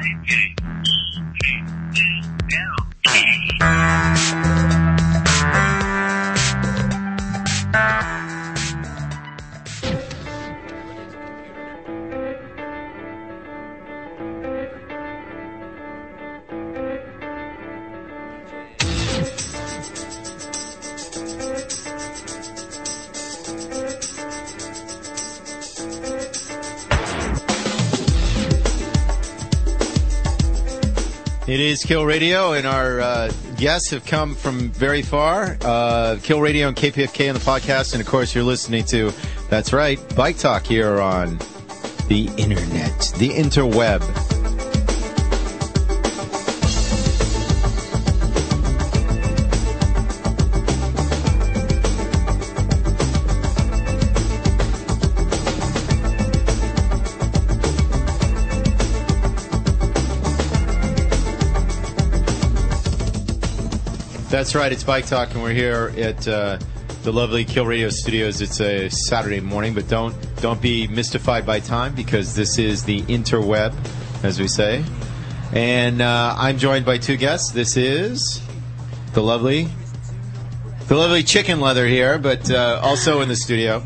It is Kill Radio, and our uh, guests have come from very far. Uh, Kill Radio and KPFK on the podcast, and of course, you're listening to, that's right, Bike Talk here on the internet, the interweb. That's right. It's Bike Talk, and we're here at uh, the lovely Kill Radio Studios. It's a Saturday morning, but don't don't be mystified by time because this is the interweb, as we say. And uh, I'm joined by two guests. This is the lovely, the lovely chicken leather here, but uh, also in the studio.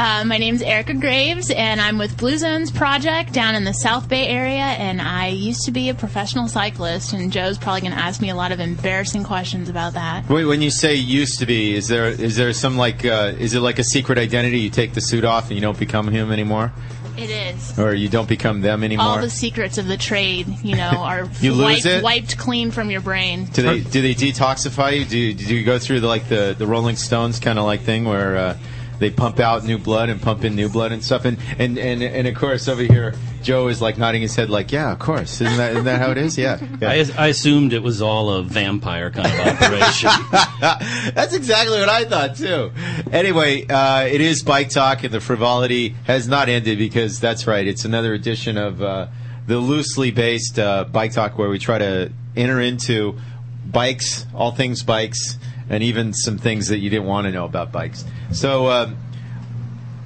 Uh, my name's Erica Graves, and I'm with Blue Zones Project down in the South Bay area. And I used to be a professional cyclist, and Joe's probably going to ask me a lot of embarrassing questions about that. Wait, when you say used to be, is there is there some like uh, is it like a secret identity? You take the suit off and you don't become him anymore, It is. or you don't become them anymore? All the secrets of the trade, you know, are You lose wiped, it? wiped clean from your brain. Do they do they detoxify you? Do you, do you go through the, like the the Rolling Stones kind of like thing where uh, they pump out new blood and pump in new blood and stuff? And and and, and of course over here Joe is like nodding his head like yeah of course isn't that isn't that how it is yeah, yeah. I, I assumed it was all a vampire kind of operation. That's exactly what I thought too. Anyway, uh, it is Bike Talk, and the frivolity has not ended because that's right. It's another edition of uh, the loosely based uh, Bike Talk, where we try to enter into bikes, all things bikes, and even some things that you didn't want to know about bikes. So, um,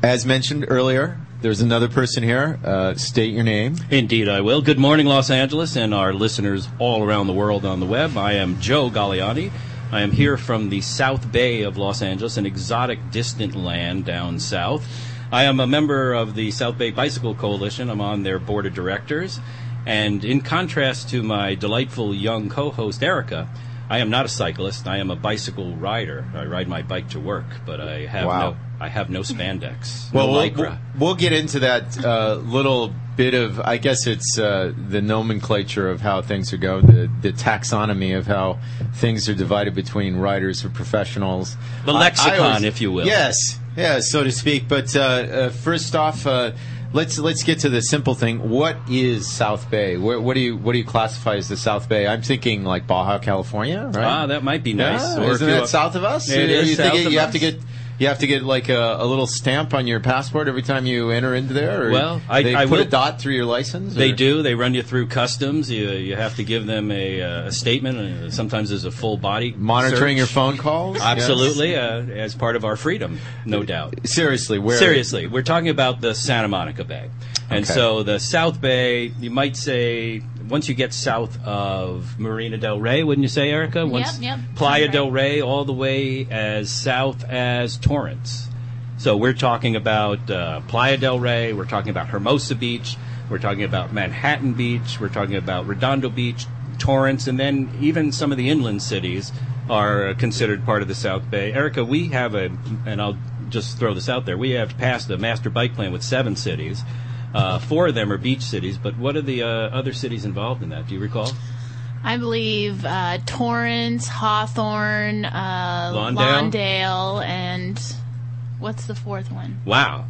as mentioned earlier, there's another person here. Uh, state your name. Indeed, I will. Good morning, Los Angeles, and our listeners all around the world on the web. I am Joe Galliani. I am here from the South Bay of Los Angeles, an exotic, distant land down south. I am a member of the South Bay Bicycle Coalition. I'm on their board of directors. And in contrast to my delightful young co host, Erica, I am not a cyclist. I am a bicycle rider. I ride my bike to work, but I have Wow. no. I have no spandex. Well, no we'll, we'll, get into that uh, little bit of, I guess it's uh, the nomenclature of how things are going, the, the taxonomy of how things are divided between riders or professionals. The I- I lexicon, always- if you will. Yes, yeah, so to speak. But uh, uh, first off, uh, let's let's get to the simple thing. What is South Bay? What, what do you what do you classify as the South Bay? I'm thinking like Baja California, right? Ah, that might be nice. Yeah, isn't that south of us? It you, is you south it- of you have to us. get you have to get like a, a little stamp on your passport every time you enter into there. Or Well, I- they I put a dot through your license. They or- do. They run you through customs. You you have to give them a, uh, a statement. Sometimes there's a full body monitoring search. your phone calls. Absolutely, uh, as part of our freedom, no doubt. Seriously, where Seriously, we're talking about the Santa Monica Bay. And Okay. so the South Bay, you might say, once you get south of Marina del Rey, wouldn't you say, Erica? Once yep. Playa Sounds del. Rey, all the way as south as Torrance. So we're talking about uh, Playa del Rey, we're talking about Hermosa Beach, we're talking about Manhattan Beach, we're talking about Redondo Beach, Torrance, and then even some of the inland cities are considered part of the South Bay. Erica, we have a, and I'll just throw this out there, we have passed a master bike plan with seven cities. Uh, four of them are beach cities, but what are the uh, other cities involved in that? Do you recall? I believe uh, Torrance, Hawthorne, uh, Lawndale? Lawndale, and what's the fourth one? Wow.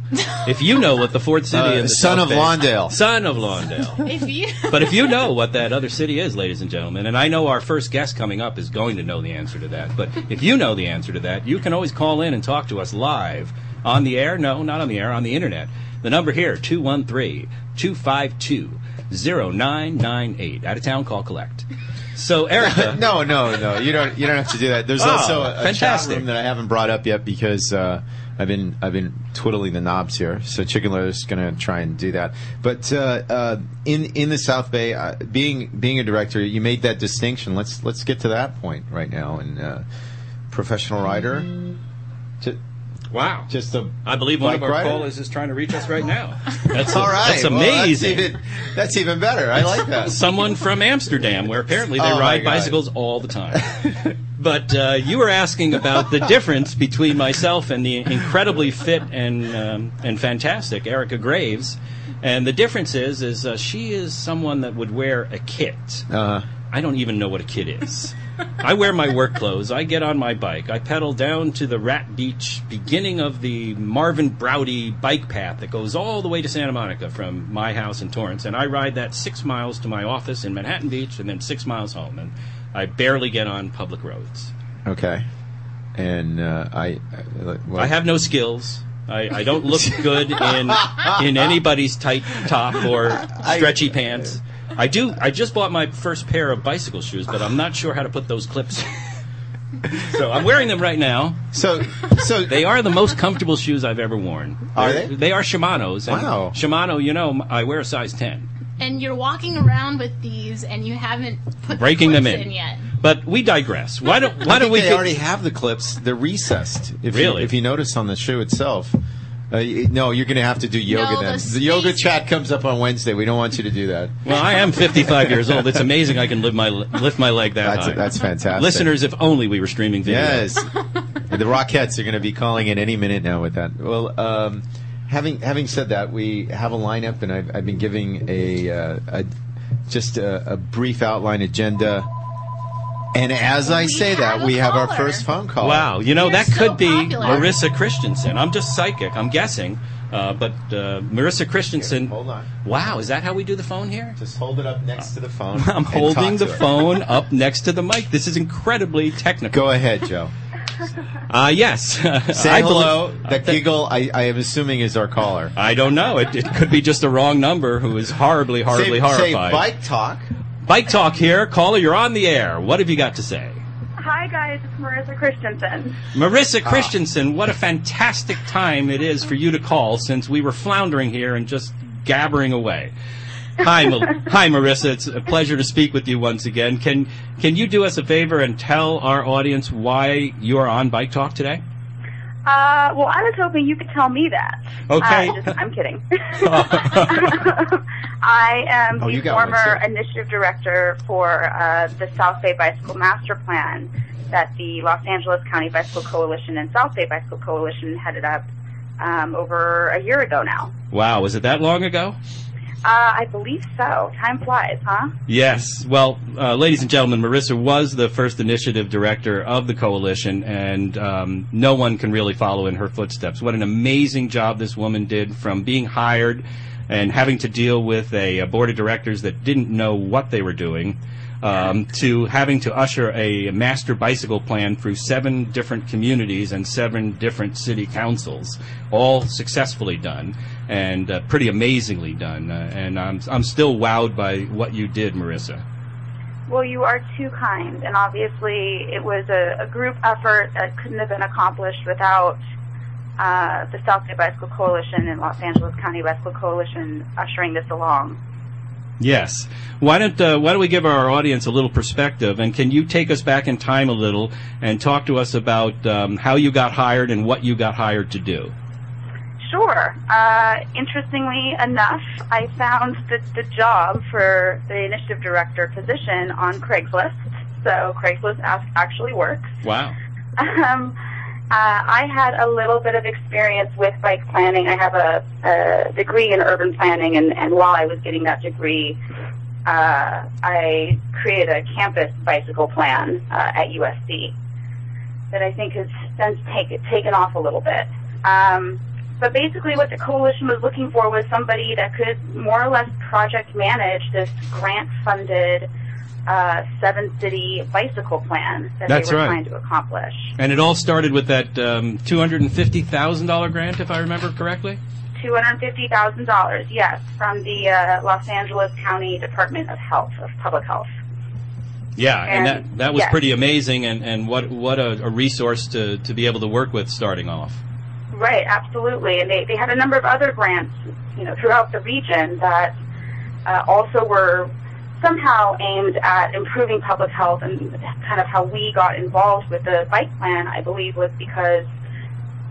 if you know what the fourth city Uh, in the son South of Bay- Lawndale. Son of Lawndale. If you But if you know what that other city is, ladies and gentlemen, and I know our first guest coming up is going to know the answer to that, but if you know the answer to that, you can always call in and talk to us live on the air. No, not on the air, on the internet. The number here, 213 252 0998. Out of town, call collect. So, Erica. no, no, no. You don't. You don't have to do that. There's Oh, also a, a chat fantastic. room that I haven't brought up yet because uh, I've been I've been twiddling the knobs here. So Chicken Lettuce is going to try and do that. But uh, uh, in in the South Bay, uh, being being a director, you made that distinction. Let's let's get to that point right now. And uh, professional rider, ju- Wow. just a I believe one of our rider? callers is trying to reach us right now. That's All right, That's well, that's amazing. even, that's even better. I like that. Someone from Amsterdam, where apparently they Oh, ride bicycles all the time. but uh, you were asking about the difference between myself and the incredibly fit and um, and fantastic Erica Graves. And the difference is, is uh, she is someone that would wear a kit. Uh, I don't even know what a kit is. I wear my work clothes. I get on my bike. I pedal down to the Rat Beach beginning of the Marvin Braude bike path that goes all the way to Santa Monica from my house in Torrance. And I ride that six miles to my office in Manhattan Beach and then six miles home. And I barely get on public roads. okay. And uh, I, I, well, I have no skills. I, I don't look good in in anybody's tight top or stretchy pants. I do. I just bought my first pair of bicycle shoes, but I'm not sure how to put those clips. so I'm wearing them right now. so so They are the most comfortable shoes I've ever worn. Are They're- they? They are Shimano's. and Wow. Shimano, you know, I wear a size 10. And you're walking around with these, and you haven't put Breaking the them clips in. yet. But we digress. Why don't Why I don't we? they get- already have the clips. They're recessed. If Really? You, if you notice on the shoe itself. Uh, no, you're going to have to do yoga No, then. the The yoga chat comes up on Wednesday. We don't want you to do that. well, I am 55 years old. It's amazing I can lift my lift my leg that That's high. that's fantastic. Listeners, if only we were streaming video. Yes. the Rockettes are going to be calling in any minute now with that. Well, um, having having said that, we have a lineup, and I've, I've been giving a, uh, a just a, a brief outline agenda. And as I We say have that, a we have our first phone call. Wow, you know You're that so could be popular. Marissa Christensen. I'm just psychic. I'm guessing, uh, but uh, Marissa Christensen. Hold on. Wow, is that how we do the phone here? Just hold it up next to the phone. I'm and holding talk the her. phone up next to the mic. This is incredibly technical. Go ahead, Joe. Uh, yes. Say I hello. believe- that giggle, I, I am assuming, is our caller. I don't know. It, it could be just a wrong number who is horribly, horribly say, say horrified. bike talk. Bike talk here. Caller, you're on the air. What have you got to say? Hi guys, it's Marissa Christensen. Marissa Ah. Christensen, what a fantastic time it is for you to call since we were floundering here and just gabbering away. Hi, Ma- hi, Marissa. It's a pleasure to speak with you once again. Can can you do us a favor and tell our audience why you are on Bike Talk today? Uh, well, I was hoping you could tell me that. Okay. Uh, just, I'm kidding. I am Oh, the former initiative director for uh, the South Bay Bicycle Master Plan that the Los Angeles County Bicycle Coalition and South Bay Bicycle Coalition headed up um, over a year ago now. Wow, was it that long ago? Uh, I believe so. Time flies, huh? Yes. Well, uh, ladies and gentlemen, Marissa was the first initiative director of the coalition, and um, no one can really follow in her footsteps. What an amazing job this woman did from being hired and having to deal with a, a board of directors that didn't know what they were doing. Um, to having to usher a master bicycle plan through seven different communities and seven different city councils, all successfully done and uh, pretty amazingly done. Uh, and I'm I'm still wowed by what you did, Marissa. Well, you are too kind, and obviously it was a, a group effort that couldn't have been accomplished without uh, the South Bay Bicycle Coalition and Los Angeles County Bicycle Coalition ushering this along. Yes. Why don't uh, Why don't we give our audience a little perspective? And can you take us back in time a little and talk to us about um, how you got hired and what you got hired to do? Sure. Uh, interestingly enough, I found the, the job for the initiative director position on Craigslist. So Craigslist actually works. Wow. Um, uh, I had a little bit of experience with bike planning. I have a, a degree in urban planning, and, and while I was getting that degree, uh, I created a campus bicycle plan uh, at USC that I think has since take, taken off a little bit. Um, but basically, what the coalition was looking for was somebody that could more or less project manage this grant-funded uh, seven-city bicycle plan that That's they were right. trying to accomplish. And it all started with that um, two hundred and fifty thousand dollar grant, if I remember correctly. $250,000, yes, from the uh, Los Angeles County Department of Health, of Public Health. Yeah, and, And- that that was yes. pretty amazing, and, and what what a, a resource to, to be able to work with starting off. Right, absolutely. And they, they had a number of other grants, you know, throughout the region that uh, also were somehow aimed at improving public health and kind of how we got involved with the bike plan, I believe, was because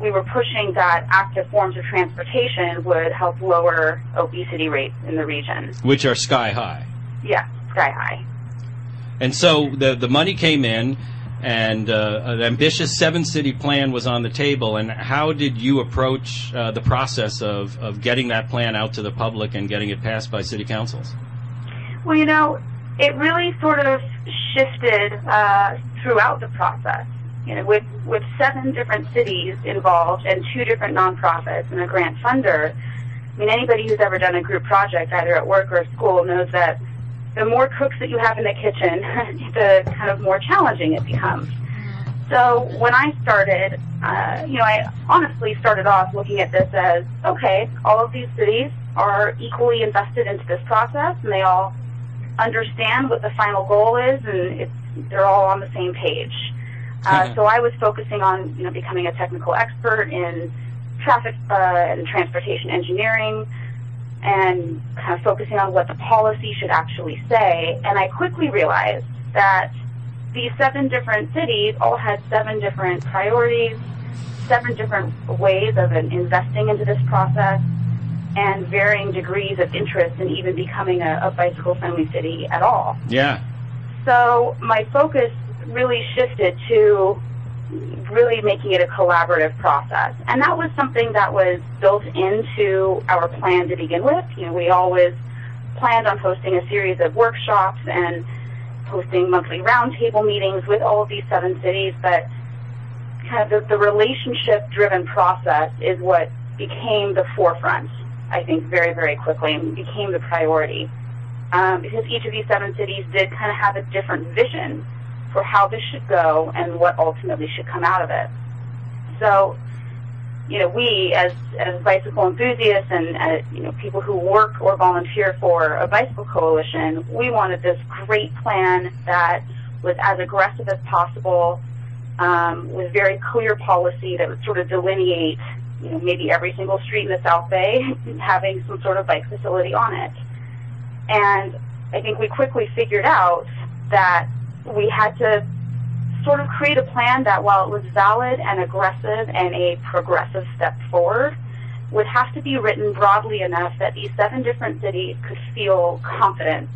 we were pushing that active forms of transportation would help lower obesity rates in the region. Which are sky high. Yeah, sky high. And so the the money came in, and uh, an ambitious seven city plan was on the table. And how did you approach uh, the process of, of getting that plan out to the public and getting it passed by city councils? Well, you know, it really sort of shifted uh, throughout the process. You know, with with seven different cities involved and two different nonprofits and a grant funder. I mean, anybody who's ever done a group project, either at work or school, knows that the more cooks that you have in the kitchen, the kind of more challenging it becomes. So when I started, uh, you know, I honestly started off looking at this as, okay, all of these cities are equally invested into this process, and they all understand what the final goal is, and it's, they're all on the same page. Uh, so I was focusing on, you know, becoming a technical expert in traffic uh, and transportation engineering, and kind of focusing on what the policy should actually say. And I quickly realized that these seven different cities all had seven different priorities, seven different ways of investing into this process, and varying degrees of interest in even becoming a, a bicycle friendly city at all. Yeah. So my focus really shifted to really making it a collaborative process. And that was something that was built into our plan to begin with. You know, we always planned on hosting a series of workshops and hosting monthly roundtable meetings with all of these seven cities, but kind of the, the relationship driven process is what became the forefront, I think, very, very quickly and became the priority. Um, because each of these seven cities did kind of have a different vision for how this should go and what ultimately should come out of it. So, you know, we as as bicycle enthusiasts and uh, you know people who work or volunteer for a bicycle coalition, we wanted this great plan that was as aggressive as possible, um, with very clear policy that would sort of delineate, you know, maybe every single street in the South Bay having some sort of bike facility on it. And I think we quickly figured out that we had to sort of create a plan that while it was valid and aggressive and a progressive step forward, would have to be written broadly enough that these seven different cities could feel confident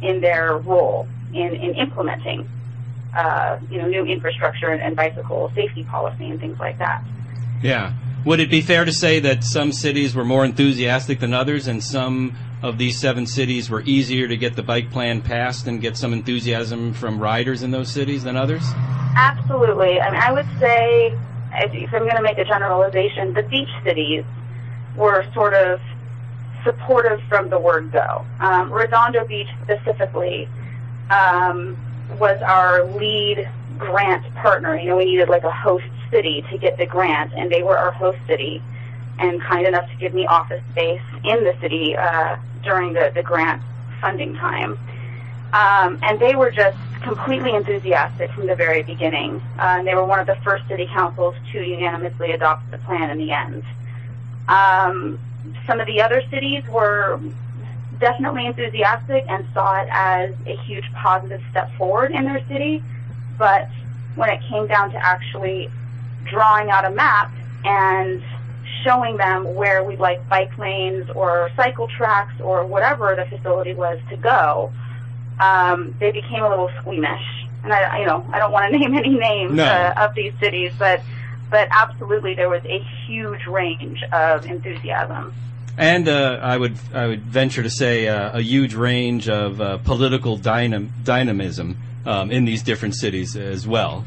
in their role in, in implementing uh, you know, new infrastructure and, and bicycle safety policy and things like that. Yeah. Would it be fair to say that some cities were more enthusiastic than others and some of these seven cities were easier to get the bike plan passed and get some enthusiasm from riders in those cities than others? Absolutely. I mean, I would say, if I'm going to make a generalization, the beach cities were sort of supportive from the word go. Um, Redondo Beach specifically um, was our lead grant partner. You know, we needed like a host city to get the grant, and they were our host city and kind enough to give me office space in the city uh, during the, the grant funding time. Um, and they were just completely enthusiastic from the very beginning. Uh, and they were one of the first city councils to unanimously adopt the plan in the end. Um, some of the other cities were definitely enthusiastic and saw it as a huge positive step forward in their city. But when it came down to actually drawing out a map and showing them where we'd like bike lanes or cycle tracks or whatever the facility was to go, um, they became a little squeamish. And I, you know, I don't want to name any names No. uh, of these cities, but but absolutely there was a huge range of enthusiasm. And uh, I would I would venture to say uh, a huge range of uh, political dynam- dynamism um, in these different cities as well.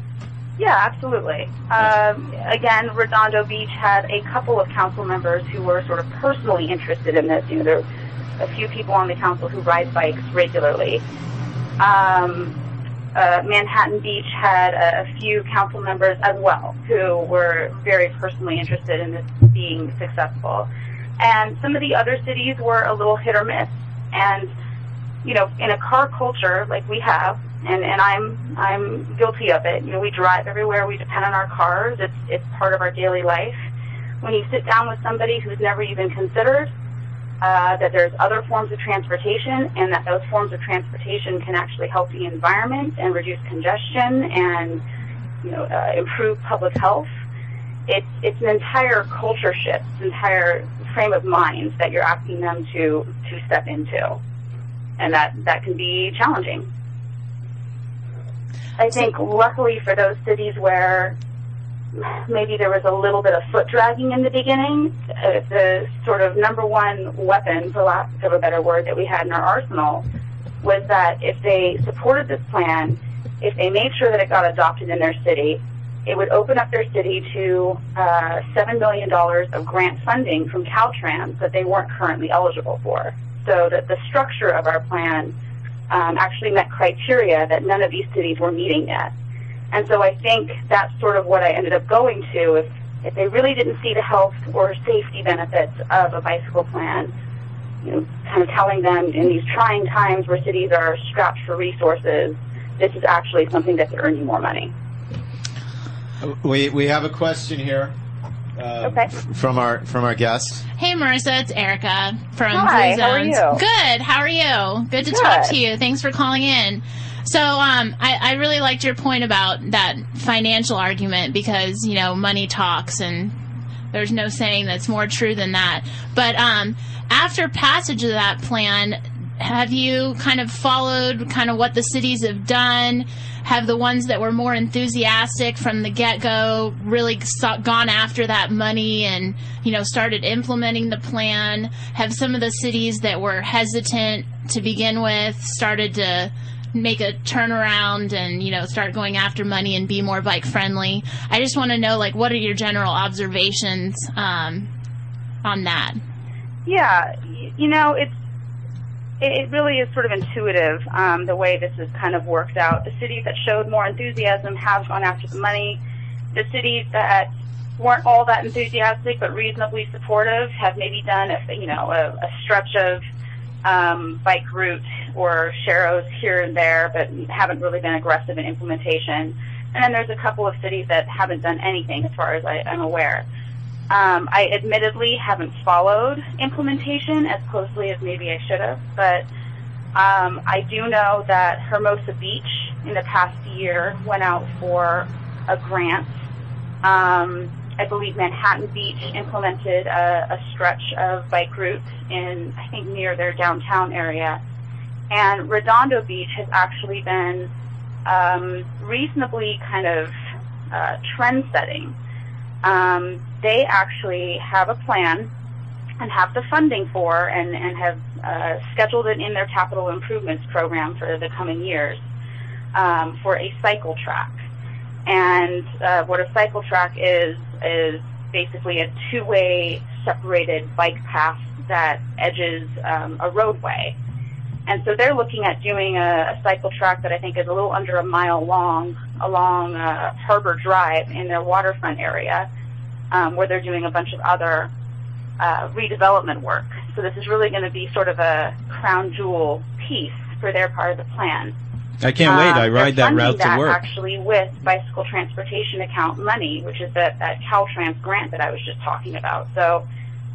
Yeah, absolutely. Um, again, Redondo Beach had a couple of council members who were sort of personally interested in this. You know, there are a few people on the council who ride bikes regularly. Um, uh, Manhattan Beach had a, a few council members as well who were very personally interested in this being successful. And some of the other cities were a little hit or miss. And you know, in a car culture like we have, and, and I'm I'm guilty of it. You know, we drive everywhere. We depend on our cars. It's it's part of our daily life. when you sit down with somebody who's never even considered uh, that there's other forms of transportation and that those forms of transportation can actually help the environment and reduce congestion and you know uh, improve public health. It's it's an entire culture shift, an entire frame of mind that you're asking them to to step into, and that that can be challenging. I think luckily for those cities where maybe there was a little bit of foot dragging in the beginning. Uh, the sort of number one weapon, for lack of a better word, that we had in our arsenal was that if they supported this plan, if they made sure that it got adopted in their city, it would open up their city to uh, $7 million of grant funding from Caltrans that they weren't currently eligible for. So that the structure of our plan um, actually met criteria that none of these cities were meeting yet. And so I think that's sort of what I ended up going to. If, if they really didn't see the health or safety benefits of a bicycle plan, you know, kind of telling them in these trying times where cities are strapped for resources, this is actually something that could earn you more money. We we have a question here. Um, Okay. From our from our guest. Hey, Marissa, it's Erica from Hi, Blue how are you? Good. How are you? Good to talk to you. Thanks for calling in. So, um, I, I really liked your point about that financial argument because you know money talks, and there's no saying that's more true than that. But um, after passage of that plan, have you kind of followed kind of what the cities have done? Have the ones that were more enthusiastic from the get go really gone after that money and, you know, started implementing the plan? Have some of the cities that were hesitant to begin with started to make a turnaround and, you know, start going after money and be more bike friendly? I just want to know, like, what are your general observations um, on that? Yeah, you know, it's it really is sort of intuitive um, the way this has kind of worked out. The cities that showed more enthusiasm have gone after the money. The cities that weren't all that enthusiastic but reasonably supportive have maybe done a you know a, a stretch of um, bike route or sharrows here and there, but haven't really been aggressive in implementation. And then there's a couple of cities that haven't done anything, as far as I, I'm aware. Um, I admittedly haven't followed implementation as closely as maybe I should have, but um, I do know that Hermosa Beach in the past year went out for a grant. Um, I believe Manhattan Beach implemented a, a stretch of bike routes in, I think, near their downtown area. And Redondo Beach has actually been um, reasonably kind of uh, trend setting. Um, they actually have a plan and have the funding for and, and have uh, scheduled it in their capital improvements program for the coming years um, for a cycle track. And uh, what a cycle track is is basically a two-way separated bike path that edges um, a roadway. And so they're looking at doing a, a cycle track that I think is a little under a mile long along uh, Harbor Drive in their waterfront area, um, where they're doing a bunch of other uh, redevelopment work. So this is really going to be sort of a crown jewel piece for their part of the plan. I can't wait. Um, I ride that route funding to work. Actually, with bicycle transportation account money, which is that that Caltrans grant that I was just talking about. So,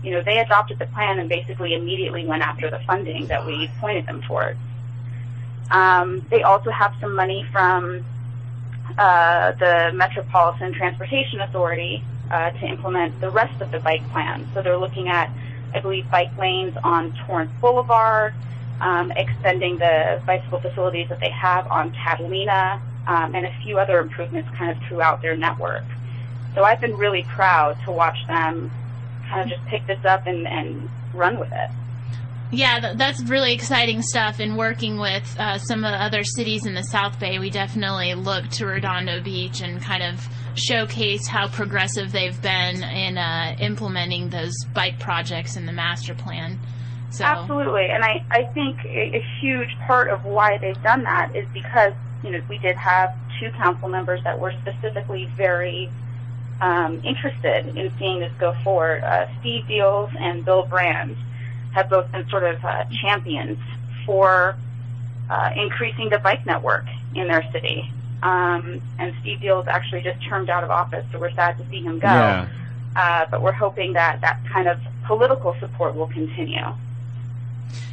you know, they adopted the plan and basically immediately went after the funding that we pointed them towards. Um, they also have some money from uh, the Metropolitan Transportation Authority uh, to implement the rest of the bike plan. So they're looking at, I believe, bike lanes on Torrance Boulevard, um, extending the bicycle facilities that they have on Catalina, um, and a few other improvements kind of throughout their network. So I've been really proud to watch them kind of just pick this up and, and run with it. Yeah, that's really exciting stuff. And working with uh, some of the other cities in the South Bay, we definitely look to Redondo Beach and kind of showcase how progressive they've been in uh, implementing those bike projects in the master plan. So Absolutely, and I, I think a, a huge part of why they've done that is because you know we did have two council members that were specifically very um, interested in seeing this go forward. Uh, Steve Diels and Bill Brand have both been sort of uh, champions for uh, increasing the bike network in their city. Um, and Steve Diels actually just termed out of office, so we're sad to see him go. Yeah. uh, but we're hoping that that kind of political support will continue.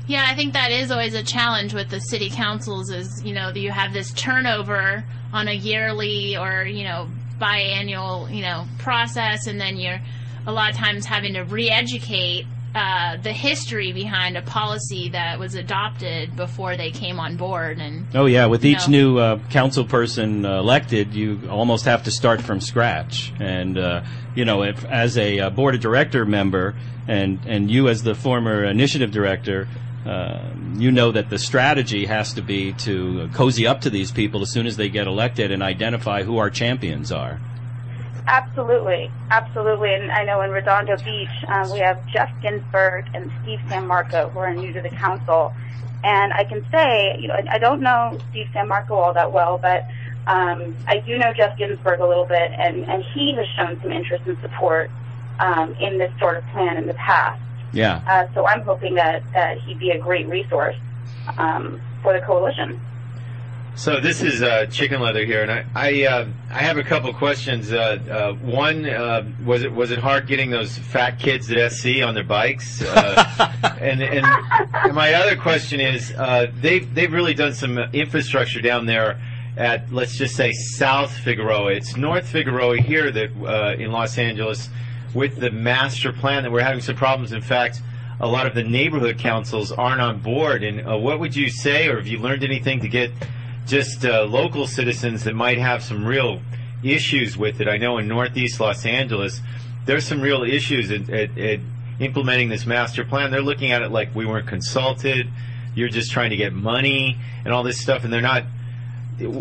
Yeah, I think that is always a challenge with the city councils is, you know, you have this turnover on a yearly or, you know, biannual, you know, process and then you're a lot of times having to re-educate uh, the history behind a policy that was adopted before they came on board and Oh yeah, with each know. new uh, council person uh, elected, you almost have to start from scratch. And uh, you know, if as a uh, board of director member, and and you as the former initiative director, uh, you know that the strategy has to be to cozy up to these people as soon as they get elected and identify who our champions are. Absolutely, absolutely. And I know in Redondo Beach, um, we have Jeff Ginsburg and Steve Sammarco who are new to the council. And I can say, you know, I don't know Steve Sammarco all that well, but um, I do know Jeff Ginsburg a little bit, and, and he has shown some interest and support um, in this sort of plan in the past. Yeah. Uh, so I'm hoping that, that he'd be a great resource um, for the coalition. So this is uh, Chicken Leather here, and I I, uh, I have a couple questions. Uh, uh, one uh, was it was it hard getting those fat kids at SC on their bikes? Uh, and, and my other question is uh, they've they've really done some infrastructure down there at let's just say South Figueroa. It's North Figueroa here that uh, in Los Angeles with the master plan that we're having some problems. In fact. A lot of the neighborhood councils aren't on board, and uh, what would you say, or have you learned anything to get just uh, local citizens that might have some real issues with it. I know in Northeast Los Angeles, there's some real issues at, at, at implementing this master plan. They're looking at it like we weren't consulted. You're just trying to get money and all this stuff, and they're not.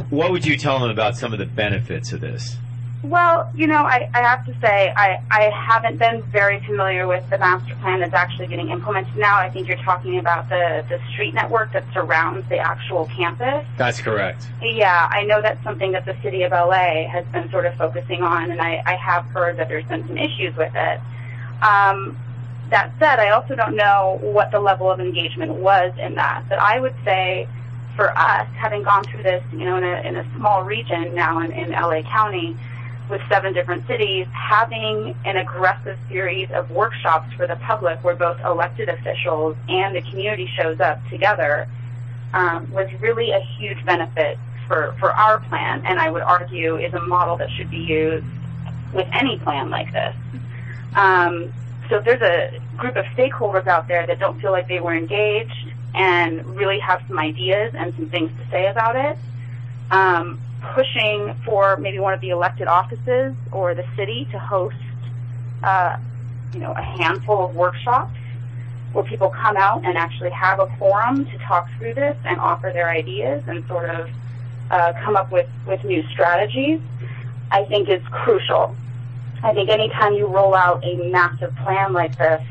What would you tell them about some of the benefits of this? Well, you know, I, I have to say, I, I haven't been very familiar with the master plan that's actually getting implemented now. I think you're talking about the, the street network that surrounds the actual campus. That's correct. Yeah, I know that's something that the city of LA has been sort of focusing on, and I, I have heard that there's been some issues with it. Um, that said, I also don't know what the level of engagement was in that. But I would say, for us, having gone through this, you know, in a, in a small region now in, in LA County, with seven different cities, having an aggressive series of workshops for the public where both elected officials and the community shows up together um, was really a huge benefit for, for our plan, and I would argue is a model that should be used with any plan like this. Um, so if there's a group of stakeholders out there that don't feel like they were engaged and really have some ideas and some things to say about it, um, pushing for maybe one of the elected offices or the city to host, uh, you know, a handful of workshops where people come out and actually have a forum to talk through this and offer their ideas and sort of uh, come up with, with new strategies, I think is crucial. I think anytime you roll out a massive plan like this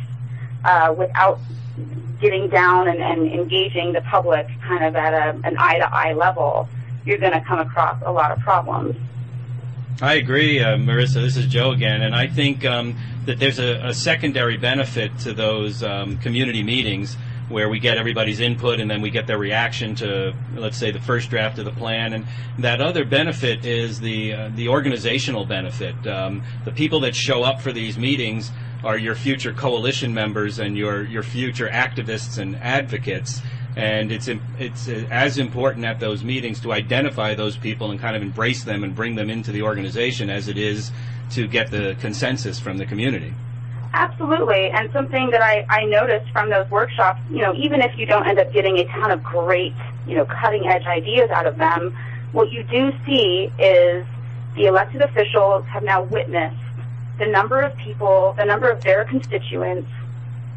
uh, without getting down and, and engaging the public kind of at a, an eye-to-eye level, you're going to come across a lot of problems. I agree, uh, Marissa. This is Joe again, and I think um, that there's a, a secondary benefit to those um, community meetings where we get everybody's input and then we get their reaction to, let's say, the first draft of the plan. And that other benefit is the uh, the organizational benefit. Um, the people that show up for these meetings are your future coalition members and your your future activists and advocates. And it's it's as important at those meetings to identify those people and kind of embrace them and bring them into the organization as it is to get the consensus from the community. Absolutely. And something that I, I noticed from those workshops, you know, even if you don't end up getting a ton of great, you know, cutting edge ideas out of them, what you do see is the elected officials have now witnessed the number of people, the number of their constituents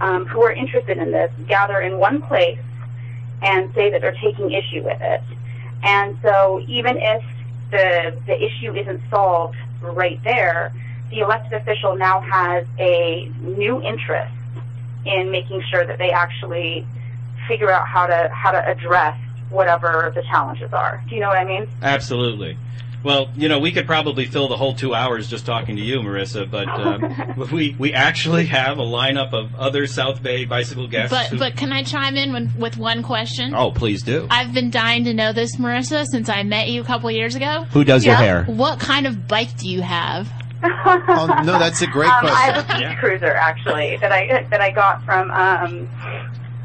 um, who are interested in this gather in one place and say that they're taking issue with it. And so even if the, the issue isn't solved right there, the elected official now has a new interest in making sure that they actually figure out how to how to address whatever the challenges are. Do you know what I mean? Absolutely. Well, you know, we could probably fill the whole two hours just talking to you, Marissa, but um, we we actually have a lineup of other South Bay bicycle guests. But who- but can I chime in with, with one question? oh, please do. I've been dying to know this, Marissa, since I met you a couple years ago. Who does your hair? What kind of bike do you have? Oh, no, that's a great um, I have a beach Yeah. cruiser actually that I that I got from um,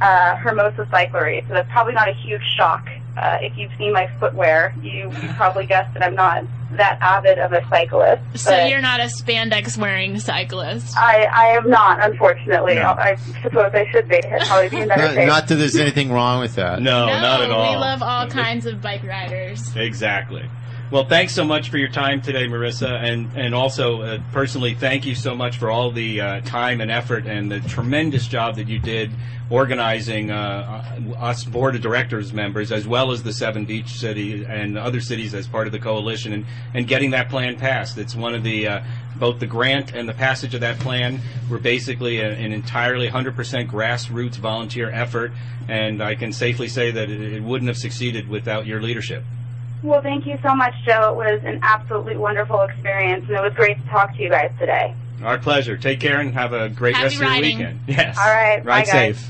uh, Hermosa Cyclery. So that's probably not a huge shock. Uh, if you've seen my footwear, you, you probably guessed that I'm not that avid of a cyclist. So you're not a spandex wearing cyclist. I, I am not, unfortunately. No. I suppose I should be. I'd probably be in better Not, shape. not that there's anything wrong with that. No, no, not at all. We love all kinds of bike riders. Exactly. Well, thanks so much for your time today, Marissa, and and also uh, personally, thank you so much for all the uh, time and effort and the tremendous job that you did organizing uh, uh, us board of directors members, as well as the seven beach city and other cities as part of the coalition, and and getting that plan passed. It's one of the uh, both the grant and the passage of that plan were basically a, an entirely 100% grassroots volunteer effort, and I can safely say that it, it wouldn't have succeeded without your leadership. Well, thank you so much, Joe. It was an absolutely wonderful experience, and it was great to talk to you guys today. Our pleasure. Take care and have a great Happy rest of your riding. weekend. Yes. All right. Ride Bye, guys. safe.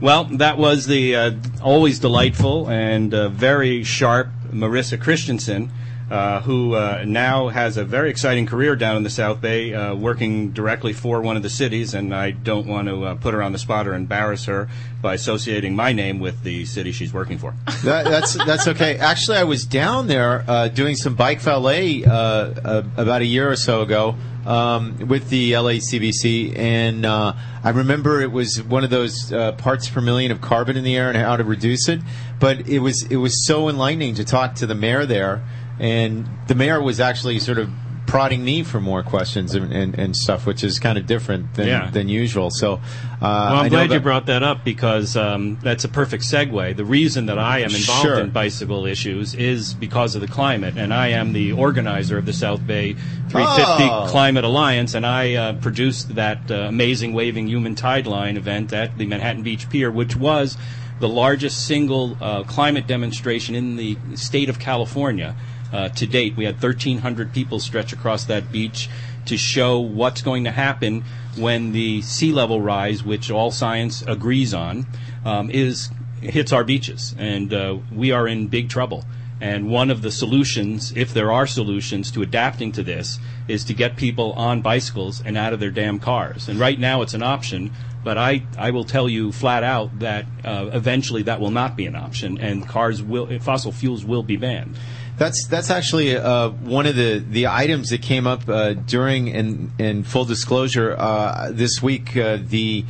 Well, that was the uh, always delightful and uh, very sharp Marissa Christensen, uh, who uh, now has a very exciting career down in the South Bay, uh, working directly for one of the cities. And I don't want to uh, put her on the spot or embarrass her by associating my name with the city she's working for. That, that's that's okay. Actually, I was down there uh, doing some bike valet uh, about a year or so ago um, with the LACBC, and uh, I remember it was one of those uh, parts per million of carbon in the air and how to reduce it. But it was it was so enlightening to talk to the mayor there, and the mayor was actually sort of prodding me for more questions and, and, and stuff, which is kind of different than, Yeah. than usual. So, uh, Well, I'm glad you brought that up because um, that's a perfect segue. The reason that I am involved Sure. in bicycle issues is because of the climate, and I am the organizer of the South Bay 350 Oh. Climate Alliance, and I uh, produced that uh, amazing waving human tide line event at the Manhattan Beach Pier, which was the largest single uh, climate demonstration in the state of California. Uh, to date, we had 1,300 people stretch across that beach to show what's going to happen when the sea level rise, which all science agrees on, um, is hits our beaches, and uh, we are in big trouble. And one of the solutions, if there are solutions to adapting to this, is to get people on bicycles and out of their damn cars. And right now it's an option, but I, I will tell you flat out that uh, eventually that will not be an option, and cars will, fossil fuels will be banned. That's that's actually uh, one of the, the items that came up uh, during and in full disclosure uh, this week. Uh, the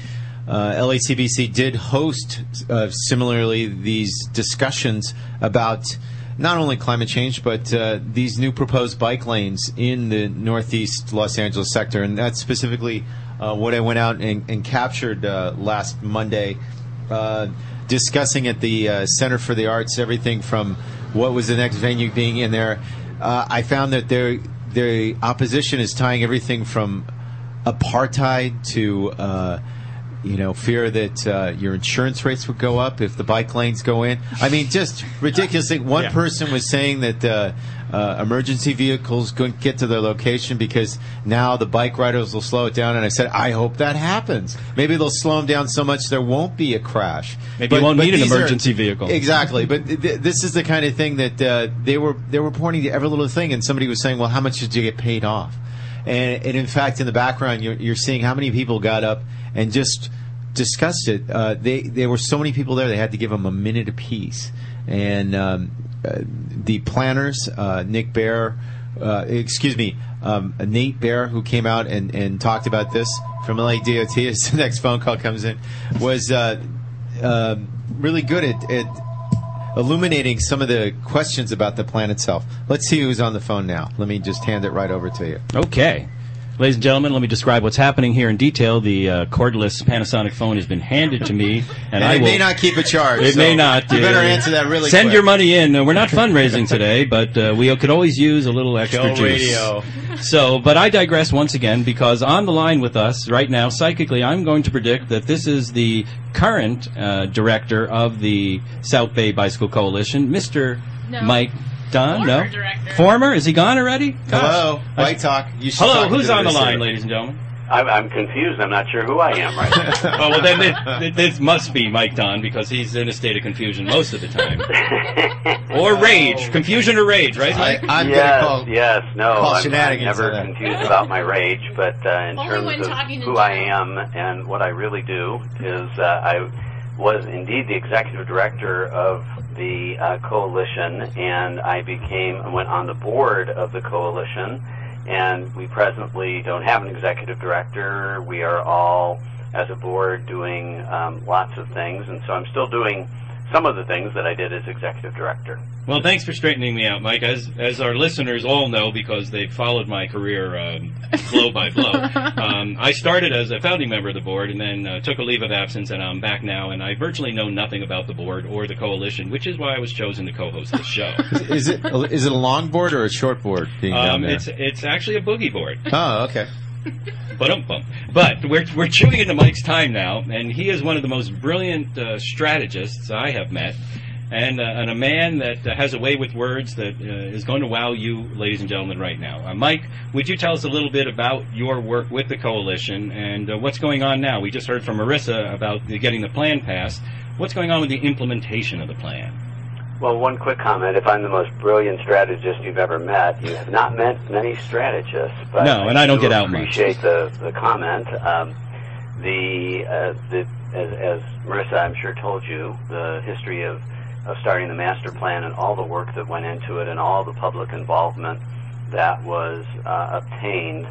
uh, LACBC did host uh, similarly these discussions about not only climate change but these new proposed bike lanes in the northeast Los Angeles sector, and that's specifically what I went out and, and captured last Monday discussing at the Center for the Arts everything from what was the next venue being in there. Uh, I found that their their opposition is tying everything from apartheid to uh, you know fear that uh, your insurance rates would go up if the bike lanes go in. I mean, just ridiculous. One Yeah. person was saying that. Uh, emergency vehicles couldn't get to their location because now the bike riders will slow it down. And I said, I hope that happens. Maybe they'll slow them down so much there won't be a crash. Maybe you won't need an these are- emergency vehicle. Exactly, but th- this is the kind of thing that uh, they were they were pointing to every little thing, and somebody was saying, "Well, how much did you get paid off?" And, and in fact, in the background, you're, you're seeing how many people got up and just discussed it. Uh, they there were so many people there; they had to give them a minute apiece, and um, uh, the planners, uh, Nick Baird, uh, excuse me, um, Nate Baird, who came out and, and talked about this from LA DOT as the next phone call comes in, was uh, uh, really good at, at illuminating some of the questions about the plan itself. Let's see who's on the phone now. Let me just hand it right over to you. Okay. Ladies and gentlemen, let me describe what's happening here in detail. The uh, cordless Panasonic phone has been handed to me, and, And, I it will. may not keep a charge. it so may not. You better uh, answer that really Send quick. your money in. Uh, We're not fundraising today, but uh, we could always use a little extra Go juice. radio. So, but I digress once again because on the line with us right now, psychically, I'm going to predict that this is the current uh, director of the South Bay Bicycle Coalition, Mr. No. Mike Dunn. Former no, director. former. Is he gone already? Gosh. Hello, I- Talk. You Hello, talk who's on the receiver. line, ladies and gentlemen? I'm, I'm confused. I'm not sure who I am right now. Oh, well, then this, this must be Mike Don because he's in a state of confusion most of the time. or rage. Confusion or rage, right? I, I'm yes, call. yes, no, call I'm, I'm never confused about my rage, but uh, in Only terms of who I am and what I really do is uh, I was indeed the executive director of the uh, coalition, and I became went on the board of the coalition, and we presently don't have an executive director. We are all as a board doing um, lots of things, and so I'm still doing some of the things that I did as executive director. Well, thanks for straightening me out, Mike. As as our listeners all know, because they've followed my career um, blow by blow, um, I started as a founding member of the board, and then uh, took a leave of absence, and I'm back now. And I virtually know nothing about the board or the coalition, which is why I was chosen to co-host this show. Is it is it a long board or a short board being down Um, there? it's it's actually a boogie board. oh, okay. But we're we're chewing into Mike's time now, and he is one of the most brilliant uh, strategists I have met, and uh, and a man that uh, has a way with words that uh, is going to wow you, ladies and gentlemen, right now. Uh, Mike, would you tell us a little bit about your work with the coalition and uh, what's going on now? We just heard from Marissa about the, getting the plan passed. What's going on with the implementation of the plan? Well, one quick comment. If I'm the most brilliant strategist you've ever met, you have not met many strategists. But No, and I don't do get out much. appreciate the, the comment. Um, the, uh, the as, as Marissa, I'm sure, told you, the history of, of starting the master plan and all the work that went into it and all the public involvement that was uh, obtained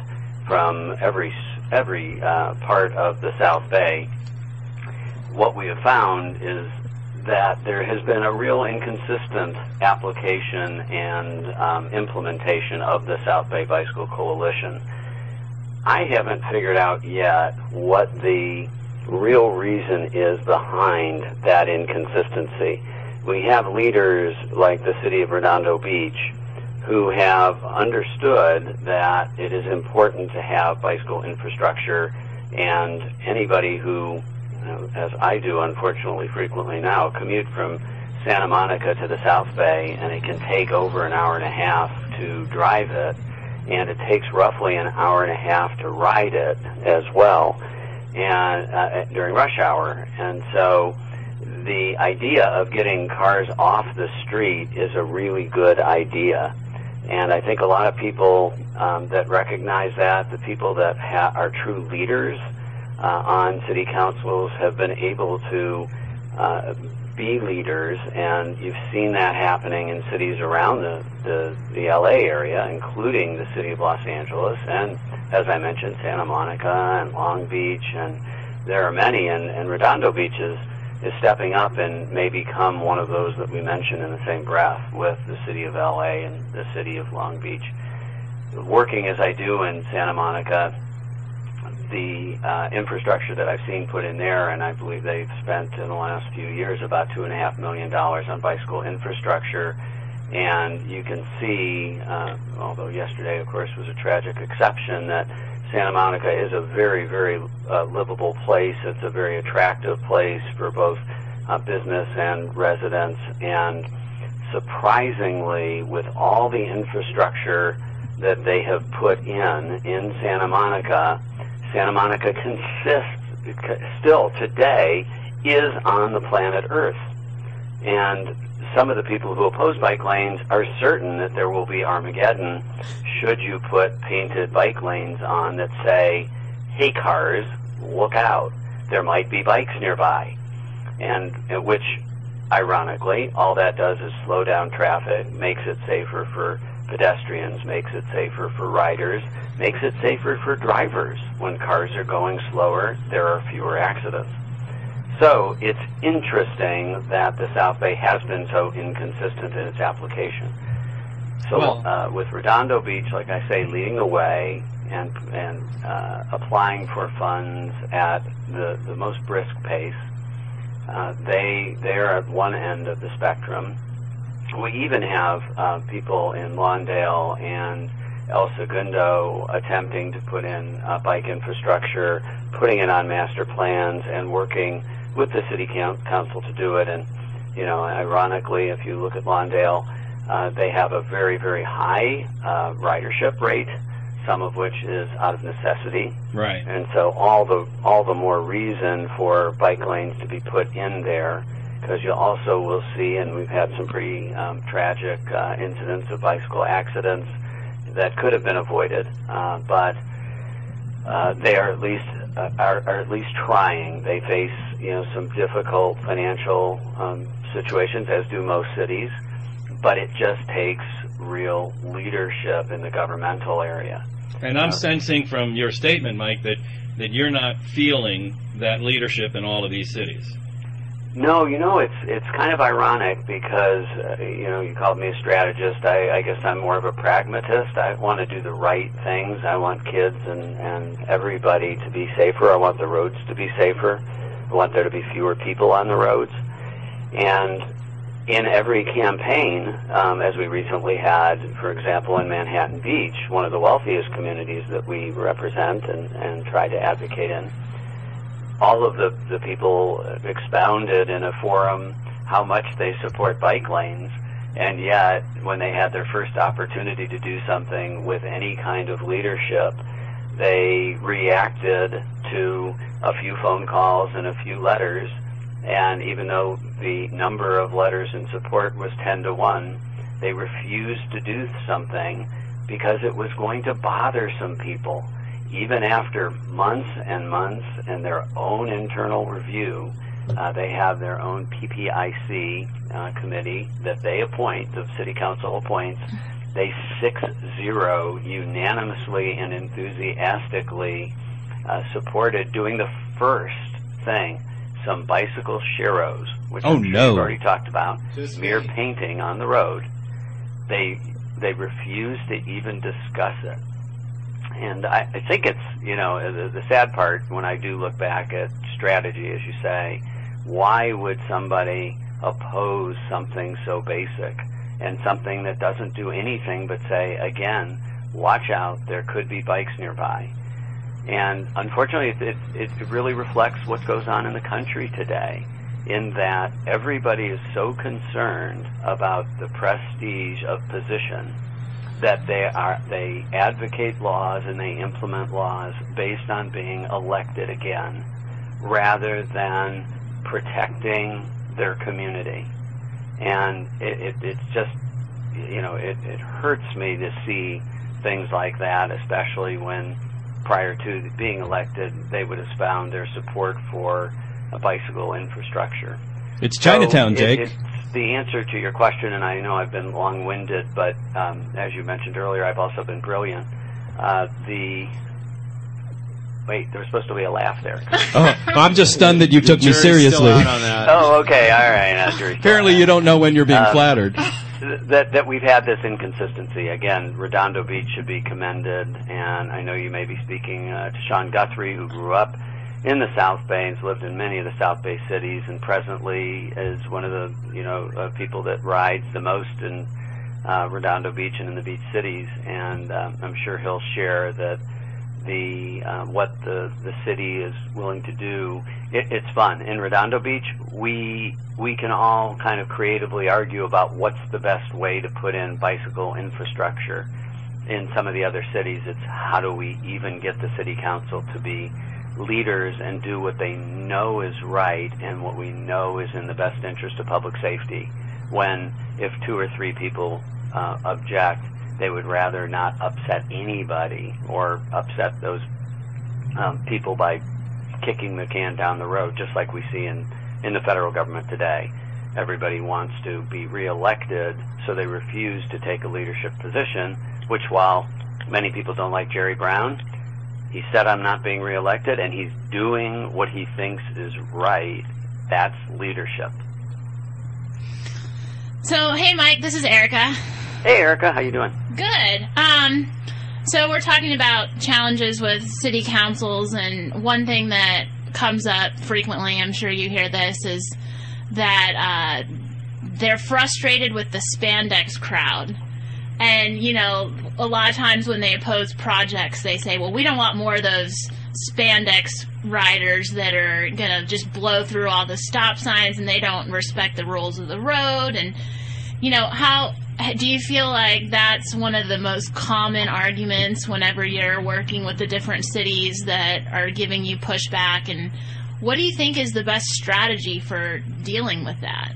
from every every uh, part of the South Bay. What we have found is that there has been a real inconsistent application and um, implementation of the South Bay Bicycle Coalition. I haven't figured out yet what the real reason is behind that inconsistency. We have leaders like the city of Redondo Beach who have understood that it is important to have bicycle infrastructure and anybody who as I do unfortunately frequently now, commute from Santa Monica to the South Bay, and it can take over an hour and a half to drive it, and it takes roughly an hour and a half to ride it as well, and uh, during rush hour. And so, the idea of getting cars off the street is a really good idea. And I think a lot of people um, that recognize that, the people that ha- are true leaders, uh, on city councils have been able to uh, be leaders, and you've seen that happening in cities around the, the, the LA area, including the city of Los Angeles, and as I mentioned, Santa Monica and Long Beach, and there are many, and, and Redondo Beach is, is stepping up and may become one of those that we mention in the same breath with the city of LA and the city of Long Beach. Working as I do in Santa Monica, the uh, infrastructure that I've seen put in there, and I believe they've spent in the last few years about two and a half million dollars on bicycle infrastructure. And you can see, uh, although yesterday, of course, was a tragic exception, that Santa Monica is a very, very uh, livable place. It's a very attractive place for both uh, business and residents. And surprisingly, with all the infrastructure that they have put in in Santa Monica, Santa Monica consists still today is on the planet Earth. And some of the people who oppose bike lanes are certain that there will be Armageddon should you put painted bike lanes on that say, hey cars, look out. There might be bikes nearby. And uh, which, ironically, all that does is slow down traffic, makes it safer for pedestrians, makes it safer for riders, makes it safer for drivers. When cars are going slower, there are fewer accidents. So it's interesting that the South Bay has been so inconsistent in its application. So Well- uh, with Redondo Beach, like I say, leading the way and and uh, applying for funds at the, the most brisk pace, uh, they they are at one end of the spectrum. We even have uh, people in Lawndale and El Segundo attempting to put in uh, bike infrastructure, putting it on master plans, and working with the city council to do it. And you know, ironically, if you look at Lawndale, uh, they have a very very high uh, ridership rate. some of which is out of necessity. Right. And so all the all the more reason for bike lanes to be put in there, because you also will see, and we've had some pretty um, tragic uh, incidents of bicycle accidents that could have been avoided, uh, but uh, they are at least uh, are, are at least trying. They face you know some difficult financial um, situations, as do most cities, but it just takes real leadership in the governmental area. And I'm sensing from your statement, Mike, that, that you're not feeling that leadership in all of these cities. No, you know it's it's kind of ironic because uh, you know you called me a strategist. I, I guess I'm more of a pragmatist. I want to do the right things. I want kids and and everybody to be safer. I want the roads to be safer. I want there to be fewer people on the roads. And in every campaign, um, as we recently had, for example, in Manhattan Beach, one of the wealthiest communities that we represent and, and try to advocate in, all of the, the people expounded in a forum how much they support bike lanes, and yet when they had their first opportunity to do something with any kind of leadership, they reacted to a few phone calls and a few letters. And even though the number of letters in support was 10 to 1, they refused to do something because it was going to bother some people even after months and months and their own internal review, uh, they have their own PPIC uh, committee that they appoint, the city council appoints. They 6-0 unanimously and enthusiastically uh, supported doing the first thing, some bicycle sharrows, which Oh, I'm sure no. you've already talked about, Just mere me. painting on the road. They they refused to even discuss it. And I, I think it's, you know, uh, the, the sad part when I do look back at strategy, as you say, why would somebody oppose something so basic and something that doesn't do anything but say, again, watch out, there could be bikes nearby. And unfortunately, it, it, it really reflects what goes on in the country today in that everybody is so concerned about the prestige of position that they are they advocate laws and they implement laws based on being elected again rather than protecting their community and it, it, it's just you know it, it hurts me to see things like that especially when prior to being elected they would have found their support for a bicycle infrastructure It's so Chinatown, it- Jake. It's the answer to your question, and I know I've been long-winded, but um, as you mentioned earlier, I've also been brilliant. Uh, the wait, there was supposed to be a laugh there. oh, I'm just stunned that you took me Jury's still seriously. out on that. oh, okay, all right. Apparently, you don't know when you're being Uh, flattered. that that we've had this inconsistency again. Redondo Beach should be commended, and I know you may be speaking uh, to Sean Guthrie, who grew up in the South Bay has lived in many of the South Bay cities, and presently is one of the you know uh, people that rides the most in uh, Redondo Beach and in the beach cities, and um, I'm sure he'll share that the uh, what the the city is willing to do. It, it's fun in Redondo Beach. We we can all kind of creatively argue about what's the best way to put in bicycle infrastructure. In some of the other cities, it's how do we even get the city council to be leaders and do what they know is right and what we know is in the best interest of public safety. When if two or three people uh, object, they would rather not upset anybody or upset those um, people by kicking the can down the road, just like we see in, in the federal government today. Everybody wants to be reelected, so they refuse to take a leadership position, which while many people don't like Jerry Brown, he said I'm not being reelected and he's doing what he thinks is right. That's leadership. So, hey, Mike, this is Erica. Hey Erica, how you doing? Good. Um, so we're talking about challenges with city councils, and one thing that comes up frequently, I'm sure you hear this, is that uh, they're frustrated with the spandex crowd. And, you know, a lot of times when they oppose projects, they say, well, we don't want more of those spandex riders that are going to just blow through all the stop signs and they don't respect the rules of the road. And, you know, how do you feel like that's one of the most common arguments whenever you're working with the different cities that are giving you pushback? And what do you think is the best strategy for dealing with that?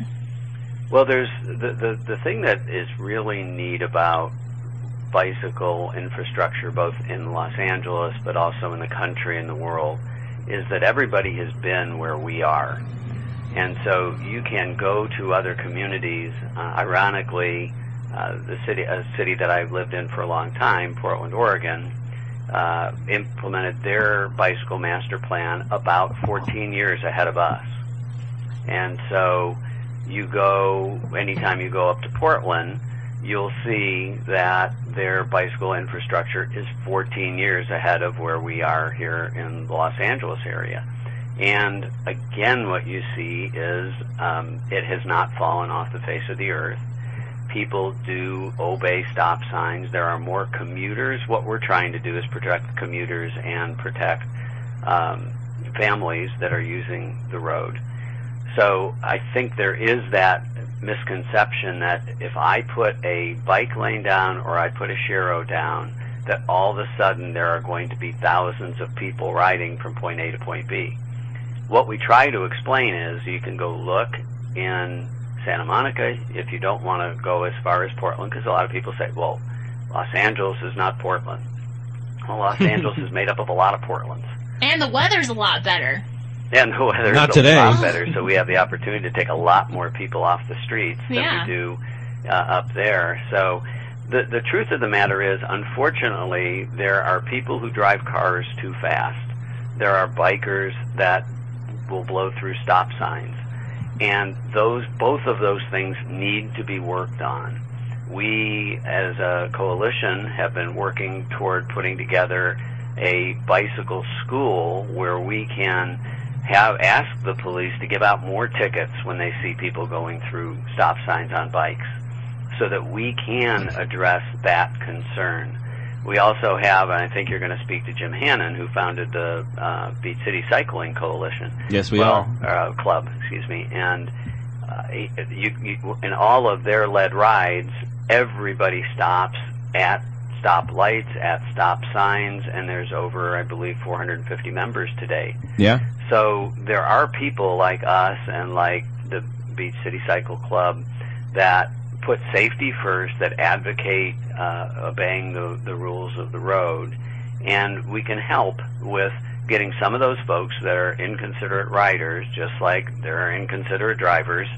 Well, there's the, the, the thing that is really neat about bicycle infrastructure, both in Los Angeles but also in the country and the world, is that everybody has been where we are. And so you can go to other communities. Uh, ironically, uh, the city, a city that I've lived in for a long time, Portland, Oregon, uh, implemented their bicycle master plan about 14 years ahead of us. And so you go, anytime you go up to Portland, you'll see that their bicycle infrastructure is 14 years ahead of where we are here in the Los Angeles area. And again, what you see is um, it has not fallen off the face of the earth. People do obey stop signs. There are more commuters. What we're trying to do is protect commuters and protect um, families that are using the road. So I think there is that misconception that if I put a bike lane down or I put a Sharrow down, that all of a sudden there are going to be thousands of people riding from point A to point B. What we try to explain is you can go look in Santa Monica if you don't want to go as far as Portland, because a lot of people say, well, Los Angeles is not Portland. Well, Los Angeles is made up of a lot of Portlands. And the weather's a lot better. And the weather's Not a today. lot better, so we have the opportunity to take a lot more people off the streets than we do uh, up there. So the the truth of the matter is, unfortunately, there are people who drive cars too fast. There are bikers that will blow through stop signs, and those both of those things need to be worked on. We, as a coalition, have been working toward putting together a bicycle school where we can have asked the police to give out more tickets when they see people going through stop signs on bikes so that we can address that concern. We also have, and I think you're going to speak to Jim Hannon, who founded the uh, Beach City Cycling Coalition. Yes, we well, Uh, club, excuse me. And uh, you, you, in all of their led rides, everybody stops at stop lights, at stop signs, and there's over, I believe, 450 members today. Yeah. So there are people like us and like the Beach City Cycle Club that put safety first, that advocate uh, obeying the, the rules of the road, and we can help with getting some of those folks that are inconsiderate riders, just like there are inconsiderate drivers.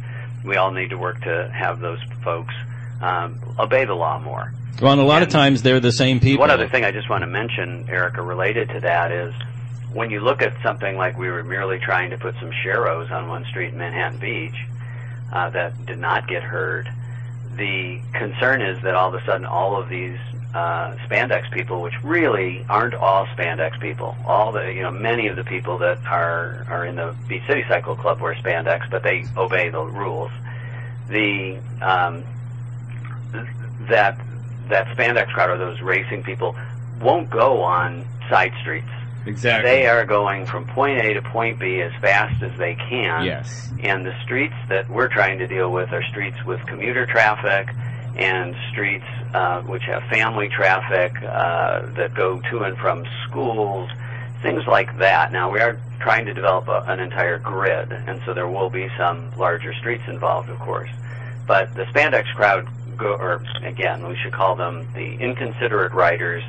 We all need to work to have those folks um, obey the law more. Well, and a lot of times they're the same people. One other thing I just want to mention, Erica, related to that is when you look at something like we were merely trying to put some Sharrows on one street in Manhattan Beach uh, that did not get heard, the concern is that all of a sudden all of these uh, spandex people, which really aren't all spandex people, all the you know many of the people that are are in the Beach City Cycle Club wear spandex, but they obey the rules. The um, that that spandex crowd or those racing people won't go on side streets. Exactly. They are going from point A to point B as fast as they can. Yes. And the streets that we're trying to deal with are streets with commuter traffic and streets uh, which have family traffic uh, that go to and from schools, things like that. Now we are trying to develop a, an entire grid, and so there will be some larger streets involved, of course. But the spandex crowd go, or again, we should call them the inconsiderate riders,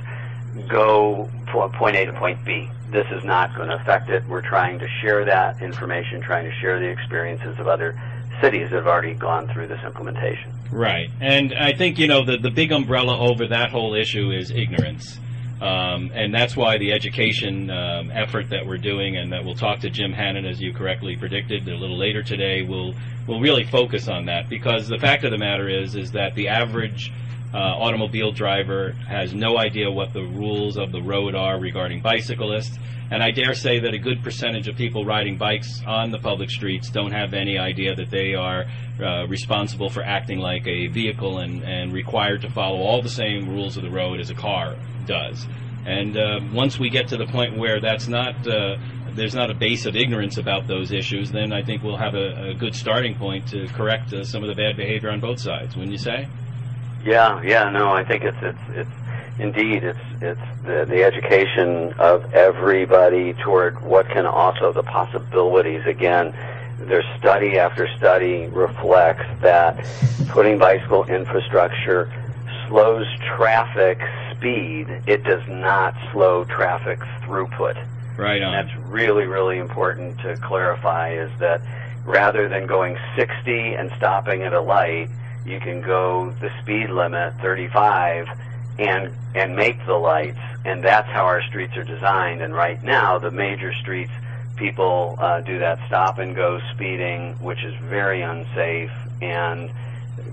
go from point A to point B. This is not going to affect it. We're trying to share that information, trying to share the experiences of other cities that have already gone through this implementation. Right. And I think, you know, the, the big umbrella over that whole issue is ignorance. Um, and that's why the education um, effort that we're doing, and that we'll talk to Jim Hannon, as you correctly predicted, a little later today, will will really focus on that. Because the fact of the matter is, is that the average uh, automobile driver has no idea what the rules of the road are regarding bicyclists. And I dare say that a good percentage of people riding bikes on the public streets don't have any idea that they are uh, responsible for acting like a vehicle and, and required to follow all the same rules of the road as a car does. And uh, once we get to the point where that's not, uh, there's not a base of ignorance about those issues, then I think we'll have a, a good starting point to correct uh, some of the bad behavior on both sides. Wouldn't you say? Yeah, yeah, no, I think it's it's it's indeed it's it's the the education of everybody toward what can also the possibilities again. There's study after study reflects that putting bicycle infrastructure slows traffic speed. It does not slow traffic throughput. Right on. That's really, really important to clarify is that rather than going 60 and stopping at a light, you can go the speed limit 35 and and make the lights and that's how our streets are designed and right now the major streets people uh, do that stop and go speeding which is very unsafe and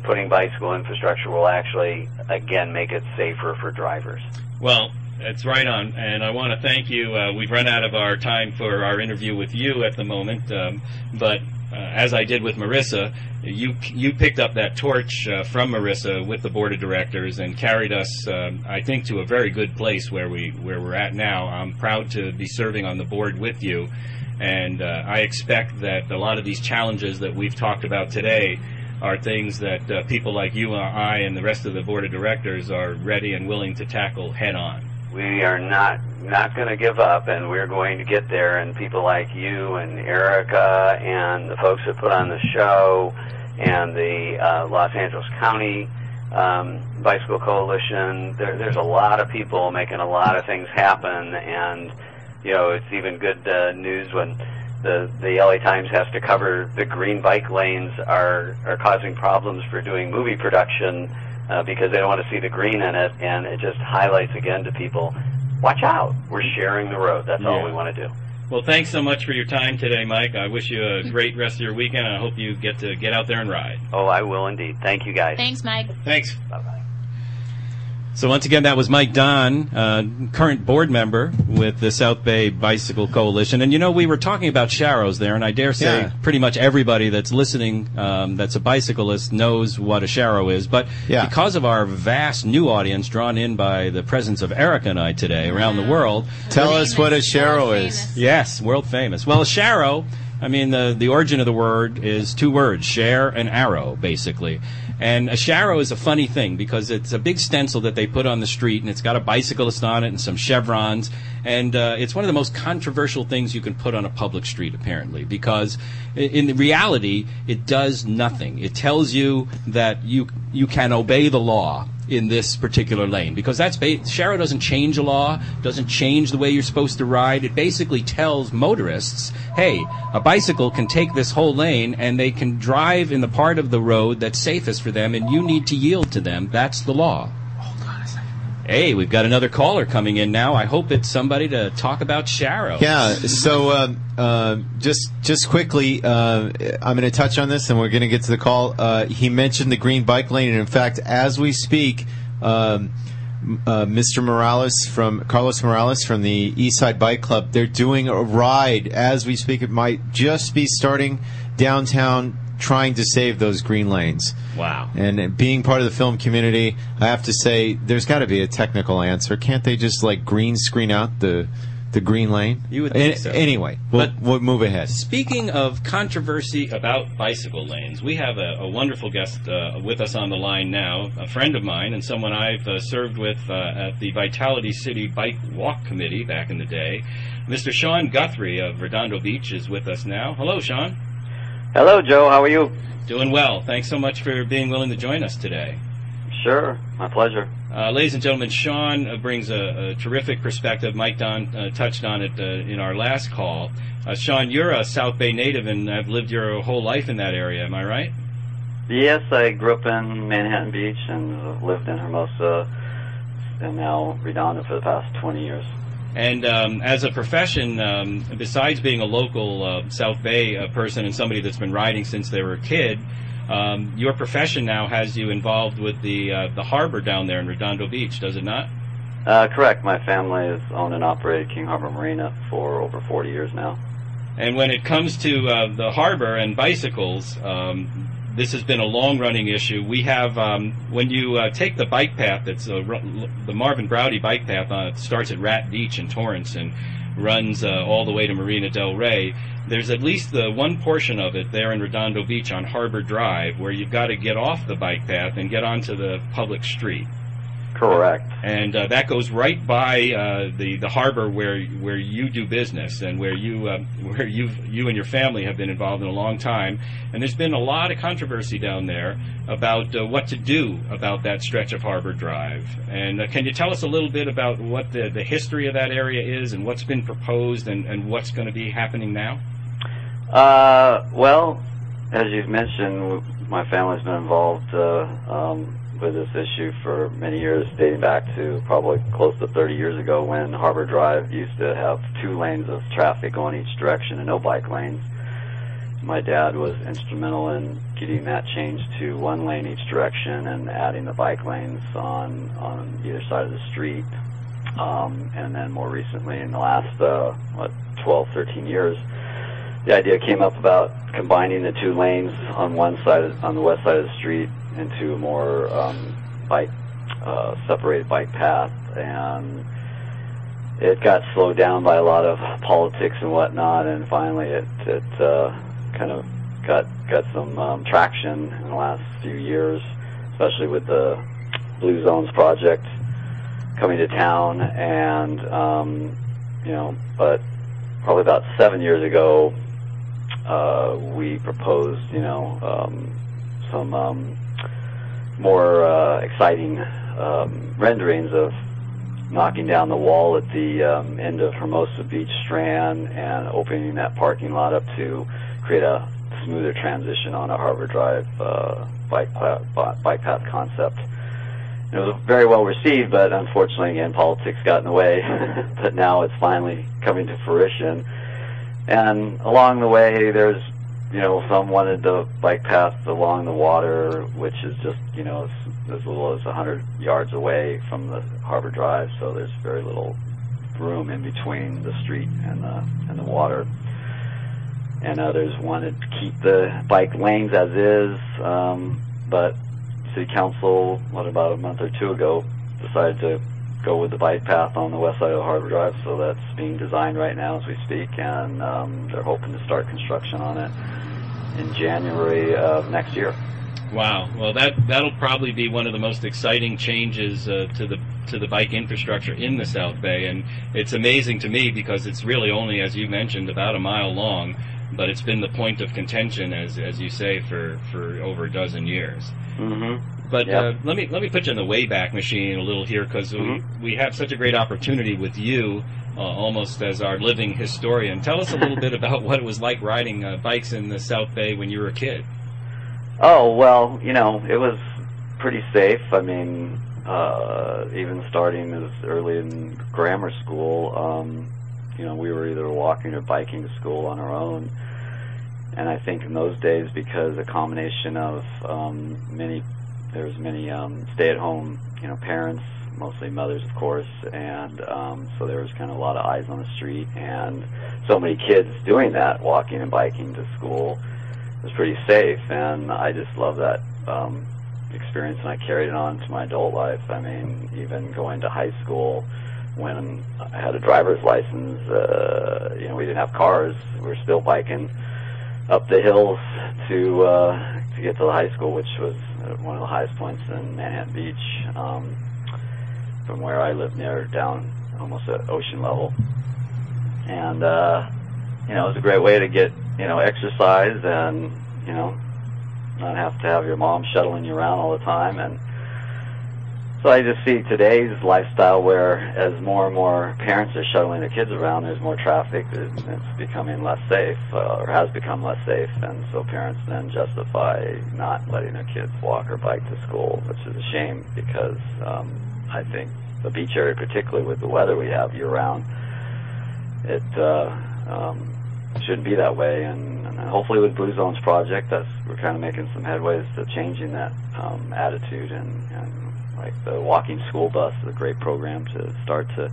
putting bicycle infrastructure will actually again make it safer for drivers Well, that's right on, and I want to thank you. Uh, we've run out of our time for our interview with you at the moment, um, but uh, as I did with Marissa, you you picked up that torch uh, from Marissa with the board of directors and carried us, um, I think, to a very good place where we where we're at now. I'm proud to be serving on the board with you, and uh, I expect that a lot of these challenges that we've talked about today are things that uh, people like you and I and the rest of the board of directors are ready and willing to tackle head on. We are not not going to give up, and we're going to get there. And people like you and Erica and the folks that put on the show, and the uh, Los Angeles County um, Bicycle Coalition. There, there's a lot of people making a lot of things happen, and you know it's even good uh, news when the the LA Times has to cover the green bike lanes are are causing problems for doing movie production uh, because they don't want to see the green in it, and it just highlights again to people, watch out, we're sharing the road. That's all we want to do. Well, thanks so much for your time today, Mike. I wish you a great rest of your weekend. and I hope you get to get out there and ride. Oh, I will indeed. Thank you guys. Thanks, Mike. Thanks. Bye bye. So once again, that was Mike Don, uh, current board member with the South Bay Bicycle Coalition. And you know, we were talking about Sharrows there, and I dare say Yeah. pretty much everybody that's listening um, that's a bicyclist knows what a Sharrow is. But Yeah. because of our vast new audience drawn in by the presence of Erica and I today around the world, Tell us what a Sharrow is. famous. Yes, world famous. Well, a sharrow, I mean, the, the origin of the word is two words, share and arrow, basically. And a sharrow is a funny thing because it's a big stencil that they put on the street and it's got a bicyclist on it and some chevrons. And uh, it's one of the most controversial things you can put on a public street, apparently, because in reality, it does nothing. It tells you that you, you can obey the law in this particular lane because that's ba- Sharrow doesn't change the law, doesn't change the way you're supposed to ride. It basically tells motorists, hey, a bicycle can take this whole lane and they can drive in the part of the road that's safest for them, and you need to yield to them. That's the law. Hey, we've got another caller coming in now. I hope it's somebody to talk about Sharrow. Yeah. So um, uh, just just quickly, uh, I'm going to touch on this, and we're going to get to the call. Uh, he mentioned the green bike lane, and in fact, as we speak. Um, uh, Mr. Morales from Carlos Morales from the Eastside Bike Club. They're doing a ride as we speak. It might just be starting downtown, trying to save those green lanes. Wow. And being part of the film community, I have to say there's got to be a technical answer. Can't they just like green screen out the the green lane? You would think An- so. Anyway, we'll, But- we'll move ahead. Speaking of controversy about bicycle lanes, we have a, a wonderful guest uh, with us on the line now, a friend of mine and someone I've uh, served with uh, at the Vitality City Bike Walk Committee back in the day. Mr. Sean Guthrie of Redondo Beach is with us now. Hello, Sean. Hello, Joe. How are you? Doing well. Thanks so much for being willing to join us today. Sure. My pleasure. Uh, ladies and gentlemen, Sean uh, brings a, a terrific perspective. Mike Don uh, touched on it uh, in our last call. Uh, Sean, you're a South Bay native and I've lived your whole life in that area. Am I right? Yes, I grew up in Manhattan Beach and lived in Hermosa and now Redondo for the past 20 years. And um, as a profession, um, besides being a local uh, South Bay uh, person and somebody that's been riding since they were a kid, um, your profession now has you involved with the uh, the harbor down there in Redondo Beach, does it not? Uh, correct. My family has owned and operated King Harbor Marina for over 40 years now. And when it comes to uh, the harbor and bicycles, um, this has been a long running issue. We have um, when you uh, take the bike path that's uh, the Marvin Braude bike path uh, it starts at Rat Beach in Torrance and runs uh, all the way to Marina Del Rey. There's at least the one portion of it there in Redondo Beach on Harbor Drive where you've got to get off the bike path and get onto the public street Correct. and uh, that goes right by uh, the the harbor where where you do business and where you uh, where you you and your family have been involved in a long time. And there's been a lot of controversy down there about uh, what to do about that stretch of Harbor Drive. And uh, can you tell us a little bit about what the the history of that area is and what's been proposed and and what's going to be happening now? Uh, well, as you've mentioned, my family's been involved uh, um, with this issue for many years, dating back to probably close to 30 years ago when Harbor Drive used to have two lanes of traffic going each direction and no bike lanes. My dad was instrumental in getting that changed to one lane each direction and adding the bike lanes on on either side of the street. Um, and then more recently, in the last uh, what 12, 13 years, the idea came up about combining the two lanes on one side, on the west side of the street, into a more um, bike uh, separated bike path, and it got slowed down by a lot of politics and whatnot, and finally it it uh, kind of got got some um, traction in the last few years, especially with the Blue Zones project coming to town, and um, you know, but probably about seven years ago, uh, we proposed, you know, um, some um, more uh, exciting um, renderings of knocking down the wall at the um, end of Hermosa Beach Strand and opening that parking lot up to create a smoother transition on a Harbor Drive uh, bike, pa- bi- bike path concept. It was very well received, but unfortunately, again, politics got in the way. but now it's finally coming to fruition. And along the way, there's, you know, some wanted the bike path along the water, which is just, you know, as, as little as 100 yards away from the Harbor Drive, so there's very little room in between the street and the and the water. And others wanted to keep the bike lanes as is, um, but City Council, what about a month or two ago, decided to go with the bike path on the west side of Harbor Drive, so that's being designed right now as we speak, and um, they're hoping to start construction on it in January of next year. Wow. Well, that that'll probably be one of the most exciting changes uh, to the to the bike infrastructure in the South Bay, and it's amazing to me because it's really only, as you mentioned, about a mile long, but it's been the point of contention, as as you say, for for over a dozen years. Mm-hmm. But Yep. uh, let me let me put you in the Wayback Machine a little here because Mhm. we, we have such a great opportunity with you, uh, almost as our living historian. Tell us a little bit about what it was like riding uh, bikes in the South Bay when you were a kid. Oh well, you know, it was pretty safe. I mean, uh, even starting as early in grammar school, um, you know, we were either walking or biking to school on our own. And I think in those days, because a combination of um, many, there was many um, stay-at-home, you know, parents, mostly mothers, of course, and um, so there was kind of a lot of eyes on the street, and so many kids doing that, walking and biking to school It was pretty safe, and I just love that um, experience, and I carried it on to my adult life. I mean, even going to high school when I had a driver's license, uh, you know, we didn't have cars. We were still biking up the hills to uh, to get to the high school, which was one of the highest points in Manhattan Beach. Um, from where I lived near down almost at ocean level, and uh, you know, it was a great way to get, you know, exercise and, you know, not have to have your mom shuttling you around all the time. And so I just see today's lifestyle where as more and more parents are shuttling their kids around, there's more traffic, it's becoming less safe, uh, or has become less safe. And so parents then justify not letting their kids walk or bike to school, which is a shame because, um, I think the beach area, particularly with the weather we have year round, it, uh, um, shouldn't be that way. And, and hopefully with Blue Zones project, that's we're kind of making some headways to changing that um, attitude. And, and like the walking school bus is a great program to start to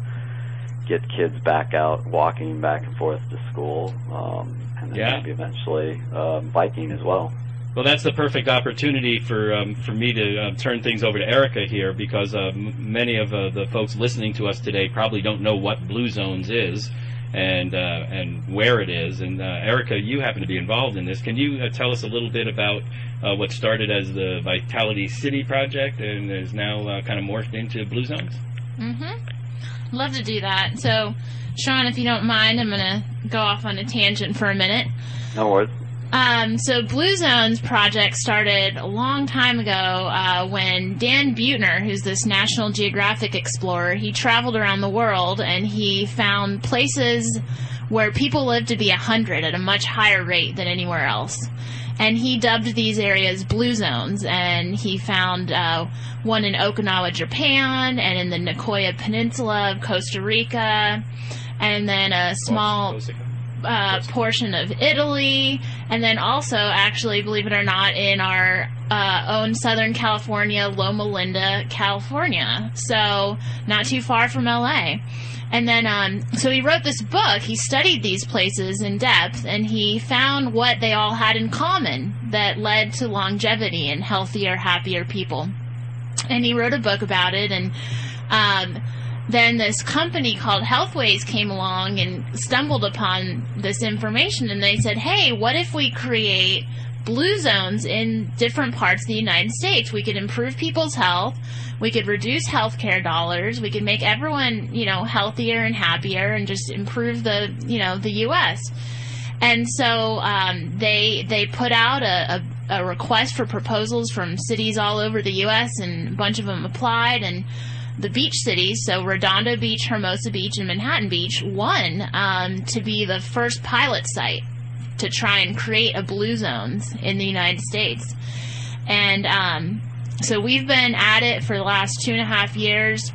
get kids back out walking back and forth to school, um, and then Yeah. maybe eventually um, biking as well. Well, that's the perfect opportunity for um, for me to uh, turn things over to Erica here because uh, m- many of uh, the folks listening to us today probably don't know what Blue Zones is and uh, and where it is. And uh, Erica, you happen to be involved in this. Can you uh, tell us a little bit about uh, what started as the Vitality City project and is now uh, kind of morphed into Blue Zones? Mm-hmm. Love to do that. So, Sean, if you don't mind, I'm gonna go off on a tangent for a minute. No worries. Um, so Blue Zones project started a long time ago uh, when Dan Buettner, who's this National Geographic explorer, he traveled around the world and he found places where people lived to be a hundred at a much higher rate than anywhere else. And he dubbed these areas blue zones, and he found uh, one in Okinawa, Japan, and in the Nicoya Peninsula of Costa Rica, and then a small uh, portion of Italy, and then also, actually, believe it or not, in our uh, own Southern California, Loma Linda, California. So, not too far from LA. And then, um, so he wrote this book. He studied these places in depth, and he found what they all had in common that led to longevity and healthier, happier people. And he wrote a book about it, and um, then this company called Healthways came along and stumbled upon this information and they said, hey, what if we create blue zones in different parts of the United States? We could improve people's health. We could reduce healthcare dollars. We could make everyone, you know, healthier and happier and just improve the, you know, the U.S. And so um, they they put out a, a, a request for proposals from cities all over the U.S. and a bunch of them applied and the beach cities, so Redondo Beach, Hermosa Beach, and Manhattan Beach, won um, to be the first pilot site to try and create a blue zones in the United States. And um, so we've been at it for the last two and a half years.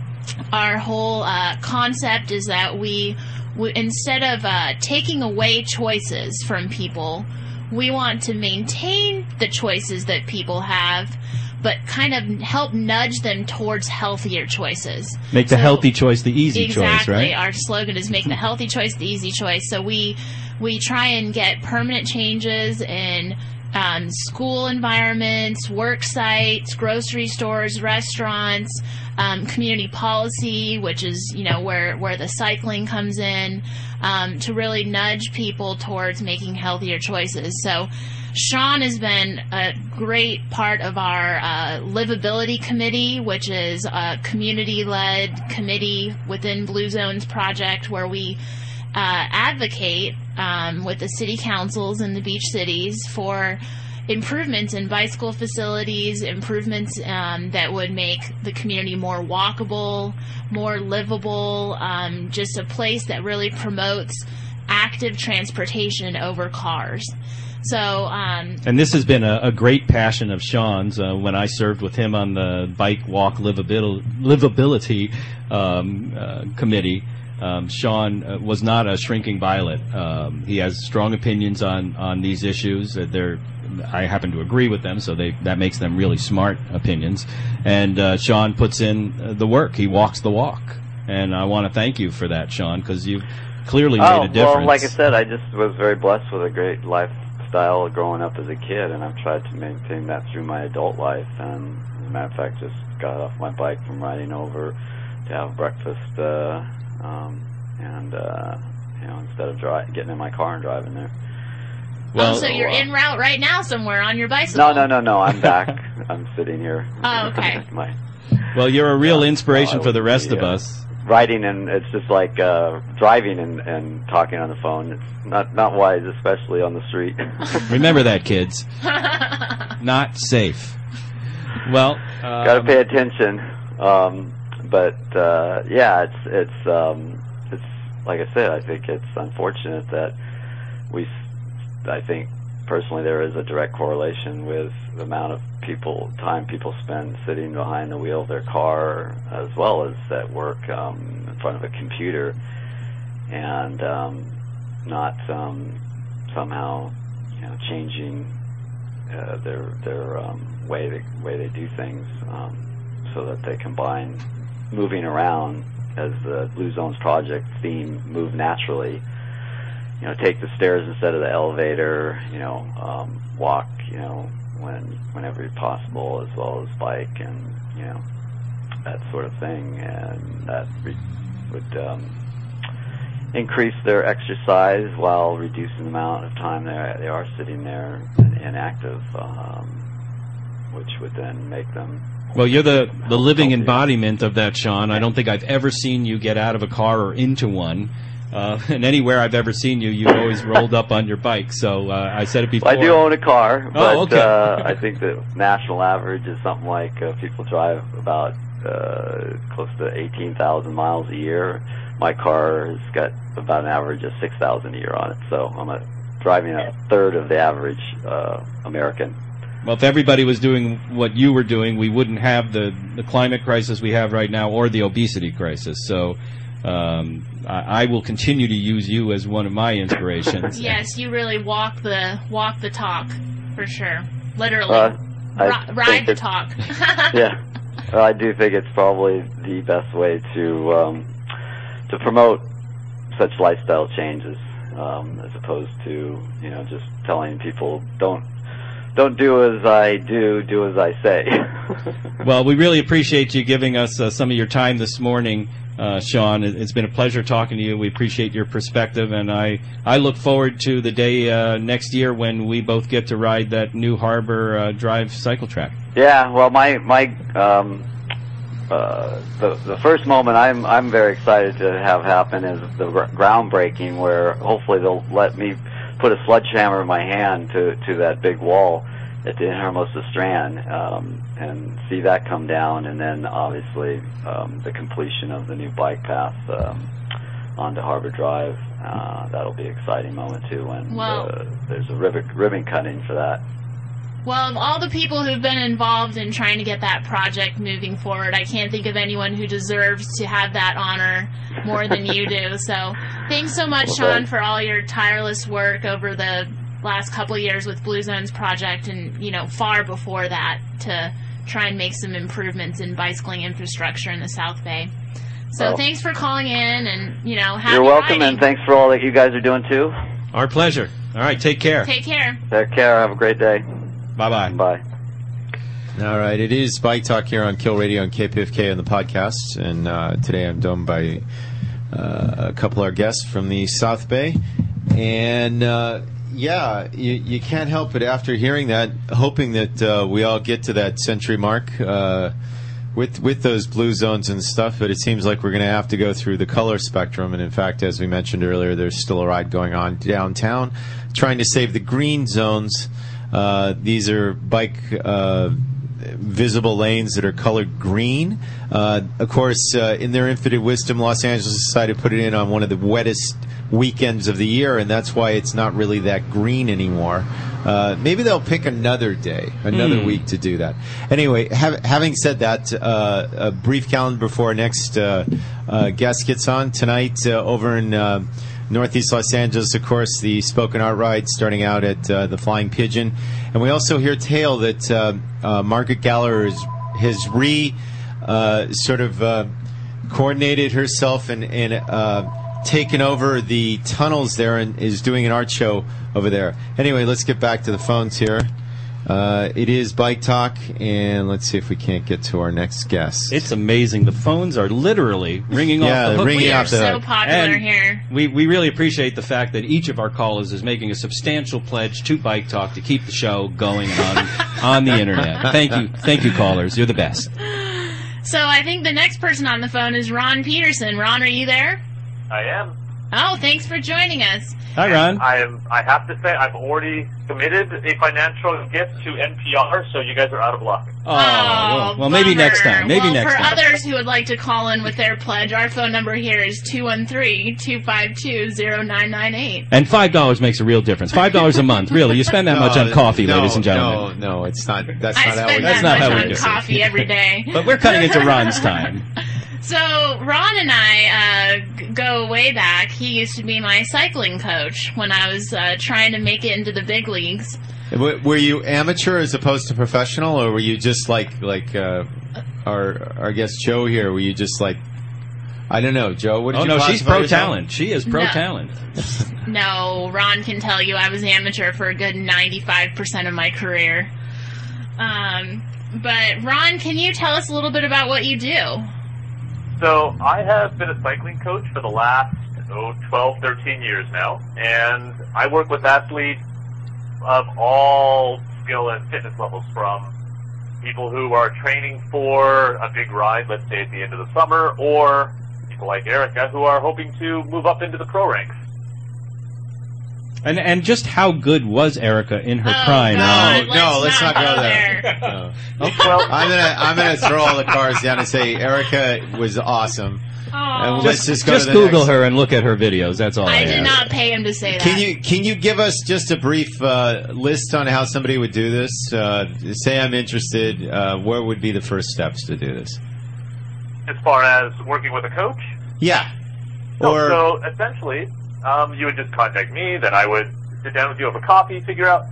Our whole uh, concept is that we, we instead of uh, taking away choices from people, we want to maintain the choices that people have but kind of help nudge them towards healthier choices. Make the So- healthy choice the easy exactly. choice, right? Our slogan is make the healthy choice the easy choice. So we we try and get permanent changes in um, school environments, work sites, grocery stores, restaurants, um, community policy, which is you know where where the cycling comes in, um, to really nudge people towards making healthier choices. So. Sean has been a great part of our uh, livability committee, which is a community-led committee within Blue Zones project where we uh, advocate um, with the city councils in the beach cities for improvements in bicycle facilities, improvements um, that would make the community more walkable, more livable, um, just a place that really promotes active transportation over cars. So, um, And this has been a, a great passion of Sean's. Uh, when I served with him on the bike walk livabil- livability um, uh, committee, um, Sean uh, was not a shrinking violet. Um, he has strong opinions on on these issues. Uh, they're I happen to agree with them, so they that makes them really smart opinions. And uh, Sean puts in uh, the work. He walks the walk, and I want to thank you for that, Sean, because you clearly made oh, a difference. well, like I said, I just was very blessed with a great lifestyle growing up as a kid, and I've tried to maintain that through my adult life. And as a matter of fact, just got off my bike from riding over to have breakfast, uh, um, and uh, you know, instead of dri- getting in my car and driving there. Well, oh, so you're en route right now somewhere on your bicycle? No, no, no, no. I'm back. I'm sitting here. Oh, okay. my well, you're a real Yeah. inspiration Well, for the rest be, of uh, us. Riding and it's just like uh driving and and talking on the phone it's not not wise especially on the street Remember that, kids. Not safe. Well, um, got to pay attention um but uh yeah it's it's um it's like i said i think it's unfortunate that we I think personally there is a direct correlation with the amount of people time people spend sitting behind the wheel of their car as well as at work um in front of a computer and um not um somehow you know changing uh, their their um, way they way they do things, um, so that they combine moving around as the Blue Zones project theme, move naturally, you know, take the stairs instead of the elevator. You know, um, walk. You know, when whenever possible, as well as bike and you know that sort of thing, and that re- would um, increase their exercise while reducing the amount of time they they are sitting there inactive, um, which would then make them Well, you're the, the living embodiment of that, Sean. I don't think I've ever seen you get out of a car or into one. Uh, and anywhere I've ever seen you, you've always rolled up on your bike. So uh, I said it before. Well, I do own a car, but Oh, okay. uh, I think the national average is something like uh, people drive about uh, close to 18,000 miles a year. My car has got about an average of 6,000 a year on it, so I'm a, driving a third of the average uh, American. Well, if everybody was doing what you were doing, we wouldn't have the, the climate crisis we have right now or the obesity crisis. So um, I, I will continue to use you as one of my inspirations. Yes, you really walk the walk the talk for sure. Literally, Uh, I ride the talk. yeah, Well, I do think it's probably the best way to um, to promote such lifestyle changes, um, as opposed to you know just telling people don't don't do as I do, do as I say. Well, we really appreciate you giving us uh, some of your time this morning, uh, Sean. It- It's been a pleasure talking to you. We appreciate your perspective, and I, I look forward to the day uh, next year when we both get to ride that new Harbor uh, Drive cycle track. Yeah, well, my my um, uh, the the first moment I'm I'm very excited to have happen is the gr- groundbreaking, where hopefully they'll let me put a sledgehammer in my hand to to that big wall at the Hermosa Strand um, and see that come down, and then obviously um, the completion of the new bike path. Um, onto Harbor Drive. Uh, that'll be an exciting moment too when Well- uh, there's a ribbon, ribbon cutting for that. Well, of all the people who've been involved in trying to get that project moving forward, I can't think of anyone who deserves to have that honor more than you do. So, thanks so much, Well, Sean, for all your tireless work over the last couple of years with Blue Zones Project, and you know, far before that, to try and make some improvements in bicycling infrastructure in the South Bay. So, Well- thanks for calling in, and you know, happy You're welcome, riding. and thanks for all that you guys are doing too. Our pleasure. All right, take care. Take care. Take care. Have a great day. Bye bye. Bye. All right, it is Bike Talk here on Kill Radio and KPFK on the podcast, and uh, today I'm joined by uh, a couple of our guests from the South Bay, and uh, yeah, you, you can't help but after hearing that, hoping that uh, we all get to that century mark uh, with with those blue zones and stuff. But it seems like we're going to have to go through the color spectrum, and in fact, as we mentioned earlier, there's still a ride going on downtown, trying to save the green zones. Uh, these are bike. Uh, visible lanes that are colored green. Uh, of course, uh, in their infinite wisdom, Los Angeles decided to put it in on one of the wettest weekends of the year, and that's why it's not really that green anymore. Uh, maybe they'll pick another day, another Hmm. week to do that. Anyway, hav having said that, uh, a brief calendar before our next uh, uh, guest gets on tonight uh, over in. Northeast Los Angeles, of course, the spoken art ride starting out at uh, the Flying Pigeon, and we also hear tale that uh, uh, Margaret Gallagher is, has re uh, sort of uh, coordinated herself and, and uh, taken over the tunnels there and is doing an art show over there. Anyway, let's get back to the phones here. Uh, it is Bike Talk, and let's see if we can't get to our next guest. It's amazing. The phones are literally ringing Yeah, off the hook. ringing We off are the so hook. popular And here. We, we really appreciate the fact that each of our callers is making a substantial pledge to Bike Talk to keep the show going on on the internet. Thank you, thank you, callers. You're the best. So I think the next person on the phone is Ron Peterson. Ron, are you there? I am. Oh, thanks for joining us. Hi, Ron. I am. I have to say, I've already committed a financial gift to NPR, so you guys are out of luck. Oh, well, well, maybe next time. Maybe well, next for time. others who would like to call in with their pledge, our phone number here is 213-252-0998. And five dollars makes a real difference. Five dollars a month, really. You spend that much on coffee, no, ladies and gentlemen. No, no, it's not. That's I not how we That's that not much how we on do it. coffee every day. But we're cutting into Ron's time. So Ron and I uh, go way back. He used to be my cycling coach when I was uh, trying to make it into the big leagues. Were you amateur as opposed to professional, or were you just like like uh, our our guest Joe here? Were you just like I don't know, Joe. What did Oh you no, she's pro yourself? talent. She is pro No. talent. No, Ron can tell you I was amateur for a good 95% of my career. Um, but Ron, can you tell us a little bit about what you do? So I have been a cycling coach for the last oh, 12, 13 years now, and I work with athletes of all skill and fitness levels from people who are training for a big ride, let's say at the end of the summer, or people like Erica who are hoping to move up into the pro ranks. And and just how good was Erica in her Oh, prime? God. No, no, let's not go there. there. No. Oh. Well, I'm gonna I'm gonna throw all the cards down and say Erica was awesome. And Oh, let's just go just Google next. her and look at her videos. That's all I, I did ask. not pay him to say that. Can you can you give us just a brief uh, list on how somebody would do this? Uh, say I'm interested. Uh, where would be the first steps to do this? as far as working with a coach, Yeah. So- Or so essentially, um, you would just contact me. Then I would sit down with you over coffee, figure out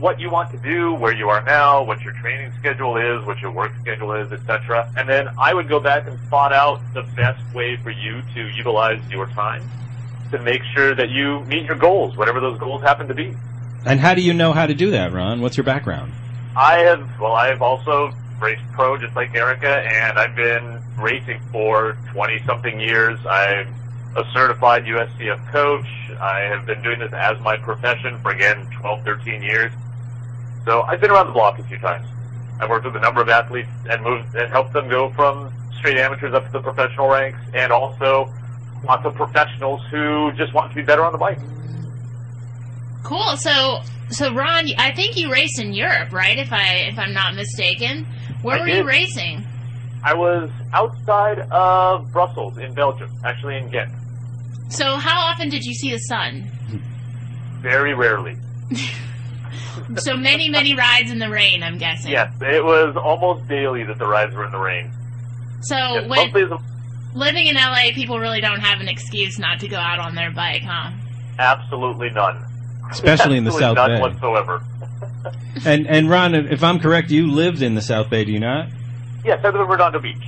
what you want to do, where you are now, what your training schedule is, what your work schedule is, etc. And then I would go back and spot out the best way for you to utilize your time to make sure that you meet your goals, whatever those goals happen to be. And how do you know how to do that, Ron? What's your background? I have, well, I have also raced pro just like Erica, and I've been racing for 20 something years. I'm a certified USCF coach. I have been doing this as my profession for again 12, 13 years. So I've been around the block a few times. I've worked with a number of athletes and moved and helped them go from straight amateurs up to the professional ranks, and also lots of professionals who just want to be better on the bike. Cool. So, so Ron, I think you raced in Europe, right? If I if I'm not mistaken, where I were did. you racing? I was outside of Brussels in Belgium, actually in Ghent. So, how often did you see the sun? Very rarely. So many, many rides in the rain. I'm guessing. Yes, it was almost daily that the rides were in the rain. So Yes, when mostly a- living in LA, people really don't have an excuse not to go out on their bike, huh? absolutely none. Especially in the Absolutely South none Bay. whatsoever. And and Ron, if if I'm correct, you lived in the South Bay, do you not? Yes, I live in Redondo Beach.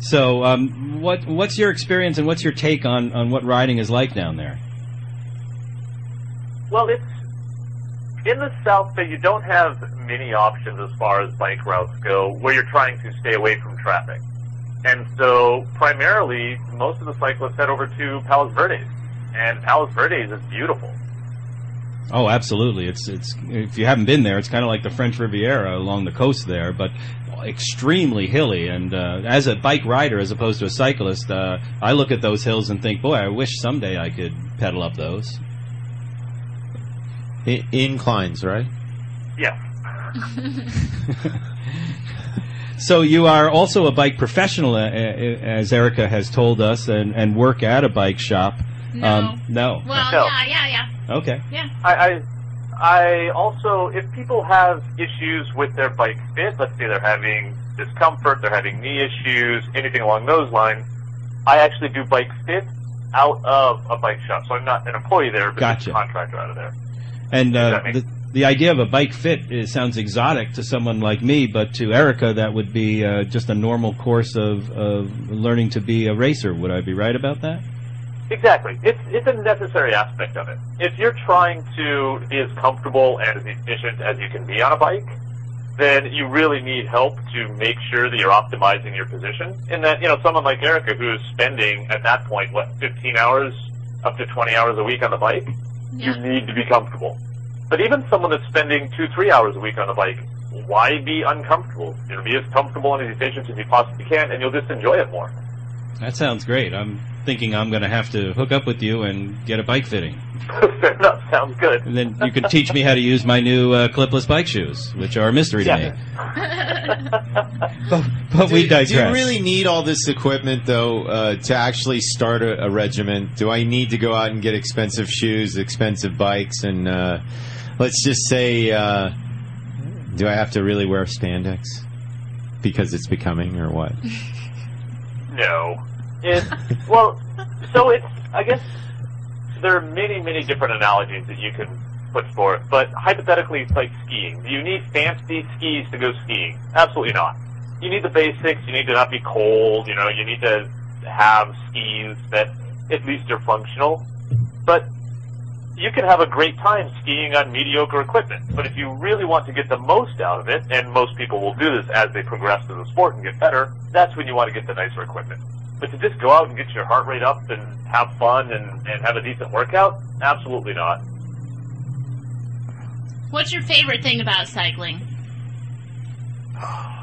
So, um, what what's your experience and what's your take on, on what riding is like down there? Well, it's in the South Bay. You don't have many options as far as bike routes go, where you're trying to stay away from traffic. And so, primarily, most of the cyclists head over to Palos Verdes, and Palos Verdes is beautiful. Oh, absolutely. It's it's if you haven't been there, it's kind of like the French Riviera along the coast there, but extremely hilly. And uh, as a bike rider, as opposed to a cyclist, uh, I look at those hills and think, boy, I wish someday I could pedal up those. I- inclines, right? Yes. So you are also a bike professional, uh, uh, as Erica has told us, and, and work at a bike shop. No. Um, no. well, No. yeah, yeah, yeah. Okay. I, I I also, if people have issues with their bike fit, let's say they're having discomfort, they're having knee issues, anything along those lines, I actually do bike fit out of a bike shop. So I'm not an employee there, but just Gotcha. a contractor out of there. And uh, the, the idea of a bike fit is, sounds exotic to someone like me, but to Erica, that would be uh, just a normal course of, of learning to be a racer. Would I be right about that? Exactly. It's it's a necessary aspect of it. If you're trying to be as comfortable and as efficient as you can be on a bike, then you really need help to make sure that you're optimizing your position. And that, you know, someone like Erica who is spending at that point, what, 15 hours up to 20 hours a week on the bike, you need to be comfortable. But even someone that's spending two, three hours a week on the bike, why be uncomfortable? You know, be as comfortable and as efficient as you possibly can, and you'll just enjoy it more. That sounds great. I'm thinking I'm going to have to hook up with you and get a bike fitting. Fair enough. Sounds good. And then you can teach me how to use my new uh, clipless bike shoes, which are a mystery to Yeah. me. But, but do, we do digress. you really need all this equipment though uh, to actually start a, a regiment? Do I need to go out and get expensive shoes, expensive bikes, and uh, let's just say, uh, do I have to really wear spandex because it's becoming, or what? No. It well, so it's I guess there are many many different analogies that you can put forth, but hypothetically it's like skiing. Do you need fancy skis to go skiing? Absolutely not. You need the basics. You need to not be cold. You know, you need to have skis that at least are functional. But you can have a great time skiing on mediocre equipment. But if you really want to get the most out of it, and most people will do this as they progress through the sport and get better, that's when you want to get the nicer equipment. But to just go out and get your heart rate up and have fun and, and have a decent workout, absolutely not. What's your favorite thing about cycling?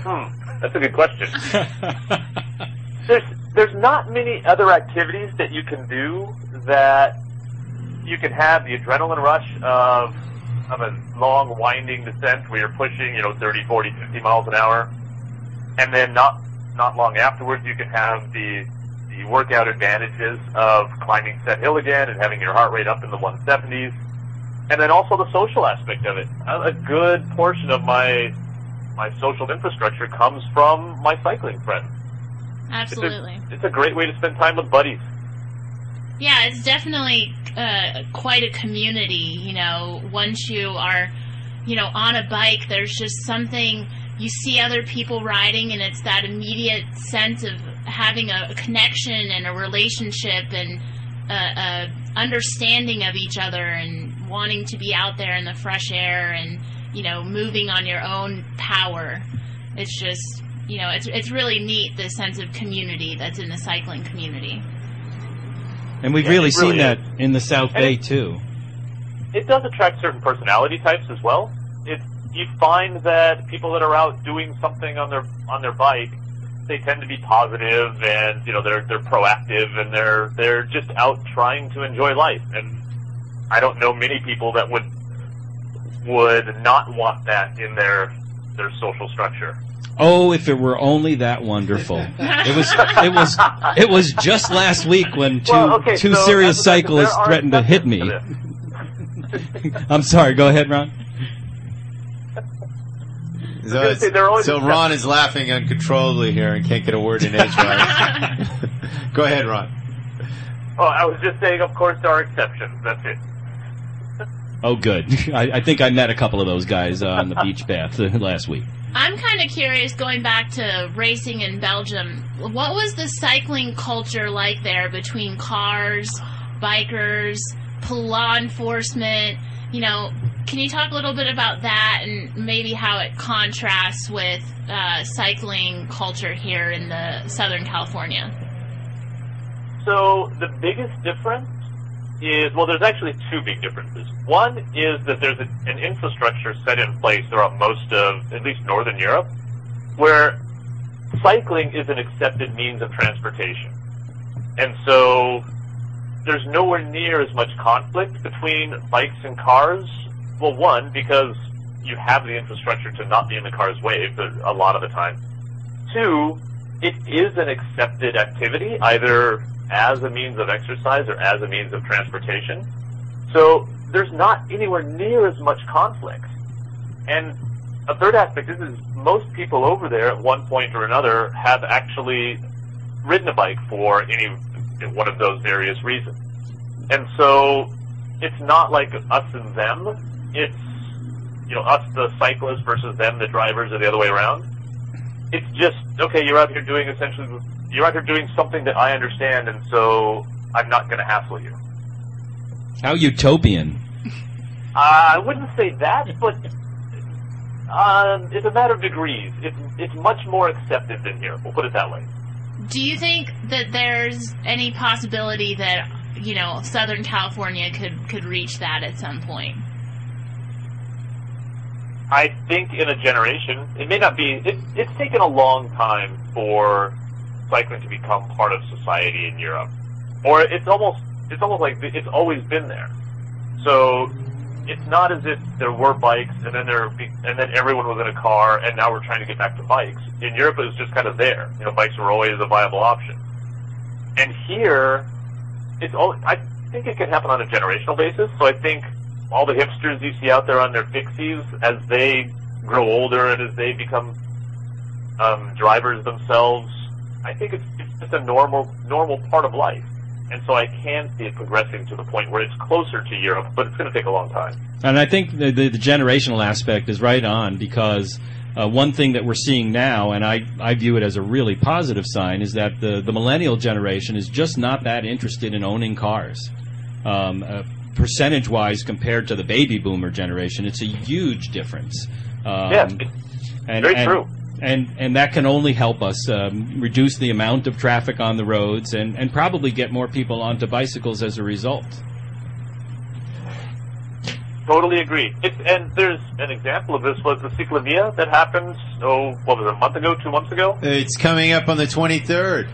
Hmm, that's a good question. there's there's not many other activities that you can do that you can have the adrenaline rush of of a long winding descent where you're pushing, you know, 30, 40, 50 miles an hour, and then not not long afterwards you can have the the workout advantages of climbing Set Hill again and having your heart rate up in the 170s, and then also the social aspect of it. A, good portion of my my social infrastructure comes from my cycling friends. Absolutely. It's a, it's a great way to spend time with buddies. Yeah, it's definitely uh, quite a community. You know, once you are, you know, on a bike, there's just something you see other people riding, and it's that immediate sense of having a, a connection and a relationship and a, a understanding of each other, and wanting to be out there in the fresh air and you know moving on your own power. It's just you know it's it's really neat the sense of community that's in the cycling community. And we've Yeah, really it seen really that is. in the South And Bay it- too. it does attract certain personality types as well. It you find that people that are out doing something on their on their bike, they tend to be positive and you know they're they're proactive and they're they're just out trying to enjoy life. And I don't know many people that would would not want that in their their social structure. Oh, if it were only that wonderful! It was. It was. It was just last week when two Well, okay, two so serious as I said, there cyclists threatened to hit me. to. I'm sorry. Go ahead, Ron. So, gonna say there are always so exceptions. Ron is laughing uncontrollably here and can't get a word in edgewise. Go ahead, Ron. Oh, I was just saying, of course, there are exceptions. That's it. Oh, good. I, I think I met a couple of those guys uh, on the beach bath last week. I'm kind of curious, going back to racing in Belgium, what was the cycling culture like there between cars, bikers, pol- law enforcement? You know, can you talk a little bit about that and maybe how it contrasts with uh, cycling culture here in the Southern California? So the biggest difference is well, there's actually two big differences. One is that there's a, an infrastructure set in place throughout most of at least Northern Europe, where cycling is an accepted means of transportation, and so there's nowhere near as much conflict between bikes and cars. Well, one because you have the infrastructure to not be in the car's way a lot of the time. Two, it is an accepted activity, either as a means of exercise or as a means of transportation. So there's not anywhere near as much conflict. And a third aspect is, is most people over there at one point or another have actually ridden a bike for any one of those various reasons. And so it's not like us and them. It's you know us the cyclists versus them the drivers or the other way around it's just okay. You're out here doing essentially, you're out here doing something that I understand, and so I'm not going to hassle you. How utopian. Uh, I wouldn't say that, but um, it's a matter of degrees. It's it's much more accepted than here. We'll put it that way. Do you think that there's any possibility that you know Southern California could could reach that at some point? I think in a generation, it may not be. It, it's taken a long time for cycling to become part of society in Europe, or it's almost it's almost like it's always been there. So it's not as if there were bikes and then there be, and then everyone was in a car and now we're trying to get back to bikes. In Europe, it was just kind of there. You know, bikes were always a viable option. And here, it's all. I think it can happen on a generational basis. So I think all the hipsters you see out there on their fixies, as they grow older and as they become um, drivers themselves, I think it's, it's just a normal normal part of life. And so I can see it progressing to the point where it's closer to Europe, but it's going to take a long time. And I think the, the, the generational aspect is right on because uh, one thing that we're seeing now, and I, I view it as a really positive sign, is that the, the millennial generation is just not that interested in owning cars. Um, uh, percentage wise, compared to the baby boomer generation, it's a huge difference. Um, Yeah, and, very and, true. And, and that can only help us um, reduce the amount of traffic on the roads and, and probably get more people onto bicycles as a result. Totally agree. It's, and there's an example of this was the Ciclavia that happened, oh, what was it, a month ago, two months ago? It's coming up on the 23rd.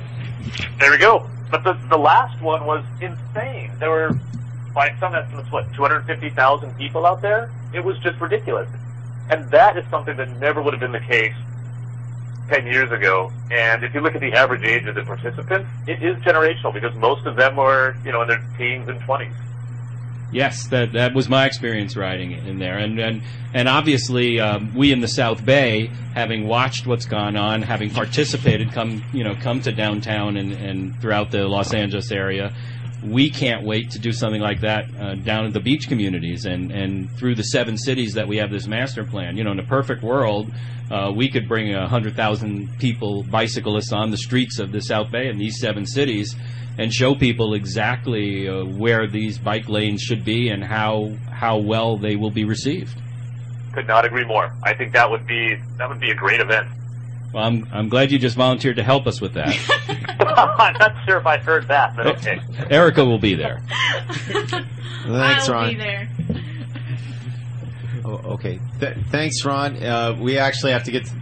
There we go. But the, the last one was insane. There were, by some estimates, what, 250,000 people out there? It was just ridiculous. And that is something that never would have been the case 10 years ago. And if you look at the average age of the participants, it is generational because most of them were, you know, in their teens and 20s. Yes, that that was my experience riding in there, and and and obviously um, we in the South Bay, having watched what's gone on, having participated, come you know come to downtown and and throughout the Los Angeles area, we can't wait to do something like that uh, down in the beach communities and and through the seven cities that we have this master plan. You know, in a perfect world, uh, we could bring a hundred thousand people, bicyclists, on the streets of the South Bay in these seven cities and show people exactly uh, where these bike lanes should be and how how well they will be received. Could not agree more. I think that would be that would be a great event. Well, I'm I'm glad you just volunteered to help us with that. I'm not sure if I heard that, but okay. Erica will be there. Thanks, I'll Ron. be there. Oh, okay. Th- thanks, Ron. Uh, we actually have to get. To-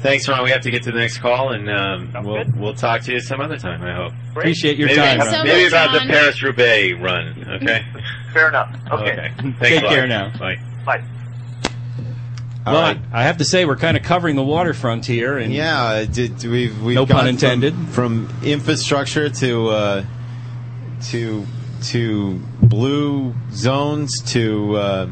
thanks, Ron. We have to get to the next call, and um, we'll good. we'll talk to you some other time. I hope. Great. Appreciate your maybe time. Thanks Ron. so maybe much, about the Paris Roubaix run. Okay. Fair enough. Okay. Thanks Take care now. Bye. Bye. All well, right. I, I have to say we're kind of covering the waterfront here, and Yeah, did, we've we've No pun from- intended. From, infrastructure to uh, to to blue zones to uh,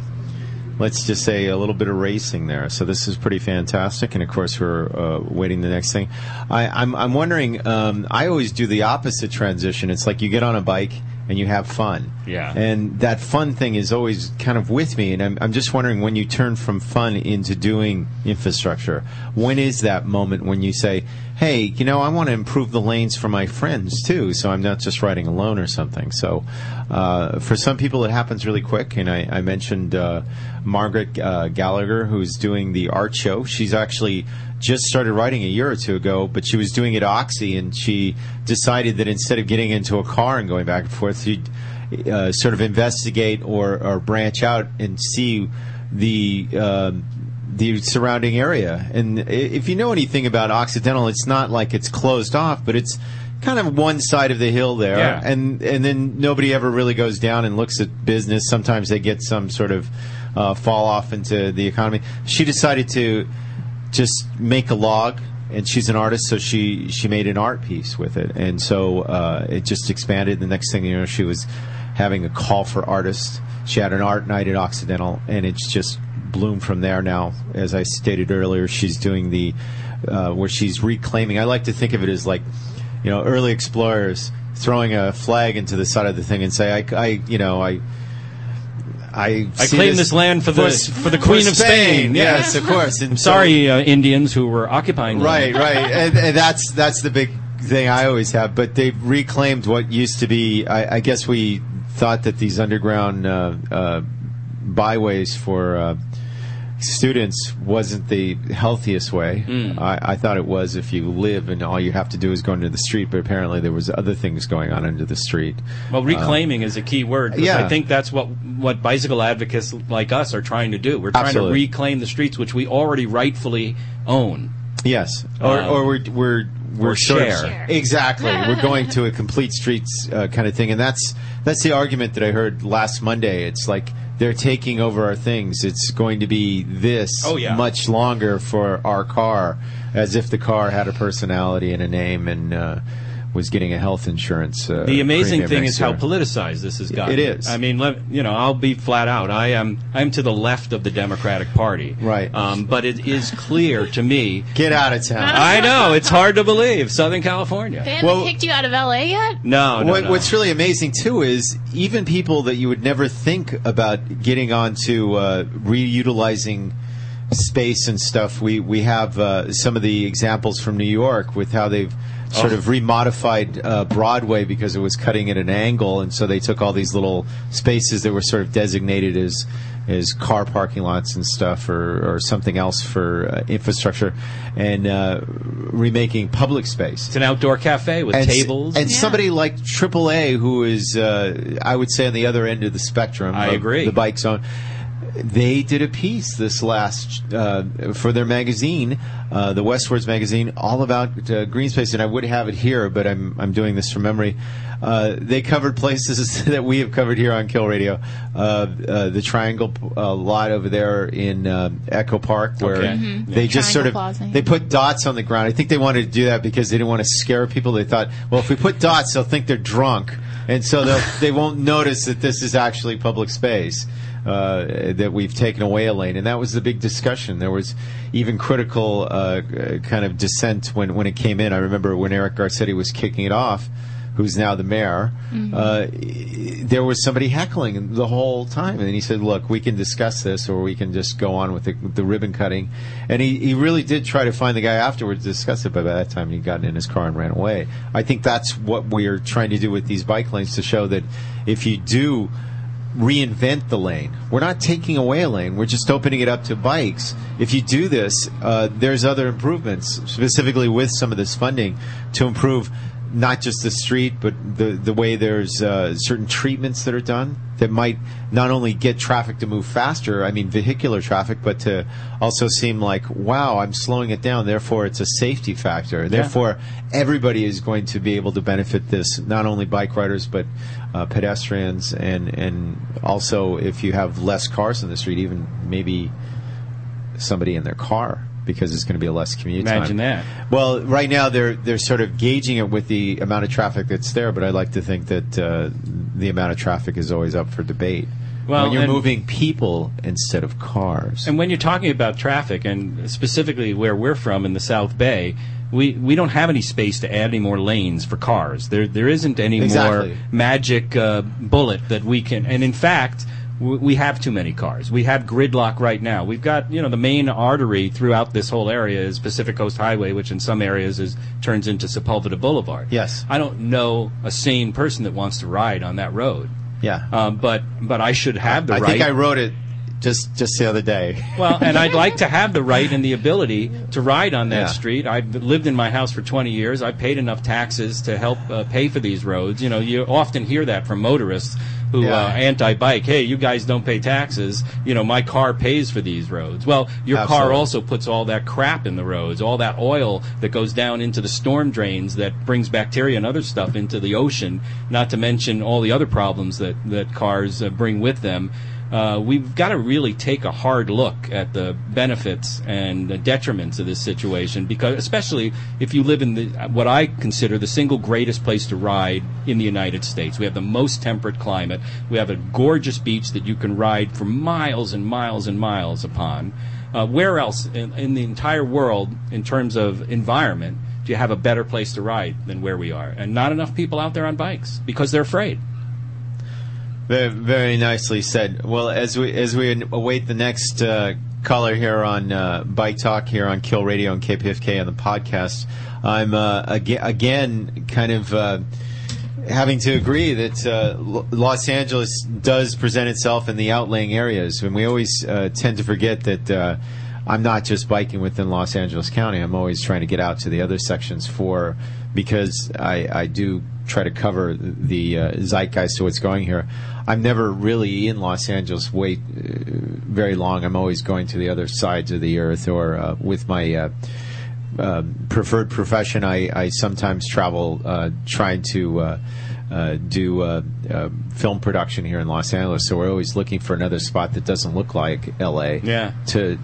let's just say a little bit of racing there. So this is pretty fantastic, and of course we're uh, waiting the next thing. I, I'm I'm wondering. Um, I always do the opposite transition. It's like you get on a bike and you have fun. Yeah. And that fun thing is always kind of with me, and I'm, I'm just wondering when you turn from fun into doing infrastructure, when is that moment when you say, hey, you know, I want to improve the lanes for my friends too, so I'm not just riding alone or something. So uh, for some people, it happens really quick, and I, I mentioned uh, Margaret uh, Gallagher, who's doing the art show. She's actually just started writing a year or two ago, but she was doing it Oxy, and she decided that instead of getting into a car and going back and forth, she'd uh, sort of investigate or, or branch out and see the um the surrounding area. And if you know anything about Occidental, it's not like it's closed off, but it's kind of one side of the hill there, Yeah. and and then nobody ever really goes down and looks at business. Sometimes they get some sort of uh, fall off into the economy. She decided to just make a log and she's an artist so she she made an art piece with it. And so uh, it just expanded. The next thing you know she was having a call for artists. She had an art night at occidental and it's just bloomed from there now. As i stated earlier she's doing the uh, where she's reclaiming. I like to think of it as like you know early explorers throwing a flag into the side of the thing and say i, I you know i I, I claim this land for the for the Queen of Spain. Yes, of course. And I'm so- sorry, uh, Indians who were occupying. them. Right, right, and, and that's that's the big thing I always have. But they've reclaimed what used to be. I, I guess we thought that these underground uh, uh, byways for uh, students wasn't the healthiest way. Mm. I, I thought it was if you live and all you have to do is go into the street. But apparently there was other things going on under the street. Well, reclaiming is a key word. yeah. I think that's what what bicycle advocates like us are trying to do. We're trying Absolutely. to reclaim the streets which we already rightfully own. Yes, or, Um, or we're we're we're or sort of- share. Share. exactly. we're going to a complete streets uh, kind of thing, and that's that's the argument that I heard last Monday. It's like they're taking over our things. It's going to be this Oh, yeah. much longer for our car, as if the car had a personality and a name and uh, was getting a health insurance. Uh, The amazing thing next is how politicized this has gotten. It is. I mean, let, you know, I'll be flat out. I am. I'm to the left of the Democratic Party. Right. Um, but it is clear to me. Get out of town. I know it's hard to believe. Southern California. They haven't Well- kicked you out of LA yet? No, no, what, no. What's really amazing too is even people that you would never think about getting onto uh, reutilizing space and stuff, we we have uh, some of the examples from New York with how they've sort Oh. of remodified uh, Broadway because it was cutting at an angle, and so they took all these little spaces that were sort of designated as as car parking lots and stuff, or or something else for uh, infrastructure, and uh, remaking public space It's an outdoor cafe with and, s- tables. And Yeah. somebody like AAA, who is, uh, I would say, on the other end of the spectrum. I of agree. The bike zone. They did a piece this last uh, for their magazine, uh, the Westways magazine, all about uh, green space, and I would have it here, but I'm I'm doing this from memory. Uh, they covered places that we have covered here on Kill Radio, uh, uh, the Triangle uh, lot over there in uh, Echo Park, where Okay. Mhm. they just sort of Plaza, they put dots on the ground. I think they wanted to do that because they didn't want to scare people. They thought, well, if we put dots, they'll think they're drunk, and so they'll, they won't notice that this is actually public space. Uh, that we've taken away a lane, and that was the big discussion. There was even critical uh, kind of dissent when, when it came in. I remember when Eric Garcetti was kicking it off, who's now the mayor. Uh, there was somebody heckling the whole time, and he said, "Look, we can discuss this, or we can just go on with the, the ribbon cutting." And he, he really did try to find the guy afterwards to discuss it, but by that time he'd gotten in his car and ran away. I think that's what we're trying to do with these bike lanes to show that if you do reinvent the lane. We're not taking away a lane. We're just opening it up to bikes. If you do this, uh, there's other improvements, specifically with some of this funding, to improve not just the street, but the the way there's uh, certain treatments that are done that might not only get traffic to move faster, I mean vehicular traffic, but to also seem like, wow, I'm slowing it down. Therefore, it's a safety factor. Therefore, everybody is going to be able to benefit this. Not only bike riders, but uh, pedestrians, and and also if you have less cars in the street, even maybe somebody in their car because it's going to be a less commute Imagine time. that. Well, right now they're they're sort of gauging it with the amount of traffic that's there, but I like to think that uh, the amount of traffic is always up for debate. Well, when you're and- moving people instead of cars. And when you're talking about traffic, and specifically where we're from in the South Bay, we, we don't have any space to add any more lanes for cars. There there isn't any Exactly. more magic uh, bullet that we can. And in fact, w- we have too many cars. We have gridlock right now. We've got you know the main artery throughout this whole area is Pacific Coast Highway, which in some areas is turns into Sepulveda Boulevard. Yes. I don't know a sane person that wants to ride on that road. yeah, Um, but but I should have the I right. think I wrote it just just the other day. Well, and I'd like to have the right and the ability to ride on that Yeah. street. I've lived in my house for 20 years. I've paid enough taxes to help uh, pay for these roads. You know, you often hear that from motorists who Yeah. uh, anti-bike. Hey, you guys don't pay taxes. You know, my car pays for these roads. Well, your car also puts all that crap in the roads, all that oil that goes down into the storm drains that brings bacteria and other stuff into the ocean. Not to mention all the other problems that that cars uh, bring with them uh, we've got to really take a hard look at the benefits and the detriments of this situation because especially if you live in the what I consider the single greatest place to ride in the United States. We have the most temperate climate. We have a gorgeous beach that you can ride for miles and miles and miles upon. Uh, where else in, in the entire world, in terms of environment, do you have a better place to ride than where we are? And not enough people out there on bikes because they're afraid. Very, very nicely said. Well, as we as we await the next uh, caller here on uh, Bike Talk here on Kill Radio and KPFK on the podcast, I'm uh, again, again kind of uh, having to agree that uh, Lo- Los Angeles does present itself in the outlying areas, and we always uh, tend to forget that. Uh, I'm not just biking within Los Angeles County. I'm always trying to get out to the other sections for because I, I do try to cover the uh, zeitgeist to what's going here. I'm never really in Los Angeles wait uh, very long. I'm always going to the other sides of the earth or uh, with my uh, uh, preferred profession. I, I sometimes travel uh, trying to uh, uh, do uh, uh, film production here in Los Angeles. So we're always looking for another spot that doesn't look like L.A. Yeah. To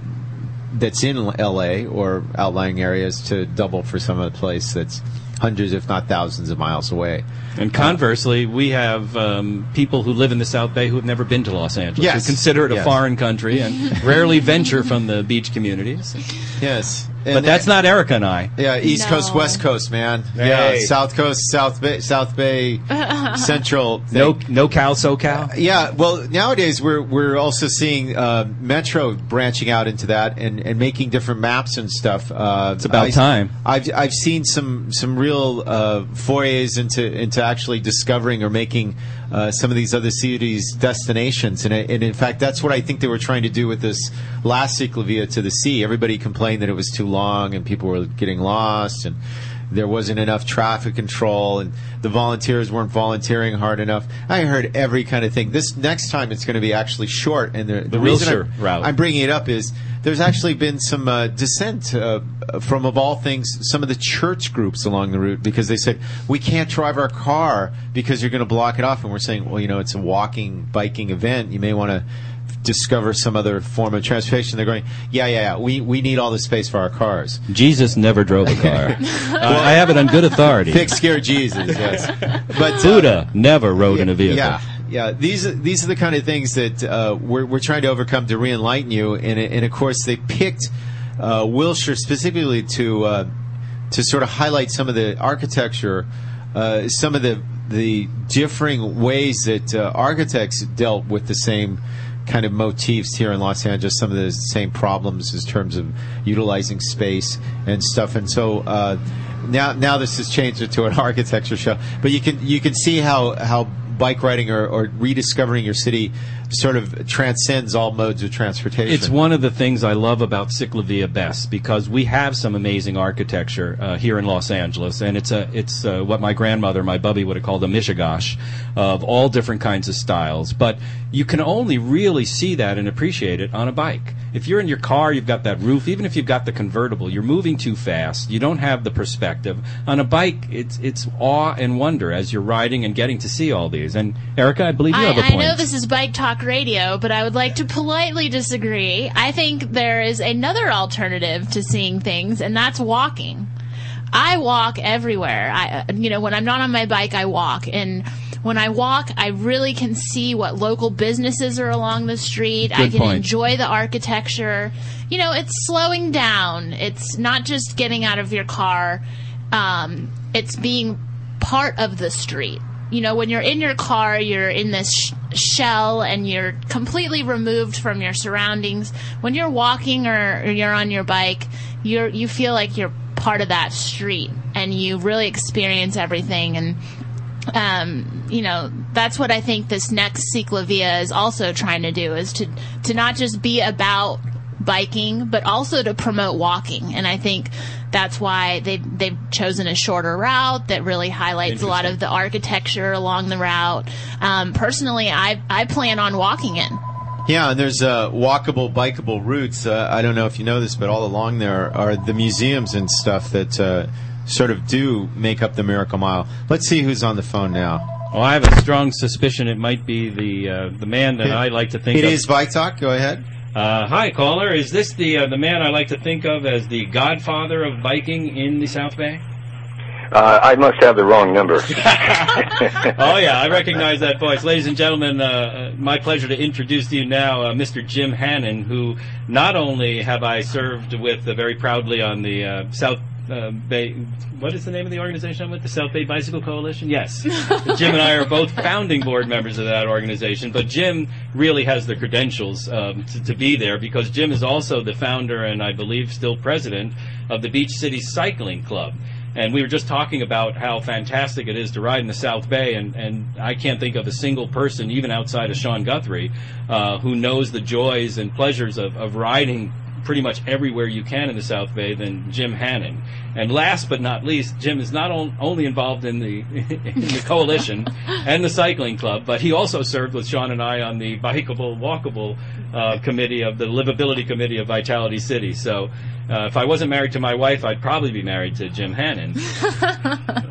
that's in L.A. or outlying areas to double for some of the place that's hundreds, if not thousands, of miles away. And conversely, we have um, people who live in the South Bay who have never been to Los Angeles, Yes. who consider it a Yes. foreign country and rarely venture from the beach communities. Yes. And- but that's not Erica and I. Yeah, East No. Coast, West Coast, man. Hey. Yeah, South Coast, South Bay, South Bay, Central. thing. No, no cow, so cow. Yeah, well, nowadays we're we're also seeing uh, Metro branching out into that and, and making different maps and stuff. Uh, it's about time. I've I've seen some some real uh, forays into into actually discovering or making uh, some of these other cities destinations, and, and in fact, that's what I think they were trying to do with this last Ciclovia to the sea. Everybody complained that it was too long and people were getting lost and there wasn't enough traffic control and the volunteers weren't volunteering hard enough. I heard every kind of thing. This next time it's going to be actually short, and the, the, reason I'm, route. I'm bringing it up is there's actually been some uh, dissent uh, from, of all things, some of the church groups along the route because they said we can't drive our car because you're going to block it off, and we're saying, well, you know, it's a walking, biking event. You may want to discover some other form of transportation. They're going, yeah, yeah, yeah. We we need all the space for our cars. Jesus never drove a car. Uh, I have it on good authority. Pick scare Jesus, yes. But uh, Buddha never rode in a vehicle. Yeah, yeah. These are, these are the kind of things that uh, we're we're trying to overcome to re-enlighten you. And and of course they picked uh, Wilshire specifically to uh, to sort of highlight some of the architecture, uh, some of the the differing ways that uh, architects dealt with the same kind of motifs here in Los Angeles, some of the same problems in terms of utilizing space and stuff. And so uh, now now this has changed it to an architecture show. But you can you can see how how bike riding or, or rediscovering your city sort of transcends all modes of transportation. It's one of the things I love about Ciclovia best because we have some amazing architecture uh, here in Los Angeles, and it's a it's uh, what my grandmother, my bubby, would have called a mishigash of all different kinds of styles. But you can only really see that and appreciate it on a bike. If you're in your car, you've got that roof. Even if you've got the convertible, you're moving too fast. You don't have the perspective. On a bike, it's it's awe and wonder as you're riding and getting to see all these. And Erica, I believe you I, have a I point. I know this is Bike Talk Radio, but I would like to politely disagree. I think there is another alternative to seeing things, and that's walking. I walk everywhere. I, you know, when I'm not on my bike, I walk, and when I walk, I really can see what local businesses are along the street. I can point. enjoy the architecture. You know, it's slowing down. It's not just getting out of your car. Um, it's being part of the street. You know, when you're in your car, you're in this sh- shell and you're completely removed from your surroundings. When you're walking or, or you're on your bike, you're you feel like you're part of that street and you really experience everything and um, you know, that's what I think this next Ciclovia is also trying to do is to to not just be about biking, but also to promote walking. And I think that's why they they've chosen a shorter route that really highlights a lot of the architecture along the route. Um, personally, I I plan on walking it. Yeah, and there's uh, walkable, bikeable routes. Uh, I don't know if you know this, but all along there are the museums and stuff that uh, sort of do make up the Miracle Mile. Let's see who's on the phone now. Well, I have a strong suspicion it might be the uh, the man that I like to think It of. is Bike Talk. Go ahead. Uh, hi, caller. Is this the uh, the man I like to think of as the godfather of biking in the South Bay? Uh, I must have the wrong number. oh yeah, I recognize that voice, ladies and gentlemen. Uh, uh, my pleasure to introduce to you now, uh, Mr. Jim Hannon, who not only have I served with uh, very proudly on the uh, South uh, Bay. What is the name of the organization I'm with? The South Bay Bicycle Coalition. Yes, Jim and I are both founding board members of that organization. But Jim really has the credentials um, to, to be there because Jim is also the founder and I believe still president of the Beach City Cycling Club. And we were just talking about how fantastic it is to ride in the South Bay, and, and I can't think of a single person, even outside of Sean Guthrie, uh, who knows the joys and pleasures of, of riding pretty much everywhere you can in the South Bay than Jim Hannon. And last but not least, Jim is not on, only involved in the in the coalition and the cycling club, but he also served with Sean and I on the bikeable, walkable uh, committee of the livability committee of Vitality City. So. Uh, if I wasn't married to my wife, I'd probably be married to Jim Hannon.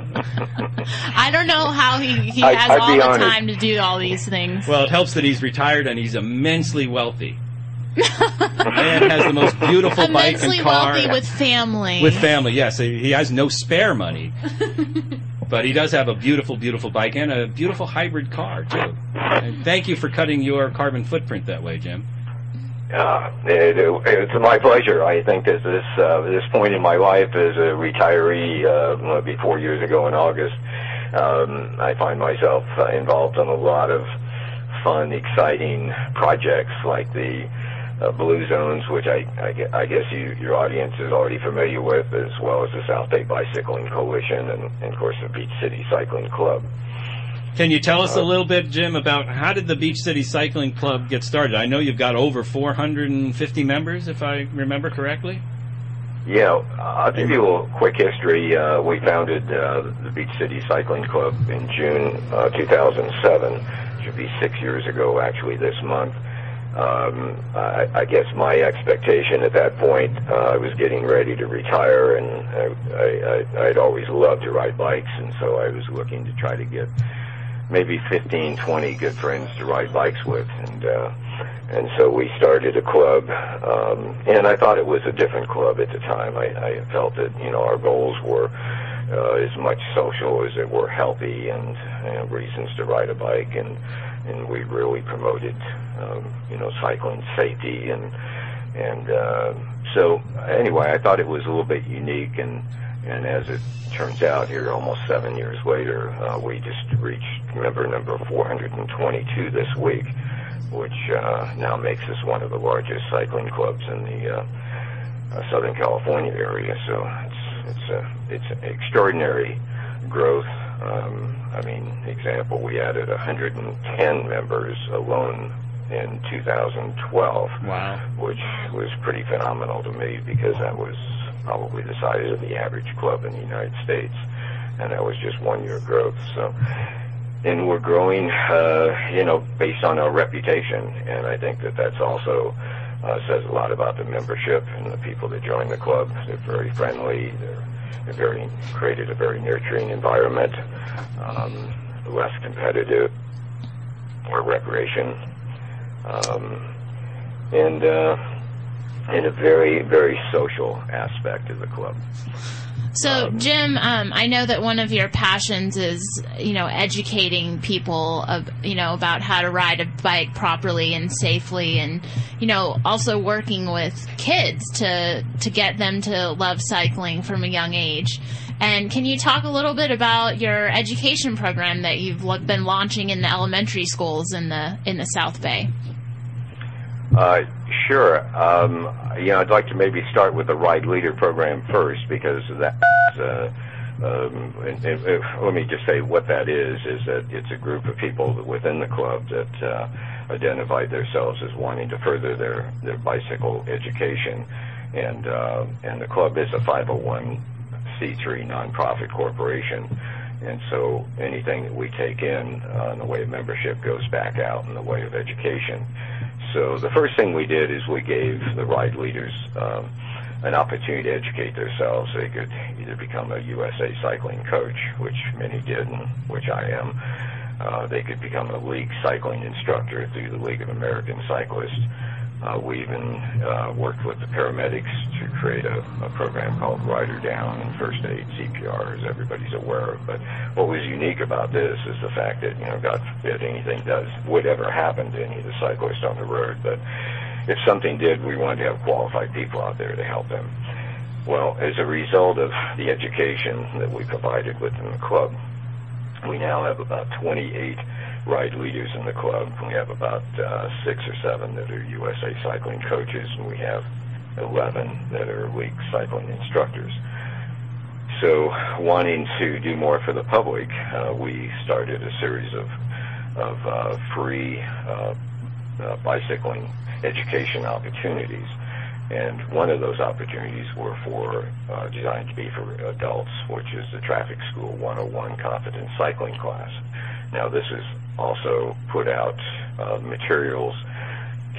I don't know how he, he I- has I'd all the honored. time to do all these things. Well, it helps that he's retired and he's immensely wealthy. Man has the most beautiful bike and car. wealthy with family. With family, yes. He he has no spare money. but he does have a beautiful, beautiful bike and a beautiful hybrid car, too. And thank you for cutting your carbon footprint that way, Jim. Uh, it, it, it's my pleasure. I think that this uh, this point in my life as a retiree, uh, maybe four years ago in August, um, I find myself uh, involved in a lot of fun, exciting projects like the uh, Blue Zones, which I, I, I guess you, your audience is already familiar with, as well as the South Bay Bicycling Coalition and, and of course, the Beach City Cycling Club. Can you tell us a Uh, little bit, Jim, about how did the Beach City Cycling Club get started? I know you've got over 450 members, if I remember correctly. Yeah, I'll give you a quick history. Uh, we founded uh, the Beach City Cycling Club in June uh, 2007. Should be six years ago, actually, this month. Um, I, I guess my expectation at that point, uh, I was getting ready to retire, and I, I, I'd always loved to ride bikes, and so I was looking to try to get maybe 15, 20 good friends to ride bikes with, and uh, and so we started a club, um, and I thought it was a different club at the time. I, I felt that you know our goals were uh, as much social as it were healthy, and you know, reasons to ride a bike, and and we really promoted um, you know cycling safety, and and uh, so anyway, I thought it was a little bit unique, and and as it turns out, here almost seven years later, uh, we just reached member number 422 this week, which uh, now makes us one of the largest cycling clubs in the uh, uh, Southern California area. So it's it's a it's an extraordinary growth. Um, I mean, example, we added 110 members alone in 2012 Wow. which was pretty phenomenal to me because that was probably the size of the average club in the United States, and that was just one year growth. So, and we're growing, uh, you know, based on our reputation, and I think that that's also uh, says a lot about the membership and the people that join the club. They're very friendly. They're, they're very created a very nurturing environment, um, less competitive, more recreation um, and uh, and a very very social aspect of the club. So, Jim, um, I know that one of your passions is, you know, educating people, of, you know, about how to ride a bike properly and safely, and you know, also working with kids to to get them to love cycling from a young age. And can you talk a little bit about your education program that you've been launching in the elementary schools in the in the South Bay? Uh, sure. Um, I'd like to maybe start with the Ride Leader program first because that's. Uh, um, let me just say what that is: is that it's a group of people within the club that uh, identified themselves as wanting to further their bicycle education, and uh, and the club is a 501c3 nonprofit corporation. And so anything that we take in in the way of membership goes back out in the way of education. So the first thing we did is we gave the ride leaders um, an opportunity to educate themselves. They could either become a USA cycling coach, which many did, and which I am. Uh, they could become a league cycling instructor through the League of American Cyclists. Uh, we even uh, worked with the paramedics to create a, program called Rider Down and First Aid CPR, as everybody's aware of. But what was unique about this is the fact that, you know, God forbid anything does would ever happen to any of the cyclists on the road. But if something did, we wanted to have qualified people out there to help them. Well, as a result of the education that we provided within the club, we now have about 28 ride leaders in the club. We have about uh, six or seven that are USA cycling coaches, and we have 11 that are league cycling instructors. So, wanting to do more for the public, uh, we started a series of of uh, free uh, uh, bicycling education opportunities. And one of those opportunities were for uh, designed to be for adults, which is the Traffic Skills 101 Confident Cycling class. Now, this is also put out uh, materials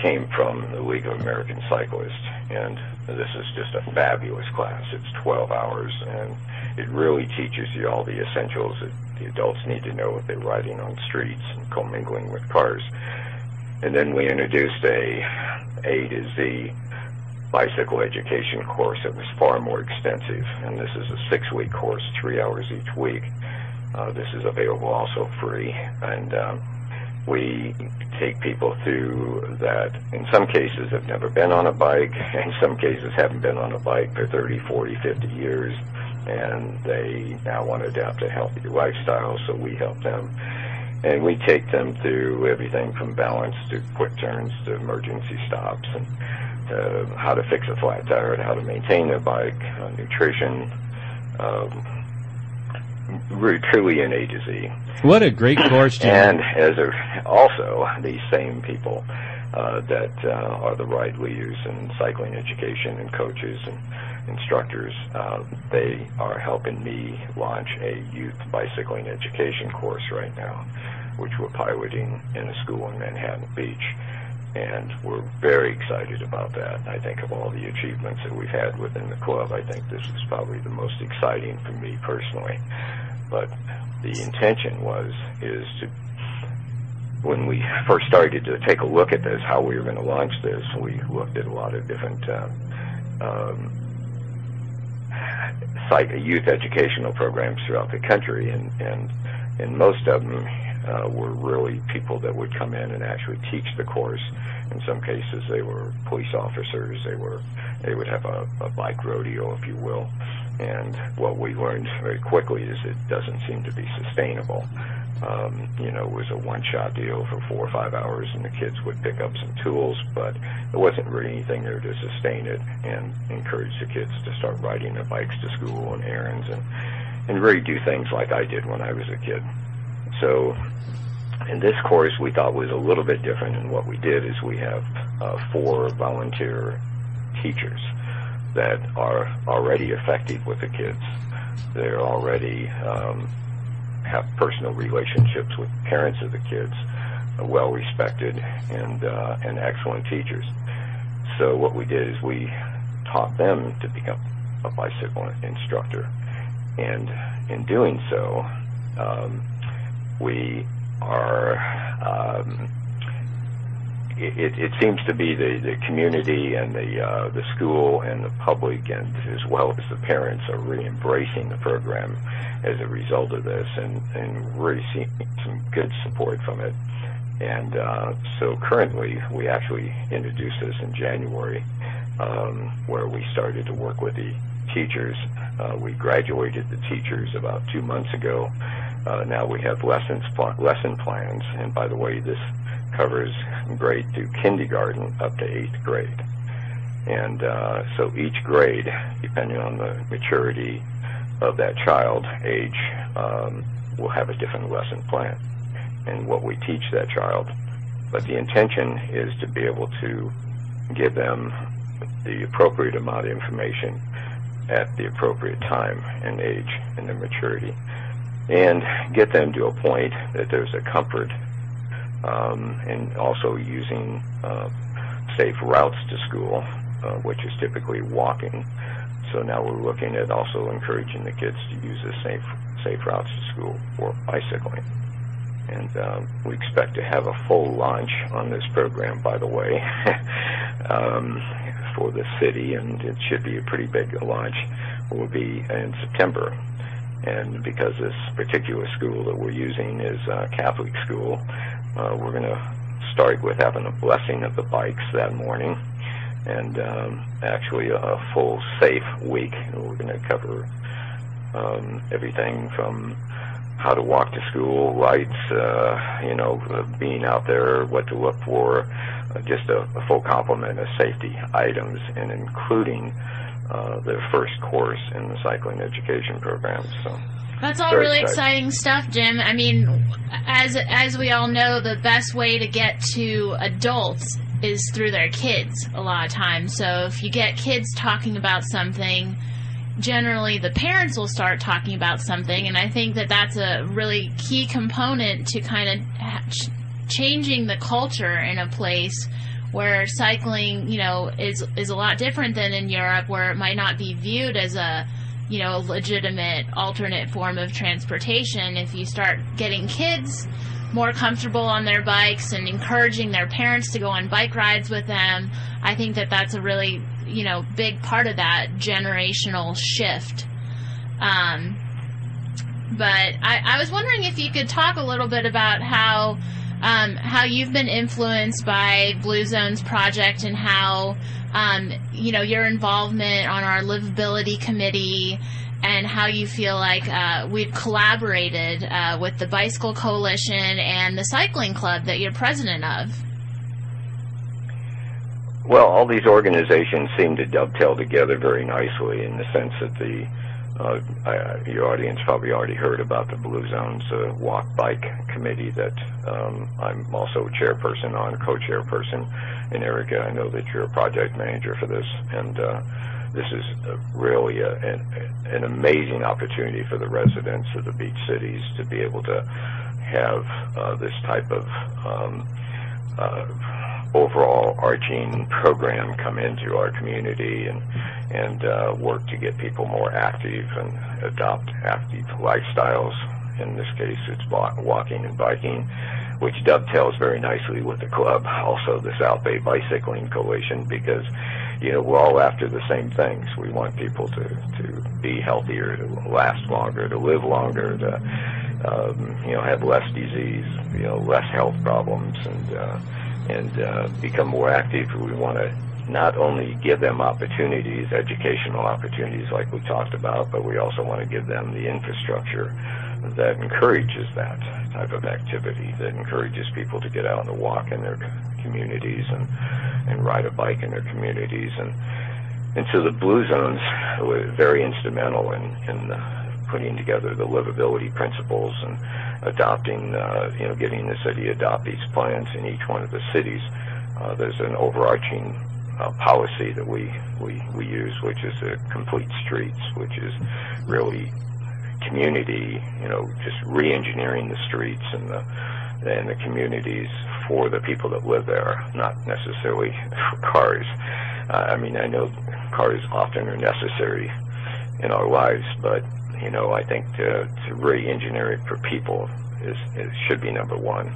came from the League of American Cyclists, and this is just a fabulous class. It's 12 hours, and it really teaches you all the essentials that the adults need to know if they're riding on streets and commingling with cars. And then we introduced a A to Z bicycle education course that was far more extensive, and this is a six-week course, three hours each week. Uh, this is available also free, and um, we take people through that. In some cases have never been on a bike, in some cases haven't been on a bike for 30, 40, 50 years, and they now want to adapt a healthy lifestyle, so we help them. And we take them through everything from balance to quick turns to emergency stops and to how to fix a flat tire, and how to maintain their bike, uh, nutrition, um, truly an A to Z. What a great course, Jim. And as a, also these same people uh, that uh, are the ride leaders in cycling education and coaches and instructors, uh, they are helping me launch a youth bicycling education course right now, which we're piloting in a school in Manhattan Beach. And we're very excited about that. I think of all the achievements that we've had within the club, I think this is probably the most exciting for me personally. But the intention was, is to when we first started to take a look at this, how we were going to launch this, we looked at a lot of different uh, um, youth educational programs throughout the country, and and and most of them uh, were really people that would come in and actually teach the course. In some cases, they were police officers. They were they would have a, a bike rodeo, if you will. And what we learned very quickly is it doesn't seem to be sustainable. Um, you know, it was a one-shot deal for four or five hours, and the kids would pick up some tools, but there wasn't really anything there to sustain it and encourage the kids to start riding their bikes to school and errands and and really do things like I did when I was a kid. So in this course, we thought was a little bit different, and what we did is we have uh, four volunteer teachers that are already effective with the kids. They're already um, have personal relationships with parents of the kids, uh, well respected and uh, and excellent teachers. So what we did is we taught them to become a bicycle instructor, and in doing so, um, we are. Um, it, it seems to be the, the community and the uh, the school and the public and as well as the parents are really embracing the program as a result of this and, and really seeing some good support from it. And uh, so currently we actually introduced this in January um, where we started to work with the teachers. Uh, we graduated the teachers about two months ago. Uh, now we have lessons pl- lesson plans, and by the way, this covers grade through kindergarten up to eighth grade. And uh, so each grade, depending on the maturity of that child age, um, will have a different lesson plan and what we teach that child. But the intention is to be able to give them the appropriate amount of information at the appropriate time and age and their maturity and get them to a point that there's a comfort um, and also using uh, safe routes to school, uh, which is typically walking. So now we're looking at also encouraging the kids to use the safe safe routes to school for bicycling. And um, we expect to have a full launch on this program, by the way, um, for the city, and it should be a pretty big launch. Will be in September, and because this particular school that we're using is a Catholic school, uh, we're going to start with having a blessing of the bikes that morning, and um, actually a full safe week. We're going to cover um, everything from how to walk to school, lights, uh, you know, uh, being out there, what to look for, uh, just a, a full complement of safety items, and including uh, their first course in the cycling education program. So. That's all really exciting. exciting stuff, Jim. I mean, as as we all know, the best way to get to adults is through their kids a lot of times. So if you get kids talking about something, generally the parents will start talking about something, and I think that that's a really key component to kind of ha- ch- changing the culture in a place where cycling, you know, is is a lot different than in Europe, where it might not be viewed as a you know, a legitimate alternate form of transportation. If you start getting kids more comfortable on their bikes and encouraging their parents to go on bike rides with them, I think that that's a really, you know, big part of that generational shift. Um, but I, I was wondering if you could talk a little bit about how um, how you've been influenced by Blue Zones project and how um, you know your involvement on our livability committee and how you feel like uh, we've collaborated uh, with the Bicycle Coalition and the cycling club that you're president of. Well, all these organizations seem to dovetail together very nicely in the sense that the uh, I, your audience probably already heard about the Blue Zones uh, Walk Bike Committee that um, I'm also chairperson on, co-chairperson. And Erica, I know that you're a project manager for this, and uh, this is really a, an, an amazing opportunity for the residents of the beach cities to be able to have uh, this type of um, uh, overall arching program come into our community and and uh, work to get people more active and adopt active lifestyles. In this case, it's walking and biking, which dovetails very nicely with the club, also the South Bay Bicycling Coalition, because you know we're all after the same things. We want people to to be healthier, to last longer, to live longer, to um, you know have less disease, you know less health problems, and uh, and uh, become more active. We want to not only give them opportunities, educational opportunities like we talked about, but we also want to give them the infrastructure that encourages that type of activity, that encourages people to get out and walk in their communities and, and ride a bike in their communities. And, and so the Blue Zones were very instrumental in, in putting together the livability principles and adopting, uh, you know, getting the city to adopt these plans in each one of the cities. Uh, there's an overarching uh, policy that we, we, we use, which is a complete streets, which is really community, you know, just re-engineering the streets and the and the communities for the people that live there, not necessarily for cars. Uh, I mean, I know cars often are necessary in our lives, but you know, I think to, to re-engineer it for people is, is should be number one,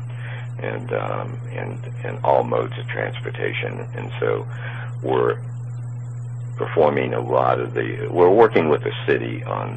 and um, and and all modes of transportation. And so we're performing a lot of the. We're working with the city on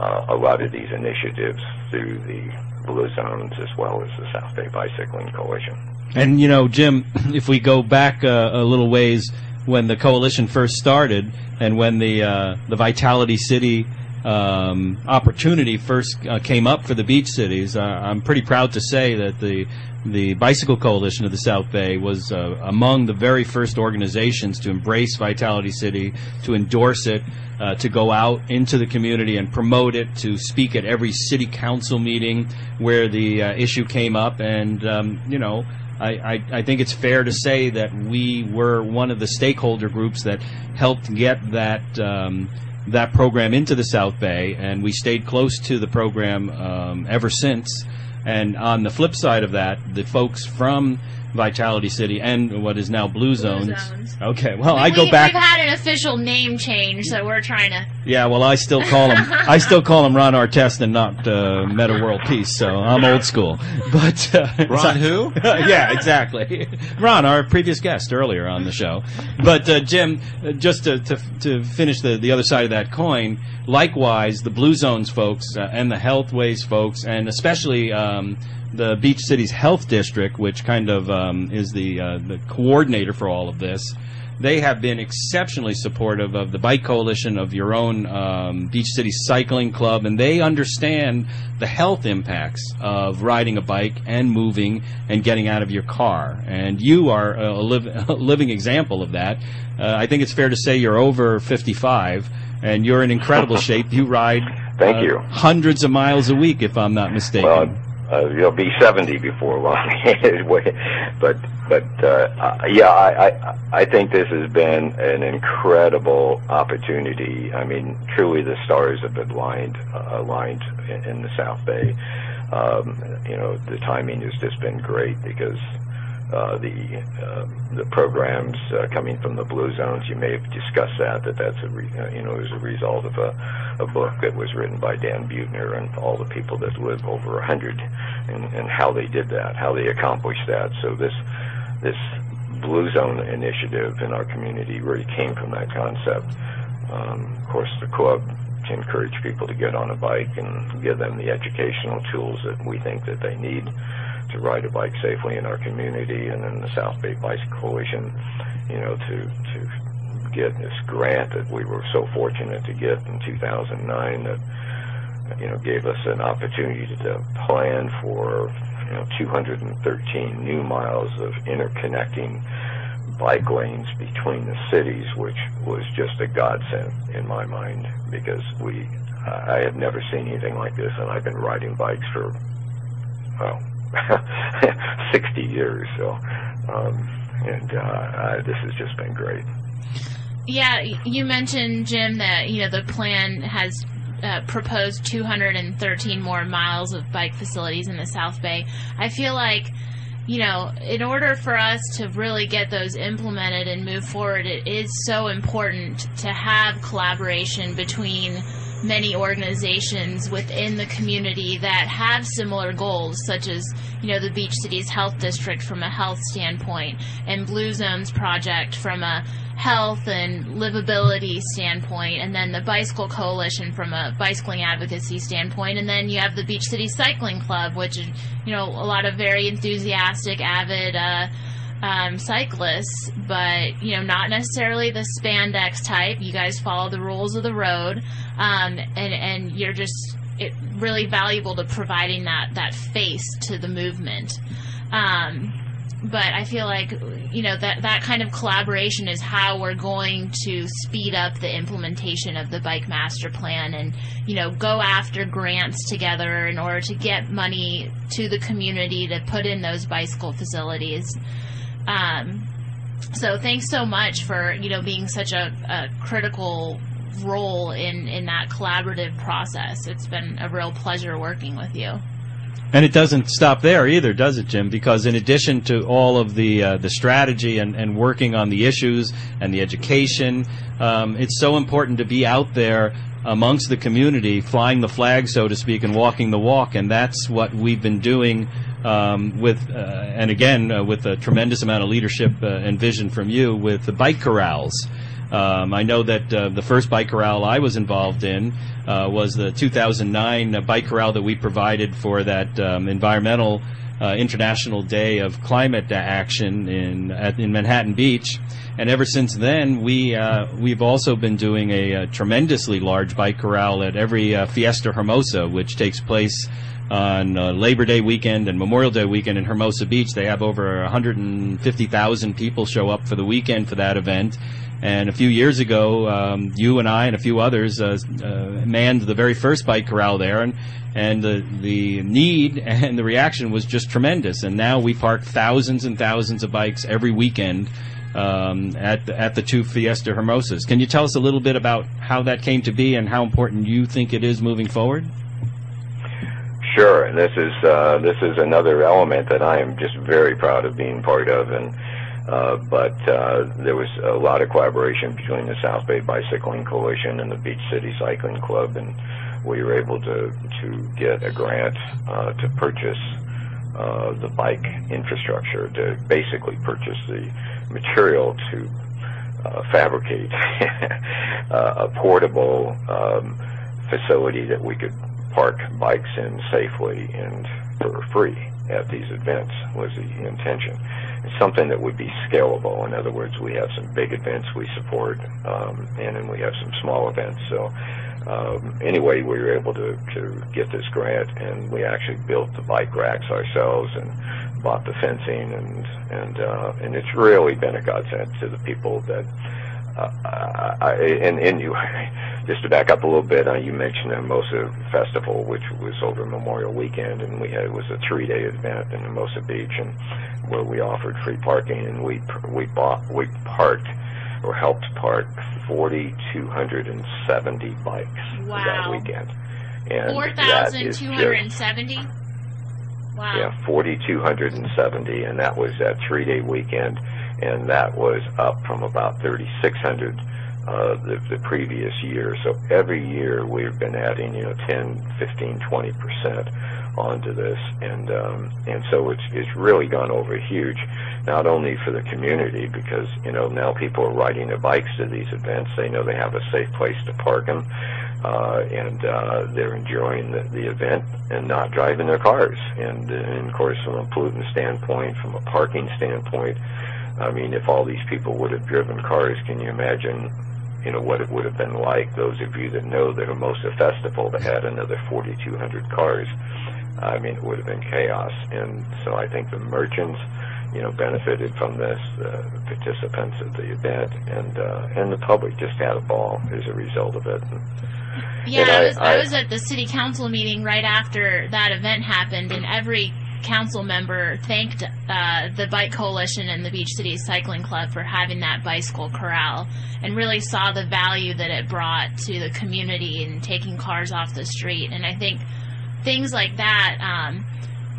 uh, a lot of these initiatives through the Blue Zones as well as the South Bay Bicycling Coalition. And you know, Jim, if we go back uh, a little ways when the coalition first started, and when the uh, the Vitality City um, opportunity first uh, came up for the beach cities, uh, I'm pretty proud to say that the the Bicycle Coalition of the South Bay was uh, among the very first organizations to embrace Vitality City, to endorse it, uh, to go out into the community and promote it, to speak at every city council meeting where the uh, issue came up, and um, you know. I, I, I, think it's fair to say that we were one of the stakeholder groups that helped get that um, that program into the South Bay, and we stayed close to the program um, ever since. And on the flip side of that, the folks from Vitality City and what is now Blue Zones. Blue Zones. Okay, well, we, I go back. We've had an official name change, so we're trying to. Yeah, well, I still call him. I still call him Ron Artest and not uh, Metta World Peace. So I'm old school. But uh, Ron who? yeah, exactly. Ron, our previous guest earlier on the show. But uh, Jim, uh, just to, to to finish the the other side of that coin. Likewise, the Blue Zones folks uh, and the Healthways folks, and especially. Um, the Beach Cities Health District, which kind of um, is the uh, the coordinator for all of this, they have been exceptionally supportive of the Bike Coalition, of your own um, Beach City Cycling Club, and they understand the health impacts of riding a bike and moving and getting out of your car. And you are a, live, a living example of that. Uh, I think it's fair to say you're over 55 and you're in incredible shape. You ride Thank uh, you. hundreds of miles a week, if I'm not mistaken. Well, uh, you'll be 70 before long. But but uh, yeah, I, I I think this has been an incredible opportunity. I mean, truly, the stars have been aligned uh, aligned in, in the South Bay. Um, you know, the timing has just been great because uh, the uh, the programs uh, coming from the blue zones. You may have discussed that that that's a re, uh, you know as a result of a, a book that was written by Dan Buettner and all the people that live over a hundred and, and how they did that, how they accomplished that. So this this blue zone initiative in our community really came from that concept. Um, of course, the club to encourage people to get on a bike and give them the educational tools that we think that they need to ride a bike safely in our community, and then the South Bay Bicycle Coalition, you know, to to get this grant that we were so fortunate to get in 2009 that you know gave us an opportunity to plan for you know 213 new miles of interconnecting bike lanes between the cities, which was just a godsend in my mind because we I had never seen anything like this, and I've been riding bikes for well 60 years, so um, and uh, I, this has just been great. Yeah, you mentioned Jim that you know the plan has uh, proposed 213 more miles of bike facilities in the South Bay. I feel like you know, in order for us to really get those implemented and move forward, it is so important to have collaboration between many organizations within the community that have similar goals, such as, you know, the Beach Cities Health District from a health standpoint and Blue Zones Project from a health and livability standpoint, and then the Bicycle Coalition from a bicycling advocacy standpoint, and then you have the Beach City Cycling Club, which is, you know, a lot of very enthusiastic, avid, uh, um, cyclists, but you know, not necessarily the spandex type. You guys follow the rules of the road, um, and and you're just it, really valuable to providing that that face to the movement. Um, but I feel like you know that that kind of collaboration is how we're going to speed up the implementation of the bike master plan and you know go after grants together in order to get money to the community to put in those bicycle facilities. Um, so thanks so much for you know being such a, a critical role in in that collaborative process. It's been a real pleasure working with you. And it doesn't stop there either, does it, Jim? Because in addition to all of the uh, the strategy and, and working on the issues and the education, um, it's so important to be out there amongst the community, flying the flag, so to speak, and walking the walk. And that's what we've been doing um, with, uh, and again, uh, with a tremendous amount of leadership uh, and vision from you with the bike corrals. Um, I know that uh, the first bike corral I was involved in uh, was the 2009 uh, bike corral that we provided for that um, environmental International Day of Climate Action in at, in Manhattan Beach. And ever since then, we uh, we've also been doing a, a, tremendously large bike corral at every Fiesta Hermosa, which takes place on uh, Labor Day weekend and Memorial Day weekend in Hermosa Beach. They have over 150,000 people show up for the weekend for that event. And a few years ago, um, you and I and a few others uh, uh, manned the very first bike corral there, and and the the need and the reaction was just tremendous. And now we park thousands and thousands of bikes every weekend um, at the, at the two Fiesta Hermosas. Can you tell us a little bit about how that came to be and how important you think it is moving forward? Sure, and this is uh, this is another element that I am just very proud of being part of, and uh, but uh, there was a lot of collaboration between the South Bay Bicycling Coalition and the Beach City Cycling Club, and we were able to to get a grant uh, to purchase uh, the bike infrastructure to basically purchase the material to uh, fabricate uh, a portable um, facility that we could park bikes in safely and for free at these events was the intention. It's something that would be scalable. In other words, we have some big events we support, um, and then we have some small events. So um, anyway, we were able to, to get this grant, and we actually built the bike racks ourselves and bought the fencing, and and uh, and it's really been a godsend to the people that. Uh, I, and, and you, just to back up a little bit, uh, you mentioned the Hermosa Festival, which was over Memorial Weekend, and we had it was a three-day event in Hermosa Beach, and where we offered free parking, and we we bought we parked or helped park 4,270 bikes wow. that weekend. And 4,270? Wow. Yeah, 4,270, and that was that three-day weekend, and that was up from about 3,600 uh, the, the previous year. So every year we've been adding, you know, 10, 15, 20 percent onto this, and um, and so it's it's really gone over huge, not only for the community because you know now people are riding their bikes to these events. They know they have a safe place to park them. uh, and uh, they're enjoying the, the event and not driving their cars. And, uh, and of course, from a pollutant standpoint, from a parking standpoint, I mean, if all these people would have driven cars, can you imagine, you know, what it would have been like? Those of you that know the Hermosa Festival that had another 4,200 cars, I mean, it would have been chaos. And so I think the merchants, you know, benefited from this, uh, the participants at the event, and uh, and the public just had a ball as a result of it. And, Yeah, And I, I- was I, I- was at the city council meeting right after that event happened, and every council member thanked uh, the Bike Coalition and the Beach City Cycling Club for having that bicycle corral, and really saw the value that it brought to the community and taking cars off the street. And I think things like that um,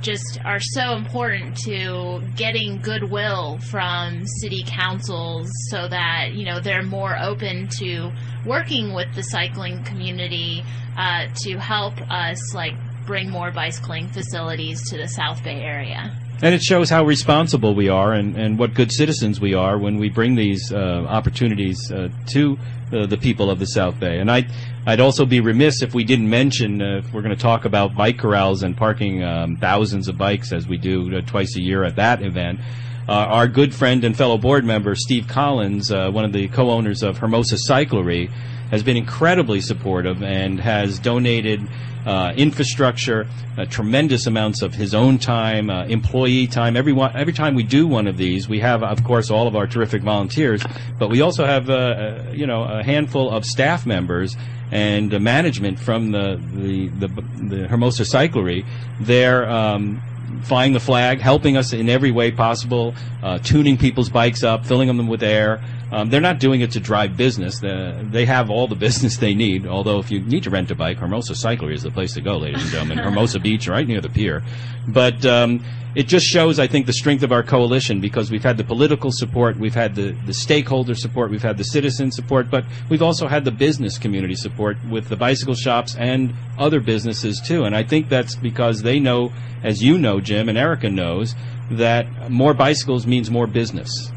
just are so important to getting goodwill from city councils so that you know they're more open to working with the cycling community uh, to help us like bring more bicycling facilities to the South Bay area. And it shows how responsible we are and, and what good citizens we are when we bring these uh, opportunities uh, to uh, the people of the South Bay. And I, I'd also be remiss if we didn't mention, uh, if we're going to talk about bike corrals and parking um, thousands of bikes as we do uh, twice a year at that event, uh, our good friend and fellow board member, Steve Collins, one of the co-owners of Hermosa Cyclery, has been incredibly supportive and has donated uh, infrastructure, uh, tremendous amounts of his own time, uh, employee time. Every every time we do one of these, we have, of course, all of our terrific volunteers, but we also have, uh, uh, you know, a handful of staff members and management from the the the, the Hermosa Cyclery. They're um, flying the flag, helping us in every way possible, uh, tuning people's bikes up, filling them with air. Um, they're not doing it to drive business. The, they have all the business they need. Although, if you need to rent a bike, Hermosa Cyclery is the place to go, ladies and gentlemen. Hermosa Beach, right near the pier. But um, it just shows, I think, the strength of our coalition because we've had the political support, we've had the, the stakeholder support, we've had the citizen support, but we've also had the business community support with the bicycle shops and other businesses too. And I think that's because they know, as you know, Jim, and Erica knows, that more bicycles means more business.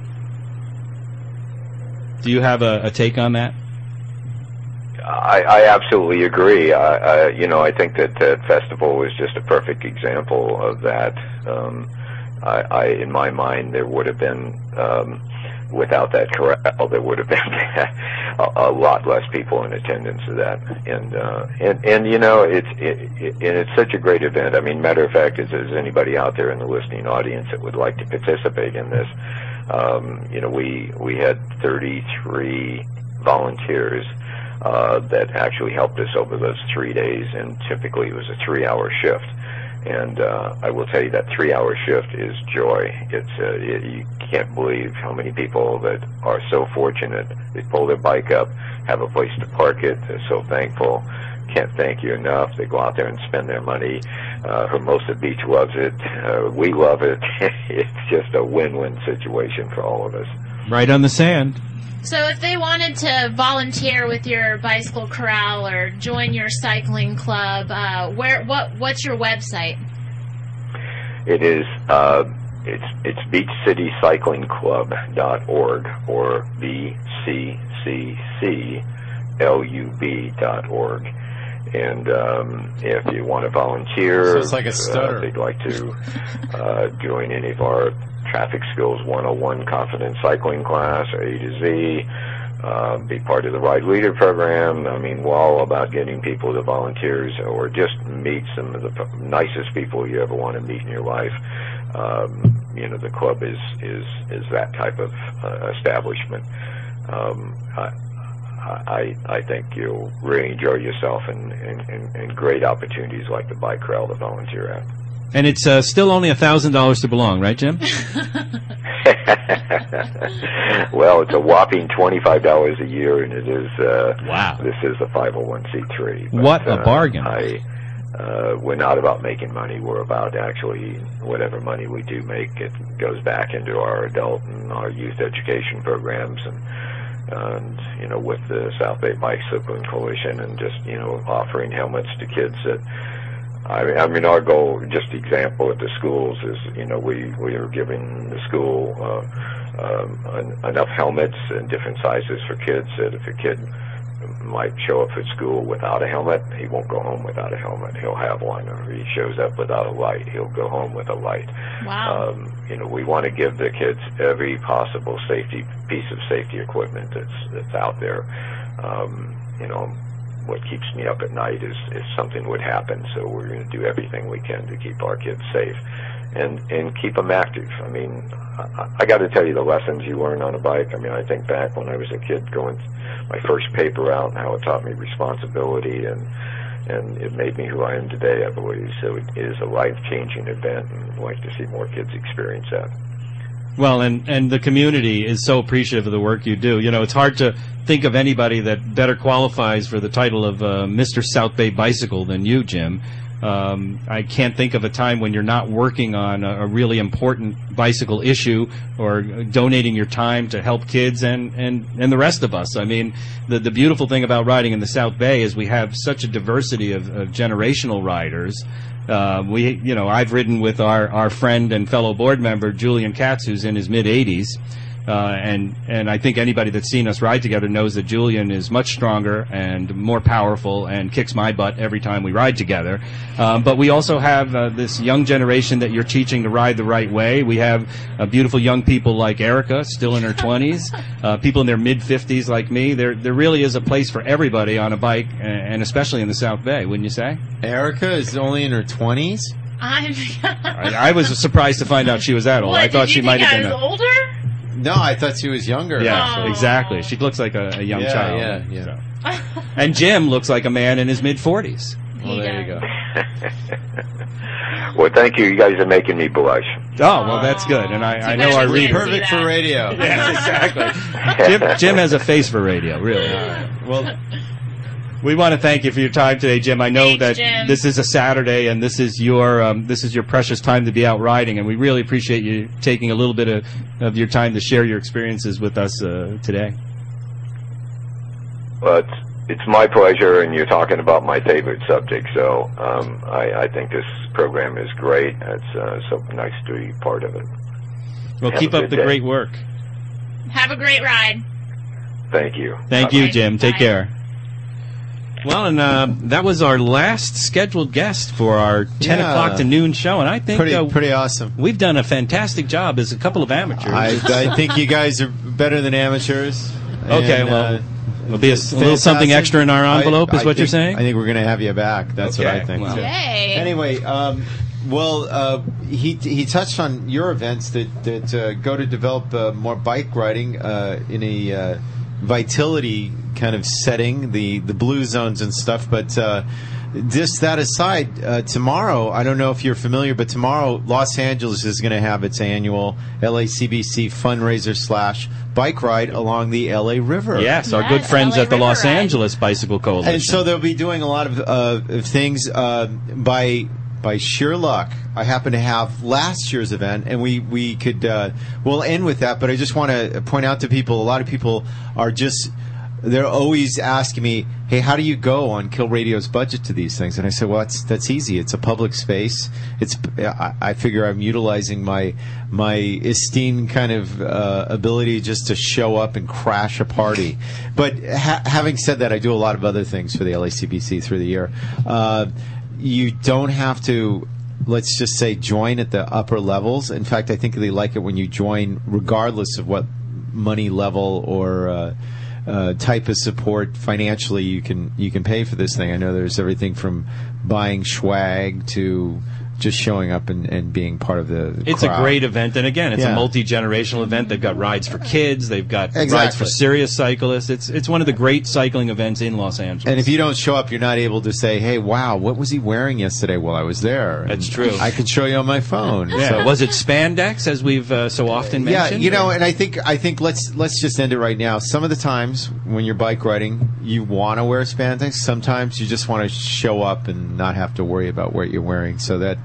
Do you have a, a take on that? I, I absolutely agree. I, I, you know, I think that festival was just a perfect example of that. Um, I, I, in my mind, there would have been, um, without that corral, there would have been a, a lot less people in attendance to that. And uh, and and you know, it's it, it, and it's such a great event. I mean, matter of fact, is there's anybody out there in the listening audience that would like to participate in this, um, you know, we we had 33 volunteers uh, that actually helped us over those three days, and typically it was a three-hour shift. And uh, I will tell you that three-hour shift is joy. It's uh, it, you can't believe how many people that are so fortunate. They pull their bike up, have a place to park it. They're so thankful. Can't thank you enough. They go out there and spend their money. Uh, Hermosa Beach loves it. Uh, we love it. it's just a win-win situation for all of us. Right on the sand. So if they wanted to volunteer with your bicycle corral or join your cycling club, uh, where what what's your website? It is uh, it's it's beachcitycyclingclub.org or bccclub.org. And um, if you want to volunteer, So it's like a uh, stutter. if they'd like to uh, join any of our traffic skills 101 confident cycling class or A to Z, uh, be part of the Ride Leader program. I mean, we're all about getting people to volunteers or just meet some of the p- nicest people you ever want to meet in your life. Um, you know, the club is is is that type of uh, establishment. Um, I, I I think you'll really enjoy yourself and, and, and, and great opportunities like the bike corral to volunteer at. And it's uh, still only a thousand dollars to belong, right, Jim? well, it's a whopping twenty-five dollars a year, and it is. Uh, Wow. This is a five hundred one c three. What a bargain. I, uh, we're not about making money. We're about actually whatever money we do make, it goes back into our adult and our youth education programs, and and you know with the South Bay Bicycling Coalition, and just you know offering helmets to kids that. I mean, I mean, our goal, just example at the schools, is you know we we are giving the school uh, um, en- enough helmets in different sizes for kids that if a kid might show up at school without a helmet. He won't go home without a helmet. He'll have one. Or he shows up without a light. He'll go home with a light. Wow. Um, you know, we want to give the kids every possible safety piece of safety equipment that's that's out there. Um, you know, what keeps me up at night is if something would happen. So we're going to do everything we can to keep our kids safe and and keep them active. I mean, I, I got to tell you the lessons you learn on a bike. I mean, I think back when I was a kid going my first paper out and how it taught me responsibility and and it made me who I am today. I believe so. It is a life changing event, and I'd like to see more kids experience that. Well, and and the community is so appreciative of the work you do. You know, it's hard to think of anybody that better qualifies for the title of uh, Mr. South Bay Bicycle than you, Jim. Um, I can't think of a time when you're not working on a, a really important bicycle issue or donating your time to help kids and, and, and the rest of us. I mean, the, the beautiful thing about riding in the South Bay is we have such a diversity of, of generational riders. Uh, we, you know, I've ridden with our, our friend and fellow board member Julian Katz, who's in his mid 80s. Uh, and and I think anybody that's seen us ride together knows that Julian is much stronger and more powerful and kicks my butt every time we ride together. Um, but we also have uh, this young generation that you're teaching to ride the right way. We have uh, beautiful young people like Erica, still in her 20s, uh, people in their mid 50s like me. There there really is a place for everybody on a bike, and especially in the South Bay, wouldn't you say? Erica is only in her 20s? I'm. I, I was surprised to find out she was that old. What, I thought did she you might think have been. was a- older? No, I thought she was younger. Yeah, actually. exactly. She looks like a, a young Yeah, child. yeah, yeah. So. And Jim looks like a man in his mid forties. Well, there you go. Well, thank you. You guys are making me blush. Oh well, that's good. And I, I know bad our you readers. can't Perfect for radio. Yes, exactly. Jim, Jim has a face for radio, really. Well, we want to thank you for your time today, Jim. I know Thanks, that Jim. this is a Saturday and this is your um, this is your precious time to be out riding, and we really appreciate you taking a little bit of, of your time to share your experiences with us uh, today. But it's my pleasure, and you're talking about my favorite subject. So um, I, I think this program is great. It's uh, so nice to be part of it. Well, Have keep up the day. great work. Have a great ride. Thank you. Thank Bye-bye. you, Jim. Take Bye. care. Well, and uh, that was our last scheduled guest for our 10 Yeah. o'clock to noon show, and I think Pretty, uh, pretty awesome. we've done a fantastic job as a couple of amateurs. I, I think you guys are better than amateurs. okay, And, well, uh, there'll be a, s- a little something extra in our envelope, I- is I what you're saying? I think we're going to have you back. That's what I think. well. too. Yay. Anyway, um, well, uh, he he touched on your events that that uh, go to develop uh, more bike riding uh, in a uh, vitality kind of setting, the the blue zones and stuff. But uh, just that aside, uh, tomorrow I don't know if you're familiar, but tomorrow Los Angeles is going to have its annual LACBC fundraiser slash bike ride along the LA River. yes, our Yes, good friends LA at the River Los Ride. Angeles Bicycle Coalition. And so they'll be doing a lot of, uh, of things uh, by by sheer luck. I happen to have last year's event, and we we could uh, we'll end with that. But I just want to point out to people: a lot of people are just they're always asking me, "Hey, how do you go on Kill Radio's budget to these things?" And I said, "Well, that's that's easy. It's a public space. It's I, I figure I'm utilizing my my esteemed kind of uh, ability just to show up and crash a party. But ha- having said that, I do a lot of other things for the LACBC through the year. Uh, you don't have to let's just say join at the upper levels. In fact, I think they like it when you join, regardless of what money level or uh, uh, type of support financially you can you can pay for this thing. I know there's everything from buying swag to just showing up and, and being part of the. It's a great event, and again, it's Yeah. a multi generational event. They've got rides for kids, they've got rides for serious cyclists. It's it's one of the great cycling events in Los Angeles. And if you don't show up, you're not able to say, "Hey, wow, what was he wearing yesterday while I was there?" That's true. I can show you on my phone. yeah, So- was it spandex as we've uh, so often mentioned? yeah, you know, or- and I think I think let's let's just end it right now. Some of the times when you're bike riding, you want to wear spandex. Sometimes you just want to show up and not have to worry about what you're wearing. So that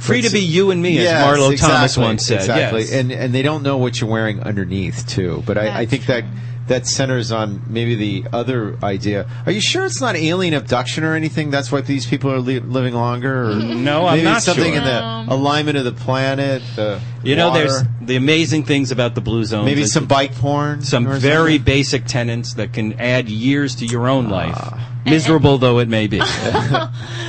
Free to be you and me, as Yes, Marlo exactly, Thomas once said. Exactly, Yes. and and they don't know what you're wearing underneath too. But I, I think that that centers on maybe the other idea. Are you sure it's not alien abduction or anything? That's why these people are li- living longer. Or No, I'm maybe not it's something sure. in the Um, alignment of the planet. Uh, You know, water, there's the amazing things about the blue zones. maybe some bike porn, some very something? basic tenants that can add years to your own life, Ah. miserable though it may be.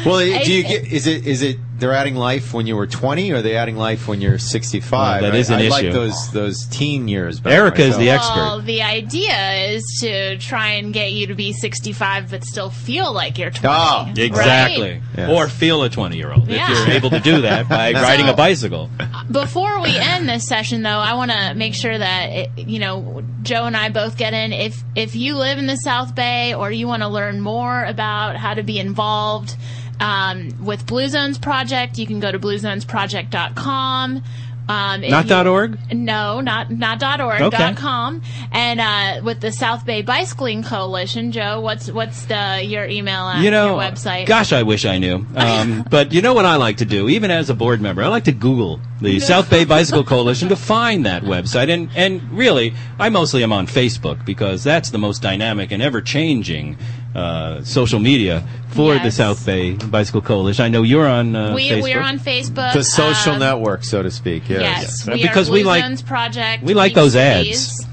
Well, do you get? Is it? Is it? They're adding life when you were 20, or are they adding life when you're 65? Well, that is an I, I like issue. those those teen years. better Erica is the myself. expert. Well, the idea is to try and get you to be 65 but still feel like you're 20. Oh, Exactly. right? Yes. Or feel a 20 year old Yeah. if you're able to do that by riding a bicycle. Before we end this session, though, I want to make sure that it, you know Joe and I both get in. If if you live in the South Bay or you want to learn more about how to be involved um, with Blue Zones Project, you can go to bluezonesproject.com. Um, Not you- dot .org? No, not not dot .org. Okay. Dot .com. And uh, with the South Bay Bicycling Coalition, Joe, what's what's the your email at You know, your website? gosh, I wish I knew. Um, but you know what I like to do, even as a board member, I like to Google the South Bay Bicycle Coalition to find that website. And and really, I mostly am on Facebook because that's the most dynamic and ever changing uh, social media for the South Bay Bicycle Coalition. I know you're on uh, we Facebook. we're on Facebook. the social um, network, so to speak. Yes. Yes, Uh, we because are we like- Zones Project. we like those Cities. ads.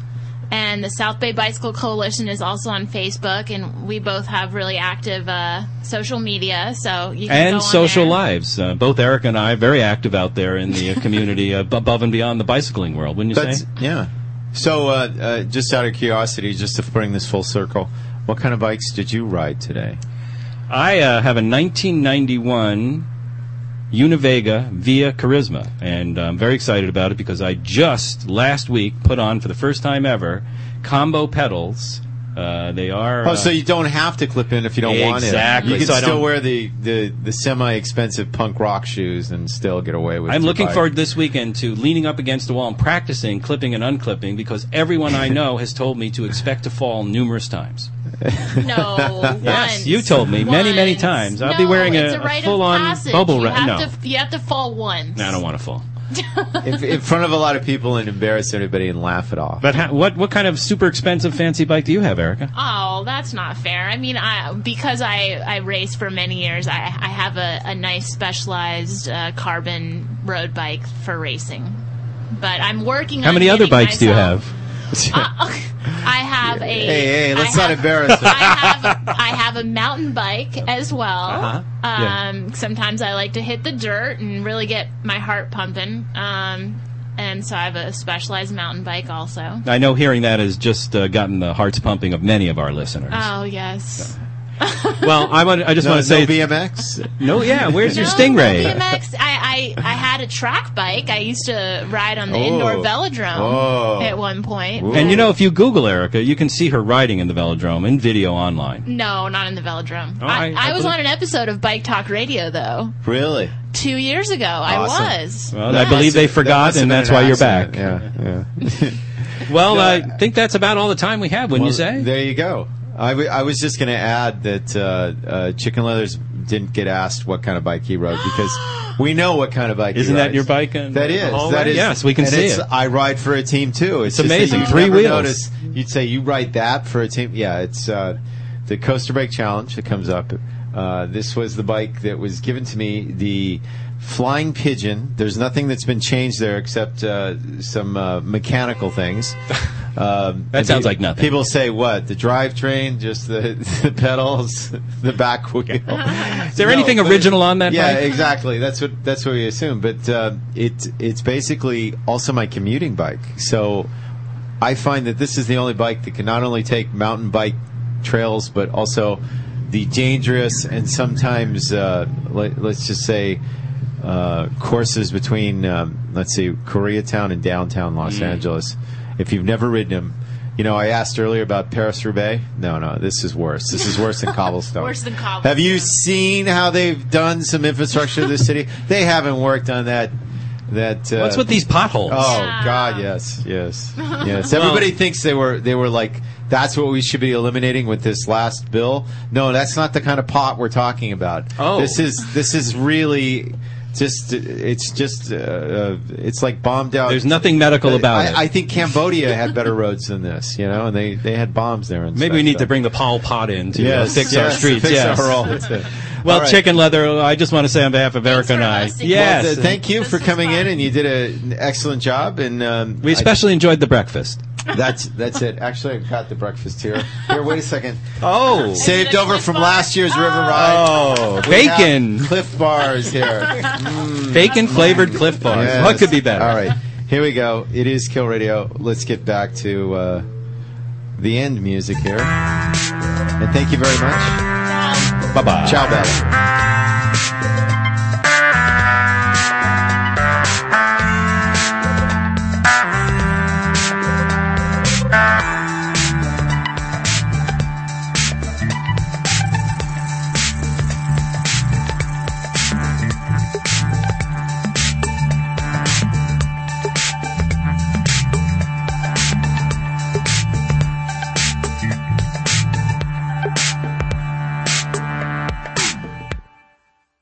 And the South Bay Bicycle Coalition is also on Facebook, and we both have really active uh, social media. So you can go and on social there. lives. Uh, both Eric and I are very active out there in the uh, community, uh, above and beyond the bicycling world, wouldn't you That's say? yeah. So, uh, uh, just out of curiosity, just to bring this full circle, what kind of bikes did you ride today? I uh, have a 1991 Univega Via Charisma, and I'm very excited about it because I just last week put on for the first time ever combo pedals. Uh, they are. Oh, uh, so you don't have to clip in if you don't want it. Exactly. You can So still wear the, the, the semi-expensive punk rock shoes and still get away with. It. I'm looking bike. forward this weekend to leaning up against the wall and practicing clipping and unclipping because everyone I know has told me to expect to fall numerous times. No, Yes, once. you told me many, many times. I'll no, be wearing a- a, a full-on bubble wrap- Have no. to, you have to fall once. I don't want to fall. in, in front of a lot of people and embarrass everybody and laugh it off. But how, what what kind of super expensive fancy bike do you have, Erica? Oh, that's not fair. I mean, I because I I raced for many years. I I have a, a nice specialized uh, carbon road bike for racing. But I'm working. How on many other getting bikes do you have? Uh, I have a. hey, hey, let's I not have- embarrass her. I have I have a mountain bike as well. Uh-huh. Yeah. Um, Sometimes I like to hit the dirt and really get my heart pumping. Um, and so I have a specialized mountain bike also. I know hearing that has just uh, gotten the hearts pumping of many of our listeners. Oh yes. well, I want I just no, want to no say BMX. no. Yeah, where's your Stingray? no BMX. I, I, I had a track bike. I used to ride on the Oh. indoor velodrome Oh. at one point. Ooh. And you know, if you Google Erica, you can see her riding in the velodrome in video online. No, not in the velodrome. Oh, I, I- I, I was believe- on an episode of Bike Talk Radio though. Really? Two years ago, I was. Well, I believe they forgot, must have and that's an why you're back. Yeah, yeah. Well, No, I I- think that's about all the time we have. Wouldn't you say? There you go. I, w- I was just going to add that uh, uh, Chicken Leathers didn't get asked what kind of bike he rode because we know what kind of bike. Isn't that rides. your bike in That is. That is. Yes, we can and see it's, it. I ride for a team too. It's, It's amazing. Three wheels. Notice, you'd say you ride that for a team. Yeah, it's uh, the Coaster Bike Challenge that comes up. Uh, this was the bike that was given to me. The Flying Pigeon. There's nothing that's been changed there except uh, some uh, mechanical things. Um, That sounds pe- like nothing. People say what? The drivetrain, just the, the pedals, the back wheel. Is there anything original on that Yeah, bike? exactly. That's what that's what we assume. But uh, it it's basically also my commuting bike. So I find that this is the only bike that can not only take mountain bike trails, but also the dangerous and sometimes uh, let, let's just say uh, courses between um, let's see Koreatown and downtown Los Mm. Angeles. If you've never ridden them. You know, I asked earlier about Paris Roubaix. No, no, this is worse. This is worse than cobblestone. Worse than cobblestone. Have you seen how they've done some infrastructure to the city? They haven't worked on that. That uh, What's with these potholes? Oh Yeah. God, yes, yes, yes. Everybody thinks they were they were like that's what we should be eliminating with this last bill. No, that's not the kind of pot we're talking about. Oh. this is this is really just it's just uh, uh, it's like bombed out. There's nothing medical about I, it. I think Cambodia had better roads than this, you know, and they they had bombs there. And Maybe stuff, we need so. to bring the Pol Pot in to uh, Yes, fix our streets. fix yes. our roads. Well, All right. chicken leather. I just want to say on behalf of Erica and I, yes, Well, th- thank you This for was coming in, and you did an excellent job. And um, we I- especially enjoyed the breakfast. That's that's it. Actually, I got the breakfast here. Here, wait a second. Oh, Saved over from Bar? last year's River Ride. oh, We have bacon, Clif bars here. bacon flavored Clif Bars. Yes. What could be better? All right, here we go. It is Kill Radio. Let's get back to uh, the end music here. And thank you very much. Bye bye. Ciao, Bella.